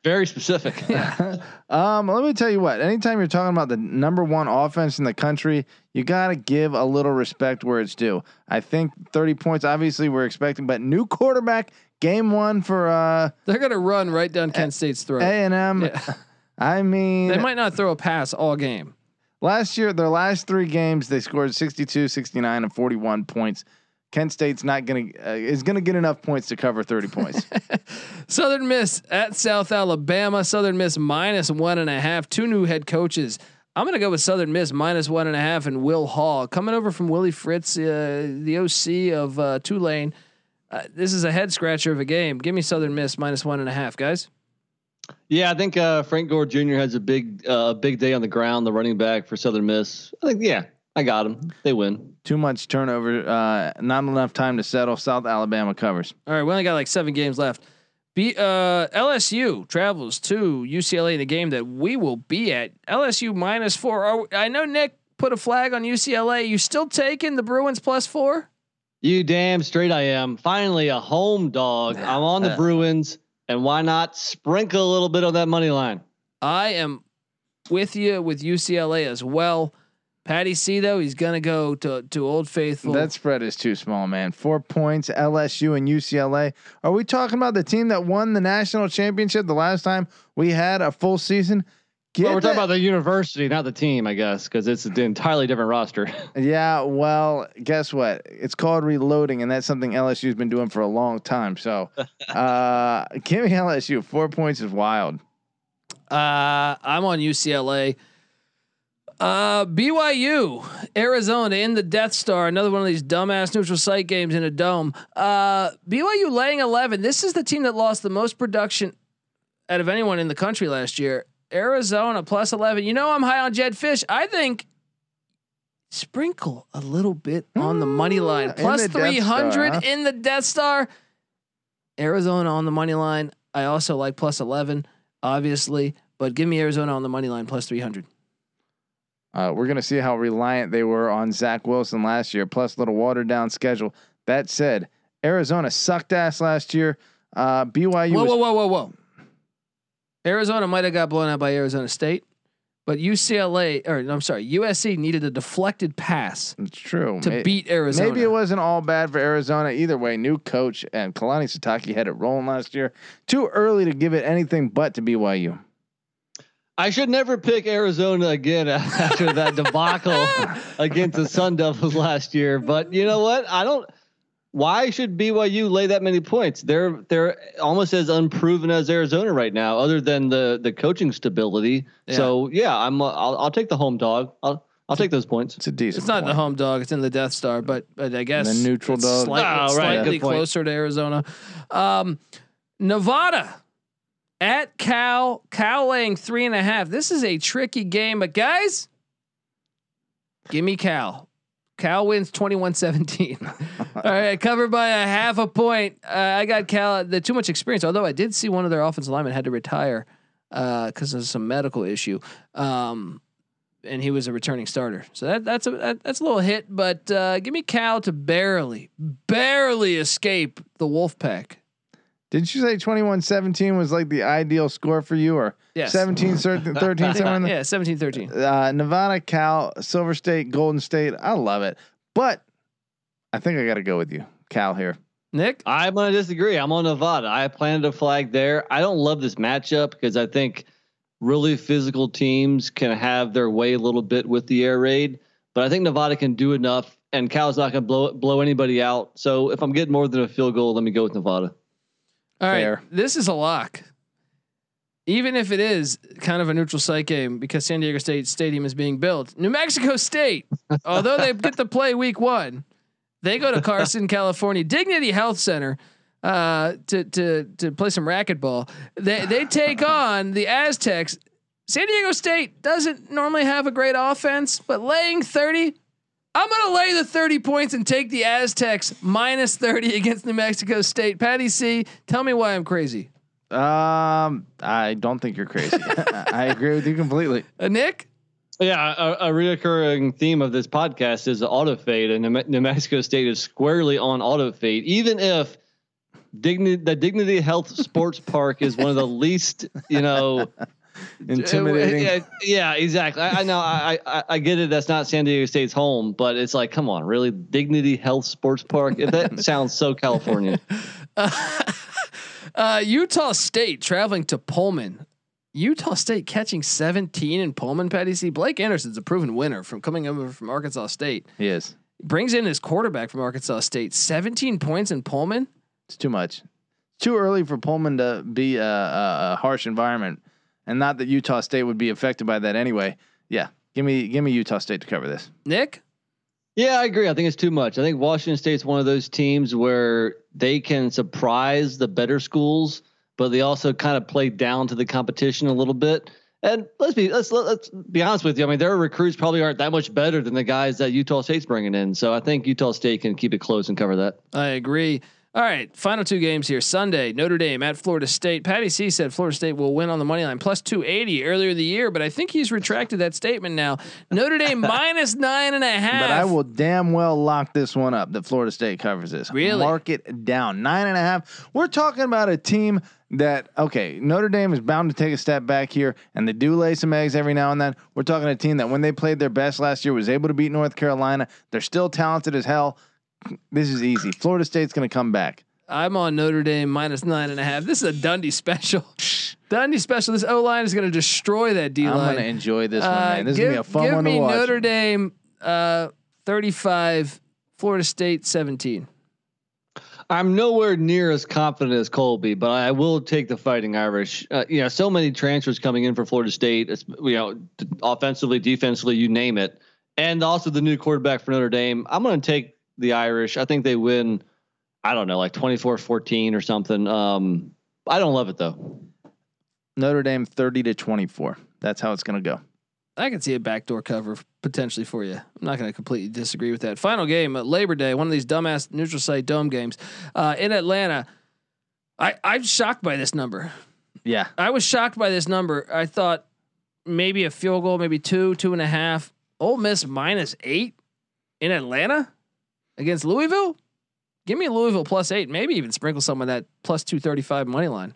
Very specific. (laughs) Um, let me tell you what. Anytime you're talking about the number one offense in the country, you got to give a little respect where it's due. I think 30 points. Obviously, we're expecting, but new quarterback, game one for uh, They're going to run right down Kent State's throat. A and M. Yeah. (laughs) I mean, They might not throw a pass all game. last year their last three games they scored 62, 69, and 41 points. Kent State's not gonna uh, is gonna get enough points to cover 30 points. (laughs) Southern Miss at South Alabama. Southern Miss minus one and a half. Two new head coaches. I'm going to go with Southern Miss minus one and a half and Will Hall coming over from Willie Fritz, uh, the OC of uh, Tulane. Uh, this is a head scratcher of a game. Give me Southern Miss minus one and a half, guys. Yeah, I think uh, Frank Gore Jr. has a big uh, big day on the ground. The running back for Southern Miss. I think yeah, I got him. They win. Too much turnover, uh, not enough time to settle. South Alabama covers. All right, we only got like seven games left. B, uh, LSU travels to UCLA in a game that we will be at. LSU minus four. Are, I know Nick put a flag on UCLA. You still taking the Bruins plus four? You damn straight I am. Finally, a home dog. I'm on the Bruins, and why not sprinkle a little bit of that money line? I am with you with UCLA as well. Patty C though he's gonna go to to Old Faithful. That spread is too small, man. Four points, LSU and UCLA. Are we talking about the team that won the national championship the last time we had a full season? Well, we're talking about the university, not the team, I guess, because it's an entirely different roster. (laughs) Yeah, well, guess what? It's called reloading, and that's something LSU's been doing for a long time. So, (laughs) uh, give me LSU. Four points is wild. Uh, I'm on UCLA. Uh, BYU, Arizona in the Death Star. Another one of these dumbass neutral site games in a dome. Uh, BYU laying 11. This is the team that lost the most production out of anyone in the country last year. Arizona plus 11. You know I'm high on Jedd Fisch. I think sprinkle a little bit on the money line. Plus the Death Star, 300 huh? in the Death Star. Arizona on the money line. I also like plus 11, obviously, but give me Arizona on the money line plus 300. Uh, we're gonna see how reliant they were on Zach Wilson last year, plus a little watered down schedule. That said, Arizona sucked ass last year. Uh, BYU Whoa, was whoa, whoa, whoa, whoa. Arizona might have got blown out by Arizona State, but UCLA, or I'm sorry, USC needed a deflected pass It's true. to May- beat Arizona. Maybe it wasn't all bad for Arizona either way. New coach and Kalani Sitake had it rolling last year. Too early to give it anything but to BYU. I should never pick Arizona again (laughs) after that debacle (laughs) against the Sun Devils last year. But you know what? I don't. Why should BYU lay that many points? They're they're almost as unproven as Arizona right now, other than the the coaching stability. So yeah, I'm uh, I'll, I'll take the home dog. I'll I'll take those points. It's a decent. It's not the home dog; it's in the Death Star. But but I guess The neutral it's dog. slightly, Oh, right. slightly Good point. closer to Arizona. Um, Nevada at Cal. Cal laying three and a half. This is a tricky game, but guys, give me Cal. Cal wins 21-17. (laughs) All right, covered by a half a point. Uh, I got Cal. The too much experience. Although I did see one of their offensive linemen had to retire because of some medical issue. Um, and he was a returning starter. So that that's a that, that's a little hit, but uh, give me Cal to barely, barely escape the Wolfpack. Didn't you say 21 17 was like the ideal score for you or Yes. 17 (laughs) 13 somewhere in there? yeah, 17-13. Uh, Nevada, Cal, Silver State, Golden State. I love it. But I think I got to go with you, Cal here. Nick, I'm gonna disagree. I'm on Nevada. I planted a flag there. I don't love this matchup because I think really physical teams can have their way a little bit with the air raid, but I think Nevada can do enough, and Cal's not gonna blow blow anybody out. So if I'm getting more than a field goal, let me go with Nevada. All right, Fair. this is a lock. Even if it is kind of a neutral site game because San Diego State Stadium is being built, New Mexico State, (laughs) although they get to play Week One, they go to (laughs) Carson, California, Dignity Health Center. uh, to to to play some racquetball. They they take (laughs) on the Aztecs. San Diego State doesn't normally have a great offense, but laying 30, I'm gonna lay the 30 points and take the Aztecs minus 30 (laughs) against New Mexico State. Patty C, tell me why I'm crazy. Um, I don't think you're crazy. (laughs) (laughs) I agree with you completely. Uh, Nick, Yeah, a, a reoccurring theme of this podcast is auto fade, and New New Mexico State is squarely on auto fade, even if dignity the Dignity Health Sports Park is one of the least, you know, Intimidating. Yeah, yeah, exactly. I, I know. I, I I get it. That's not San Diego State's home, but it's like, come on, really, Dignity Health Sports Park. If that (laughs) sounds so California. (laughs) uh, Utah State traveling to Pullman. Utah State catching 17 in Pullman. Patty C. Blake Anderson's a proven winner from coming over from Arkansas State. He is. Brings in his quarterback from Arkansas State. 17 points in Pullman. It's too much. It's Too early for Pullman to be a, a, a harsh environment, and not that Utah State would be affected by that anyway. Yeah, give me give me Utah State to cover this. Nick, Yeah, I agree. I think it's too much. I think Washington State's one of those teams where they can surprise the better schools, but they also kind of play down to the competition a little bit. And let's be let's let's be honest with you. I mean, their recruits probably aren't that much better than the guys that Utah State's bringing in. So I think Utah State can keep it close and cover that. I agree. All right, final two games here. Sunday, Notre Dame at Florida State. Patty C said Florida State will win on the money line plus 280 earlier in the year, but I think he's retracted that statement now. Notre Dame (laughs) minus nine and a half. But I will damn well lock this one up that Florida State covers this. Really? Mark it down. Nine and a half. We're talking about a team that, okay, Notre Dame is bound to take a step back here, and they do lay some eggs every now and then. We're talking a team that, when they played their best last year, was able to beat North Carolina. They're still talented as hell. This is easy. Florida State's going to come back. I'm on Notre Dame minus nine and a half. This is a Dundee special. Dundee special. This O line is going to destroy that D line. I'm going to enjoy this one, Uh, man. This give, is going to be a fun give one to me watch. Notre Dame uh, 35, Florida State 17. I'm nowhere near as confident as Colby, but I will take the Fighting Irish. Uh, you know, so many transfers coming in for Florida State. It's, you know, offensively, defensively, you name it, and also the new quarterback for Notre Dame. I'm going to take the Irish. I think they win. I don't know, like 24-14 or something. Um, I don't love it though. Notre Dame 30 to 24. That's how it's going to go. I can see a backdoor cover potentially for you. I'm not going to completely disagree with that. Final game, uh, Labor Day, one of these dumbass neutral site dome games uh, in Atlanta. I I'm shocked by this number. Yeah. I was shocked by this number. I thought maybe a field goal, maybe two, two and a half. Ole Miss minus eight in Atlanta against Louisville. Give me Louisville plus eight, maybe even sprinkle some of that plus two thirty five money line.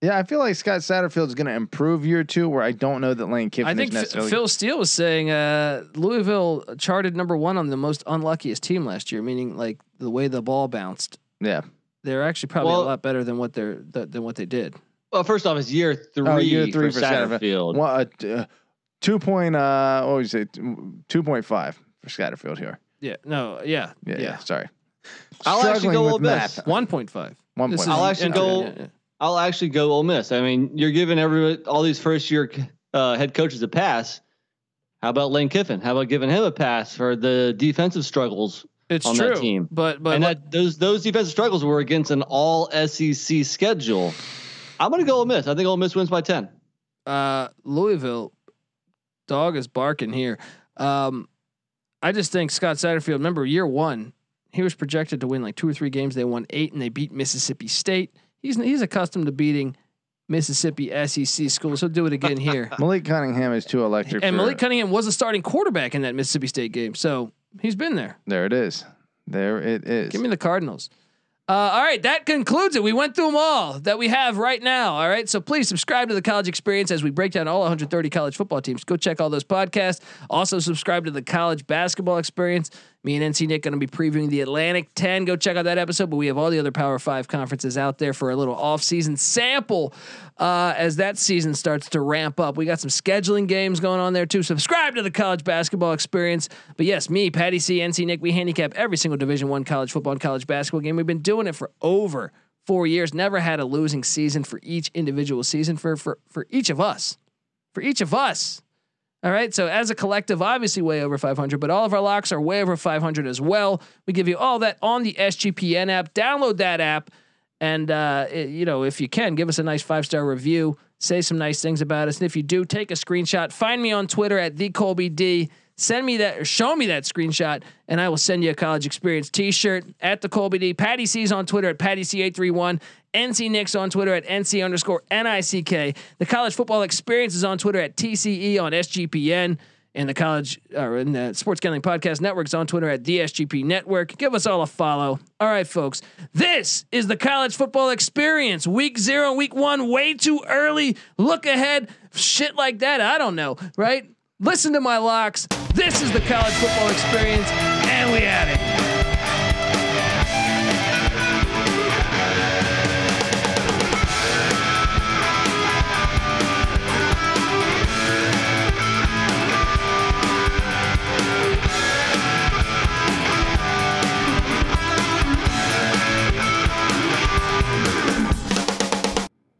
Yeah, I feel like Scott Satterfield is going to improve year two, where I don't know that Lane Kiffin I think is F- necessarily. Phil Steele was saying uh, Louisville charted number one on the most unluckiest team last year, meaning like the way the ball bounced. yeah. They're actually probably Well- a lot better than what they're th- than what they did. Well, first off, it's year three, Oh, year three for, for Satterfield. Satterfield. What uh, two point? Uh, what would you say? Two point five for Satterfield here. Yeah, no, yeah, Yeah, yeah. yeah, sorry. I'll actually Struggling go with Ole Miss. math. one point five. One This point. is I'll actually entry, go- yeah, yeah. I'll actually go Ole Miss. I mean, you're giving every all these first year uh, head coaches a pass. How about Lane Kiffin? How about giving him a pass for the defensive struggles? It's on that team. but but and what- that those those defensive struggles were against an all SEC schedule. I'm gonna go Ole Miss. I think Ole Miss wins by ten. uh, Louisville, dog is barking here. Um, I just think Scott Satterfield. Remember year one, he was projected to win like two or three games. They won eight, and they beat Mississippi State. He's he's accustomed to beating Mississippi SEC schools. He'll do it again here. (laughs) Malik Cunningham is too electric. and Malik Cunningham was a starting quarterback in that Mississippi State game, so he's been there. There it is. There it is. Give me the Cardinals. Uh, all right, that concludes it. We went through them all that we have right now. All right, so please subscribe to the College Experience as we break down all 130 college football teams. Go check all those podcasts. Also, subscribe to the College Basketball Experience. Me and NC Nick going to be previewing the Atlantic 10. Go check out that episode. But we have all the other Power Five conferences out there for a little off-season sample uh, as that season starts to ramp up. We got some scheduling games going on there too. Subscribe to the College Basketball Experience. But yes, me, Patty C, NC Nick, we handicap every single Division One college football and college basketball game. We've been doing it for over four years. Never had a losing season for each individual season for for for each of us. For each of us. All right. So as a collective, obviously way over 500, but all of our locks are way over 500 as well. We give you all that on the SGPN app. Download that app. And, uh, it, you know, if you can, give us a nice five star review, say some nice things about us. And if you do, take a screenshot. Find me on Twitter at the Colby D. Send me that or show me that screenshot, and I will send you a college experience T-shirt at the Colby D. Patty C's on Twitter at Patty C eight three one. NC Nick's on Twitter at NC underscore NICK. The college football experience is on Twitter at TCE on SGPN. And the college uh, or in the Sports Gambling Podcast Network is on Twitter at the SGP Network. Give us all a follow. All right, folks. This is the college football experience. Week zero, week one, way too early. Look ahead. Shit like that. I don't know, right? Listen to my locks. This is the college football experience, and we had it.